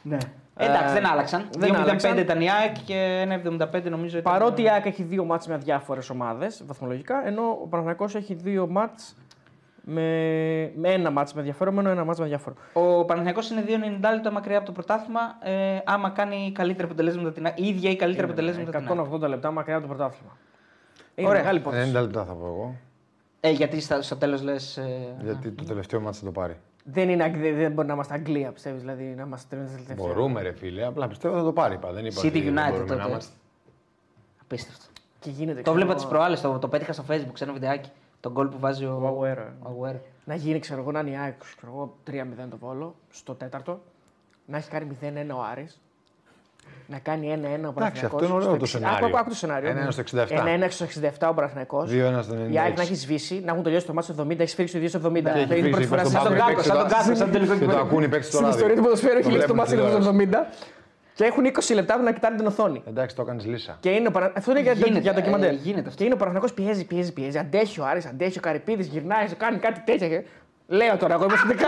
Ναι. Εντάξει, δεν άλλαξαν. δεν 2,05 άλλαξαν. ήταν η ΑΕΚ και 1,75 νομίζω ήταν. Παρότι η ΑΕΚ έχει δύο μάτς με διάφορες ομάδες βαθμολογικά, ενώ ο Παναθηναϊκός έχει δύο μάτς με, με ένα μάτς με ενδιαφέρομενο, ένα μάτς με ενδιαφέρον. Ο Παναθηναϊκός είναι 2,90 λεπτά μακριά από το πρωτάθλημα. Ε, άμα κάνει καλύτερα αποτελέσματα την ΑΕΚ, η ίδια ή καλύτερα αποτελέσματα την ΑΕΚ. 180 λεπτά μακριά από το πρωτάθλημα. Είναι Ωραία. μεγάλη υπόθεση. 90 λεπτά θα πω εγώ. Ε, γιατί στα- στο τέλος λες. Ε, Γιατί το τελευταίο μάτι θα το πάρει. Δεν, είναι, Αγγ- δεν μπορεί να είμαστε Αγγλία, πιστεύεις, δηλαδή να είμαστε τρει τελευταία. Μπορούμε, ρε φίλε. Απλά πιστεύω θα το πάρει. Είπα. Δεν είπα City ότι δεν United μπορούμε τότε. να είμαστε. Απίστευτο. Και γίνεται. Το ξέρω βλέπα εγώ, τι προάλλες, το, το πέτυχα στο facebook σε ένα βιντεάκι. Τον γκολ που βάζει ο, Ο Αγουέρο. ο Αγουέρο. Να γίνει, ξέρω εγώ, να είναι η ΑΕΚ ξέρω εγώ, 3-0 το βόλο, στο τέταρτο. Να έχει κάνει 0-1 ο Άρης. Να κάνει 1-1 ο Παναθηναϊκός. Εντάξει, αυτό είναι ωραίο στο το 60. σενάριο. Άκου, άκου το σενάριο. 1-1 στο 67. 1-1 στο 67 ο Παναθηναϊκός. 2-1 στο 96. Η ΑΕΚ να έχει σβήσει, να έχουν τελειώσει το μάτι στο 70, έχεις φύγει στο 2 στο 70. Και έχει είναι η φύγει, πρώτη φορά είπε στην στον Σαν τον Πάπη, Κάκο, σαν τον παίξει Κάκο, σαν τον τελικό Και το κυπέλλο. ακούνε παίξει στο Στην ράδιο. ιστορία του ποδοσφαίρου έχει Το λήξει το βλέπουν μάτι στο τηλεόραση. 70 και έχουν 20 λεπτά να κοιτάνε την οθόνη. Εντάξει, το έκανες λύσα. Και είναι ο Παρα... Αυτό είναι για, Γίνεται, για ντοκιμαντέρ. ε, γίνεται αυτό. Και είναι ο Παναθηναϊκός πιέζει, πιέζει, πιέζει. Αντέχει ο Άρης, αντέχει ο Καρυπίδης, γυρνάει, κάνει κάτι τέτοια. Και... Λέω τώρα, εγώ υποθετικά.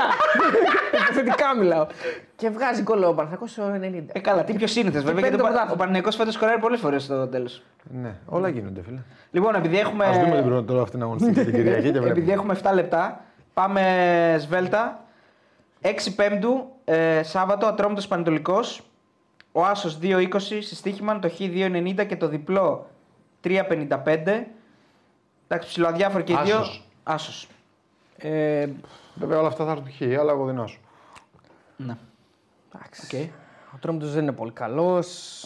υποθετικά μιλάω. Και βγάζει γκολ ο Παναθηναϊκός στο 90. Ε, καλά, τι πιο σύνηθες βέβαια. παίρνει Γιατί το ο, Πα- πρωτάθλημα. ο Παναγενικό φέτος σκοράρει πολλές φορές στο τέλος. Ναι, όλα γίνονται, φίλε. Λοιπόν, επειδή έχουμε, Α δούμε την πρώτη τώρα αυτή την αγωνιστική την Κυριακή και επειδή βλέπουμε. έχουμε 7 λεπτά, πάμε σβέλτα. 6 Πέμπτου, ε, Σάββατο, Ατρόμητος Πανετολικός. Ο Άσος 2-20 στη Στίχημαν, το Χ 2-90 και το διπλό 3-55. Εντάξει, ψηλοαδιάφοροι και οι δύο. Άσος. Άσος. Ε, Βέβαια όλα αυτά θα έρθουν χ, αλλά εγώ δίνω. Ναι. εντάξει. Οκ. Ο Τρόμητος δεν είναι πολύ καλός.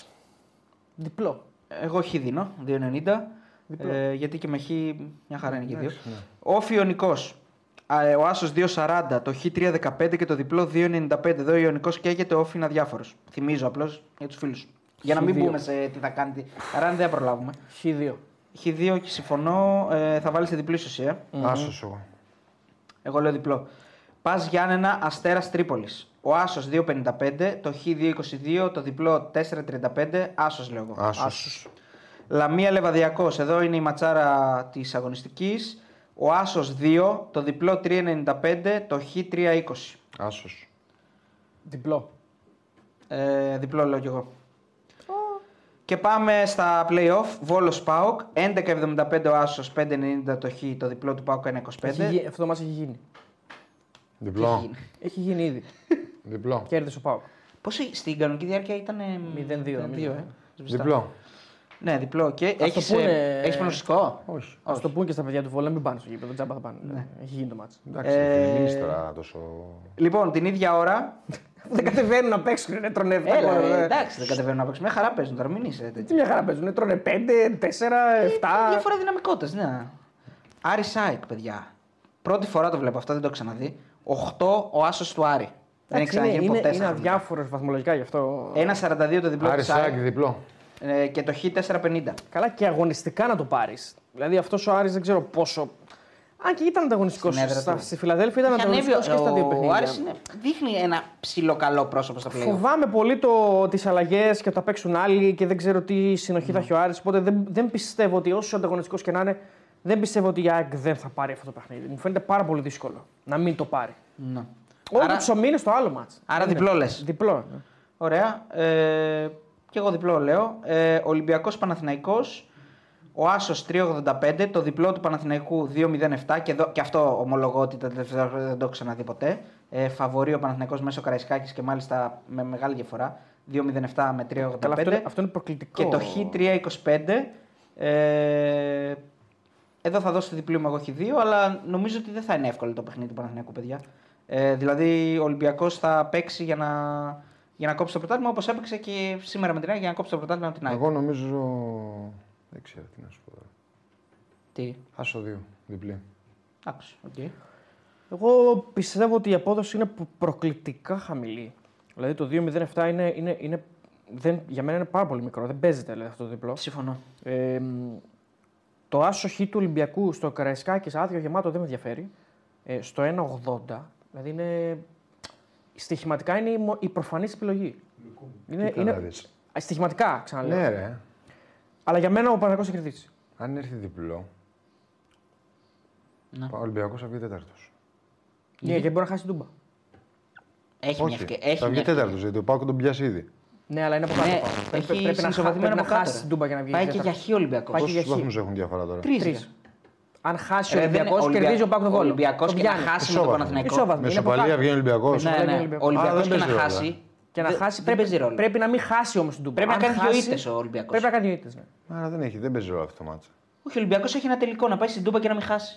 Διπλό. Εγώ χ δίνω, 2,90. Διπλό. Ε, γιατί και με χ μια χαρά είναι και οι δύο. ναι. Ο Φιονικό. Ο Άσος 2,40, το Χ 3,15 και το διπλό 2,95. Εδώ ο Ιωνικός καίγεται, ο Όφη είναι αδιάφορος. Θυμίζω απλώς για τους φίλους. Για να μην Χ2. μπούμε σε τι θα κάνει. τι- Άρα δεν θα προλάβουμε. Χ2. Χ2 και συμφωνώ, ε, θα βάλεις σε διπλή ισοσία. Άσος εγώ. Εγώ λέω διπλό. Πας Γιάννενα Αστέρας Τρίπολης. Ο Άσος 2,55, το Χ 2,22, το διπλό 4,35. Άσος λέω εγώ. Άσος. Λαμία Λεβαδιακός. Εδώ είναι η ματσάρα της αγωνιστικής. Ο Άσος 2, το διπλό 3,95, το Χ 3,20. Άσος. Διπλό. Ε, διπλό λέω κι εγώ. Και πάμε στα play-off. Βόλος Πάοκ. 11,75 ο Άσος, 5,90 το Χ, το διπλό του Πάοκ 1,25. Έχει γι- Αυτό το μας έχει γίνει. Διπλό. Έχει γίνει ήδη. Διπλό. Κέρδισε ο Πάοκ. Πώς στην κανονική διάρκεια ήταν 0-2, 0-2 νομίζω. ε. Σβηστά. Διπλό. Ναι, διπλό. Και το έχεις πούνε- έχεις πρωτοσυστικό. Όχι. Α το πούμε και στα παιδιά του Βόλου, μην πάνε στο γήπεδο, τζάμπα θα πάνε. Ναι. Έχει γίνει το μάτσο. Εντάξει, Ε, ε... μην είσαι τώρα τόσο. Λοιπόν, την ίδια ώρα. Δεν κατεβαίνουν να παίξουν, ναι, τρώνε 7 Έλα, γκολ, ρε, ναι. εντάξει, δεν κατεβαίνουν να παίξουν. Μια χαρά παίζουν τώρα, μην είσαι Τι τέτοιο. μια χαρά παίζουν, τρώνε 5, 4, 7. Διαφορά δυναμικότητα, ναι. Άρη Σάικ, παιδιά. Πρώτη φορά το βλέπω αυτό, δεν το έχω ξαναδεί. 8 ο άσος του Άρη. Δεν έχει Εντάξει, είναι, ξαναγίνει είναι, ποτέ. είναι στα χρόνια. αδιάφορος βαθμολογικά γι' αυτό. 1,42 το διπλό Άρη του Σάκη Σάικ διπλό. Ε, και το Χ 4,50. Καλά και αγωνιστικά να το πάρεις. Δηλαδή αυτός ο Άρης δεν ξέρω πόσο. Αν και ήταν ανταγωνιστικός. Στην έδρα του. Στη Φιλαδέλφια ήταν Έχει ανέβει ανταγωνιστικός και στα δύο ο- Ο παιχνίδια. Άρης είναι- δείχνει ένα ψηλό καλό πρόσωπο στα πλέον. Φοβάμαι πολύ το, τις αλλαγές και το θα παίξουν άλλοι και δεν ξέρω τι συνοχή θα έχει ο Άρης. Οπότε δεν, δεν πιστεύω ότι όσο ανταγωνιστικός και να είναι, δεν πιστεύω ότι η ΑΕΚ δεν θα πάρει αυτό το παιχνίδι. Μου φαίνεται πάρα πολύ δύσκολο να μην το πάρει. Ναι. Όλο Άρα- το ψωμί είναι στο άλλο μάτς. Άρα Είναι. διπλό λες. Διπλό. ναι. Ωραία. Ε, και εγώ διπλό λέω. Ε, Ολυμπιακός Παναθηναϊκός. Ο Άσος 3,85. Το διπλό του Παναθηναϊκού 2,07. Και, εδώ, και αυτό ομολογώ ότι τα τελευταία χρόνια δεν το έχω ξαναδεί ποτέ. Ε, φαβορεί ο Παναθηναϊκός μέσω Καραϊσκάκης και μάλιστα με μεγάλη διαφορά. 2,07 με 3,85. Καλά, αυτό, είναι- αυτό είναι προκλητικό. Και το Χ 3,25. Ε, εδώ θα δώσω το διπλό μου εγώ Χ2, αλλά νομίζω ότι δεν θα είναι εύκολο το παιχνίδι του Παναθηναϊκού, παιδιά. Ε, δηλαδή ο Ολυμπιακός θα παίξει για να, για να κόψει το πρωτάθλημα όπως έπαιξε και σήμερα με την ΑΕΚ για να κόψει το πρωτάθλημα από την ΑΕΚ. Εγώ νομίζω. Δεν ξέρω τι να σου πω. τώρα. Τι; Άσο δύο, διπλή. Άκουσε. οκ. Εγώ πιστεύω ότι η απόδοση είναι προ- προκλητικά χαμηλή. Δηλαδή το 2,07 είναι, είναι, είναι, δεν, για μένα είναι πάρα πολύ μικρό. Δεν παίζεται δηλαδή, αυτό το διπλό. Συμφωνώ. Ε, μ, το άσο χ του Ολυμπιακού στο Καραϊσκάκη άδειο γεμάτο δεν με ενδιαφέρει. Ε, στο 1,80 δηλαδή είναι. Στοιχηματικά είναι η, μο- η προφανής επιλογή. Είναι, Τι καλά είναι, δεις. Α, στοιχηματικά ξαναλέω. Ναι, ρε. Αλλά για μένα ο Παναγιώτης θα κερδίσει. Αν έρθει διπλό. Ναι. Ο Ολυμπιακός θα βγει τέταρτος. Ναι, γιατί; μπορεί να χάσει την τούμπα. Έχει μια Όχι. ευκαιρία. Έχει θα βγει μια ευκαιρία. τέταρτος γιατί ο Πάκο τον πιάσει ήδη. Ναι, αλλά είναι από κάτω. Ναι, πάνω. Πρέπει, έχει πρέπει να, χα, συνισοβαθμένα πρέπει να από κάτω, χάσει ρε. την τούμπα για να βγει. Πάει και για τέταρτος. Χ Ολυμπιακός. Πάει και για Πόσου χ. βαθμούς έχουν διαφορά τώρα; Τρεις. Τρεις. Αν χάσει ο Ε, δεν- Ολυμπιακός, Ολυμπια- κερδίζει ο Πάκο τον Ο Ολυμπιακός Το και να πιάνει. χάσει με Ισόβαθμο. τον Παναθηναϊκό. Ισόβαθμο. Είναι από Μεσοπαλία κάτω. βγαίνει Ολυμπιακός. Ναι, Ισοβαθμο. ναι. Ολυμπιακός. Ο Ολυμπιακός Α, δεν και να παίζει ρόλο. χάσει. Και να δεν- χάσει δεν πρέπει, παίζει ρόλο. πρέπει να μην χάσει όμως την τούμπα. Πρέπει να Αν κάνει δύο χάσει, ήττες ο Ολυμπιακός. Πρέπει να κάνει δύο ήττες, ναι. Άρα δεν έχει, δεν παίζει ρόλο αυτό το μάτσο. Όχι, ο Ολυμπιακός έχει ένα τελικό να πάει στην Τούμπα και να μην χάσει.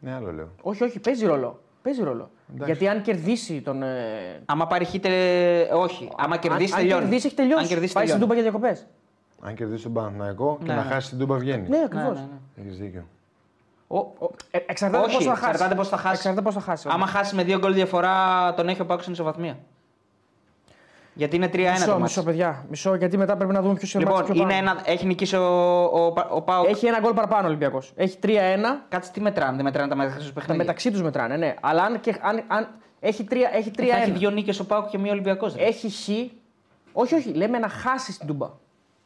Ναι, άλλο λέω. Όχι, όχι, παίζει ρόλο. Παίζει ρόλο. Εντάξει. Γιατί αν κερδίσει τον. ε, Άμα πάρει χ, όχι. Άμα κερδίσει, αν, τελειώνει. Αν κερδίσει, έχει τελειώσει. Αν κερδίσει, Πάει στην τελειώνει. τούμπα για διακοπές. Αν κερδίσει τον Παναθηναϊκό και Ναι, να ναι. χάσει την Τούμπα βγαίνει. Ναι, Ναι, ακριβώ. ναι, ναι. Έχεις δίκιο. Ο- Ε, εξαρτάται Όχι, πώ θα χάσει. εξαρτάται πώς θα χάσει. Εξαρτάται πώς θα χάσει. Άμα χάσει με δύο γκολ διαφορά, τον έχει ο Πάκος στην ισοβαθμία. Γιατί είναι 3-1 το Μισό, μάτς. μισό, παιδιά. Μισό, γιατί μετά πρέπει να δούμε ποιος είναι Λοιπόν, πιο είναι πάνω. ένα, έχει νικήσει ο, ο, ο Πάοκ. Έχει ένα γκολ παραπάνω ο Ολυμπιακός. Έχει 3-1. Κάτσε τι μετράνε, δεν μετράνε τα μεταξύ τους Τα παιχνίδια. μεταξύ τους μετράνε, ναι. Αλλά αν, και, αν, αν έχει 3 έχει 3-1. Ε, Θα έχει δύο νίκες ο Πάοκ και μία Ολυμπιακός. Έχει χ. Όχι, όχι, λέμε να χάσει την τούμπα.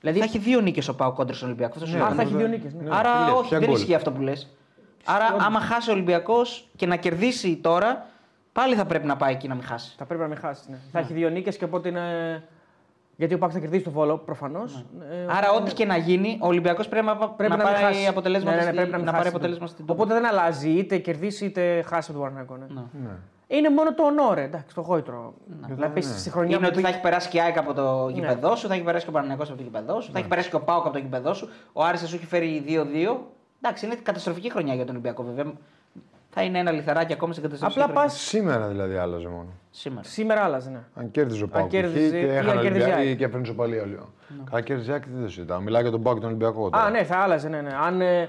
Δηλαδή. Θα έχει δύο νίκες ο Πάοκ κόντρα στον Ολυμπιακό. Αυτό σου Α, λέω. θα έχει δύο νίκες. Ναι. Ναι. Άρα τι λες, όχι, ποια δεν γκολ; ισχύει αυτό που λες. Άρα, άμα χάσει ο Ολυμπιακός και να κερδίσει τώρα, πάλι θα πρέπει να πάει εκεί να μην χάσει. Θα πρέπει να μην χάσει. Ναι. Θα έχει δύο νίκες και οπότε είναι. Γιατί ο Πάκ θα κερδίσει το βόλο προφανώς. Άρα, ό,τι και να γίνει, ο Ολυμπιακός πρέπει να, πρέπει να, να, μην πάρει χάσει. αποτελέσματα, Ναι, ναι, ναι, στη- πρέπει να, μην να πάρει χάσει. αποτέλεσμα στην Τούμπα. Οπότε δεν αλλάζει είτε κερδίσει είτε χάσει από τον Παναγιώτο. Ναι. Ναι. Είναι μόνο το ονόρε, εντάξει, το γόητρο. Δηλαδή ναι. στη χρονιά Είναι που ότι θα πήγε- έχει περάσει και η ΑΕΚ από το Ναι. γήπεδό σου, θα έχει περάσει και ο Παναγιακός από το γήπεδό σου, θα έχει περάσει και ο Πάοκ από το γήπεδό σου. Ο Άρης θα σου έχει φέρει 2-2. Εντάξει, είναι καταστροφική χρονιά για τον Ολυμπιακό βέβαια. Θα είναι ένα λιθαράκι ακόμα στην καταστροφική Απλά χρονιά. πας Σήμερα δηλαδή άλλαζε μόνο. Σήμερα. σήμερα άλλαζε. Ναι. Αν κέρδιζε ο Πάοκ κέρδιζε και ή αν έχανε κέρδιζε Ολυμπιακό η ή και έφερνε σοπαλία όλοι. Καλά κέρδιζε η ΑΕΚ, τι δεν συζητάω. Μιλάει για τον Πάοκ και τον Ολυμπιακό. τώρα. Α, ναι, θα άλλαζε. Ναι, ναι. Αν, ε,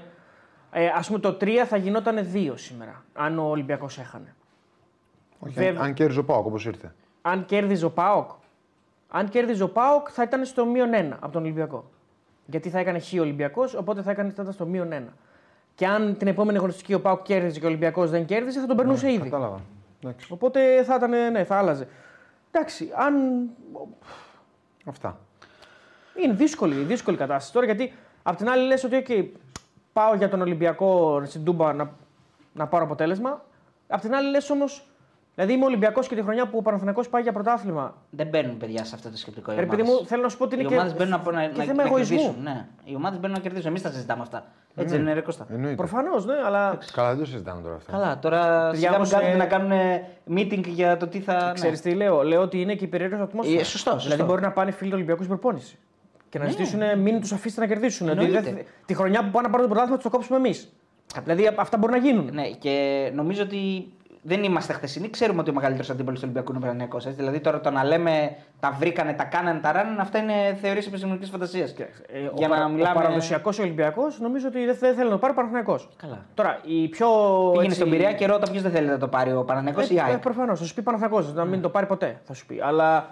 ε, ας πούμε το 3 θα γινόταν 2 σήμερα. Αν ο Ολυμπιακός έχανε. Όχι, βέβαια- αν- Αν κέρδιζε ο Πάοκ όπως ήρθε. Αν κέρδιζε ο Πάοκ, αν κέρδιζε ο Πάοκ θα ήταν στο μείον 1 από τον Ολυμπιακό. Γιατί θα έκανε χ ο Ολυμπιακός, οπότε θα, έκανε, θα ήταν στο μείον 1. Και αν την επόμενη αγωνιστική ο Πάοκ κέρδιζε και ο Ολυμπιακός δεν κέρδιζε, θα τον περνούσε ήδη. Κατάλαβα. Εντάξει. Οπότε θα ήταν, ναι, θα άλλαζε. Εντάξει, αν. Αυτά. Είναι δύσκολη, δύσκολη κατάσταση τώρα γιατί απ' την άλλη λες ότι okay, πάω για τον Ολυμπιακό στην Τούμπα να, να πάρω αποτέλεσμα. Απ' την άλλη λες όμως. Δηλαδή είμαι Ολυμπιακός και τη χρονιά που ο Παναθηναϊκός πάει για πρωτάθλημα. Δεν μπαίνουν παιδιά σε αυτό το σκεπτικό. οι Ρε παιδί ομάδες. μου, θέλω να σου πω ότι είναι Οι και, ομάδες μπαίνουν να, να, και να, θέμα να εγωισμού. κερδίσουν. Ναι. Οι ομάδες μπαίνουν να κερδίσουν. Εμείς τα συζητάμε αυτά. Έτσι δεν είναι, ρε Κώστα. Εννοείται. Προφανώς, ναι, αλλά Καλά, δεν το συζητάμε τώρα αυτά. Καλά, τώρα Παιδιά, σιγά μην όμως, κάθονται ε, να κάνουν meeting για το τι θα. ξέρεις τι λέω. Λέω ότι είναι και η περίεργη ατμόσφαιρα. Ε, σωστό, σωστό. Δηλαδή μπορεί να πάνε φίλοι του Ολυμπιακού στην προπόνηση. Και να Ναι. ζητήσουν μην τους αφήσετε να κερδίσουν. Ότι Εννοείται. δεν- τη χρονιά που πάνε να πάρουν το πρωτάθλημα, τους το κόψουμε εμείς. Δηλαδή αυτά μπορεί να γίνουν. Ναι, και νομίζω ότι δεν είμαστε χθεσινοί. Ξέρουμε ότι ο μεγαλύτερος αντίπαλος του Ολυμπιακού είναι ο Παναγιακό. Δηλαδή τώρα το να λέμε τα βρήκανε, τα κάνανε, τα ράνανε, αυτά είναι θεωρίες επιστημονικής φαντασίας. Ε, Για ο, να παρα- μιλάμε. ο παραδοσιακός Ολυμπιακός νομίζω ότι δεν, δεν θέλει να το πάρει ο Παναθηναϊκός. Καλά. Τώρα, η πιο. Πήγαινε έτσι- στον Πειραιά και ρώτα ποιος δεν θέλει να το πάρει, ο Παναγιακό ή η Ε, ΑΕΚ. Προφανώς, θα σου πει Παναθηναϊκός, να μην το πάρει ποτέ. Θα σου πει. Αλλά το,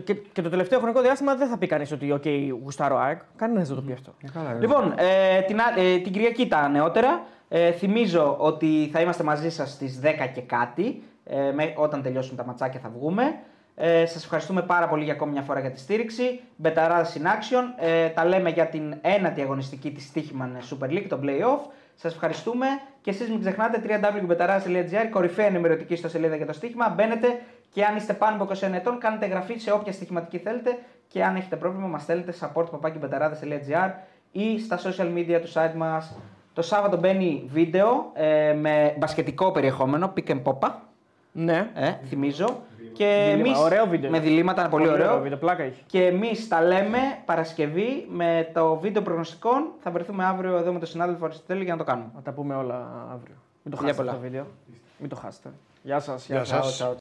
και, και το τελευταίο χρονικό διάστημα δεν θα πει κανείς ότι, OK, γουστάρω ΑΕΚ. Κανένας δεν το πει αυτό. Λοιπόν, ε, την, α- ε, την Κυριακή τα νεότερα. Ε, θυμίζω ότι θα είμαστε μαζί σας στις 10 και κάτι. Ε, με, όταν τελειώσουν τα ματσάκια θα βγούμε. Ε, σας ευχαριστούμε πάρα πολύ για ακόμη μια φορά για τη στήριξη. Μπεταράδες in action. Ε, τα λέμε για την ένατη αγωνιστική της Stichman Super League, το Playoff. Σας ευχαριστούμε και εσείς μην ξεχνάτε www.betarades.gr, κορυφαία ενημερωτική στο σελίδα για το στοίχημα. Μπαίνετε και αν είστε πάνω από 21 ετών κάνετε εγγραφή σε όποια στοιχηματική θέλετε και αν έχετε πρόβλημα μας στέλνετε support.betarades.gr ή στα social media του site μας. Το Σάββατο μπαίνει βίντεο ε, με μπασκετικό περιεχόμενο, pick and pop, Ναι. ε, θυμίζω. Και Διλήμμα. εμείς, Ωραίο βίντεο. Με διλήμματα, πολύ, ωραίο. βίντεο, πλάκα έχει. Και εμείς τα λέμε Παρασκευή με το βίντεο προγνωστικών. Θα βρεθούμε αύριο εδώ με τον συνάδελφο Αριστοτέλη για να το κάνουμε. Θα τα πούμε όλα αύριο. Μην το Φιλιά χάσετε πολλά. αυτό το βίντεο. Μην το χάσετε. Γεια σας. Γεια σας. Ciao, ciao.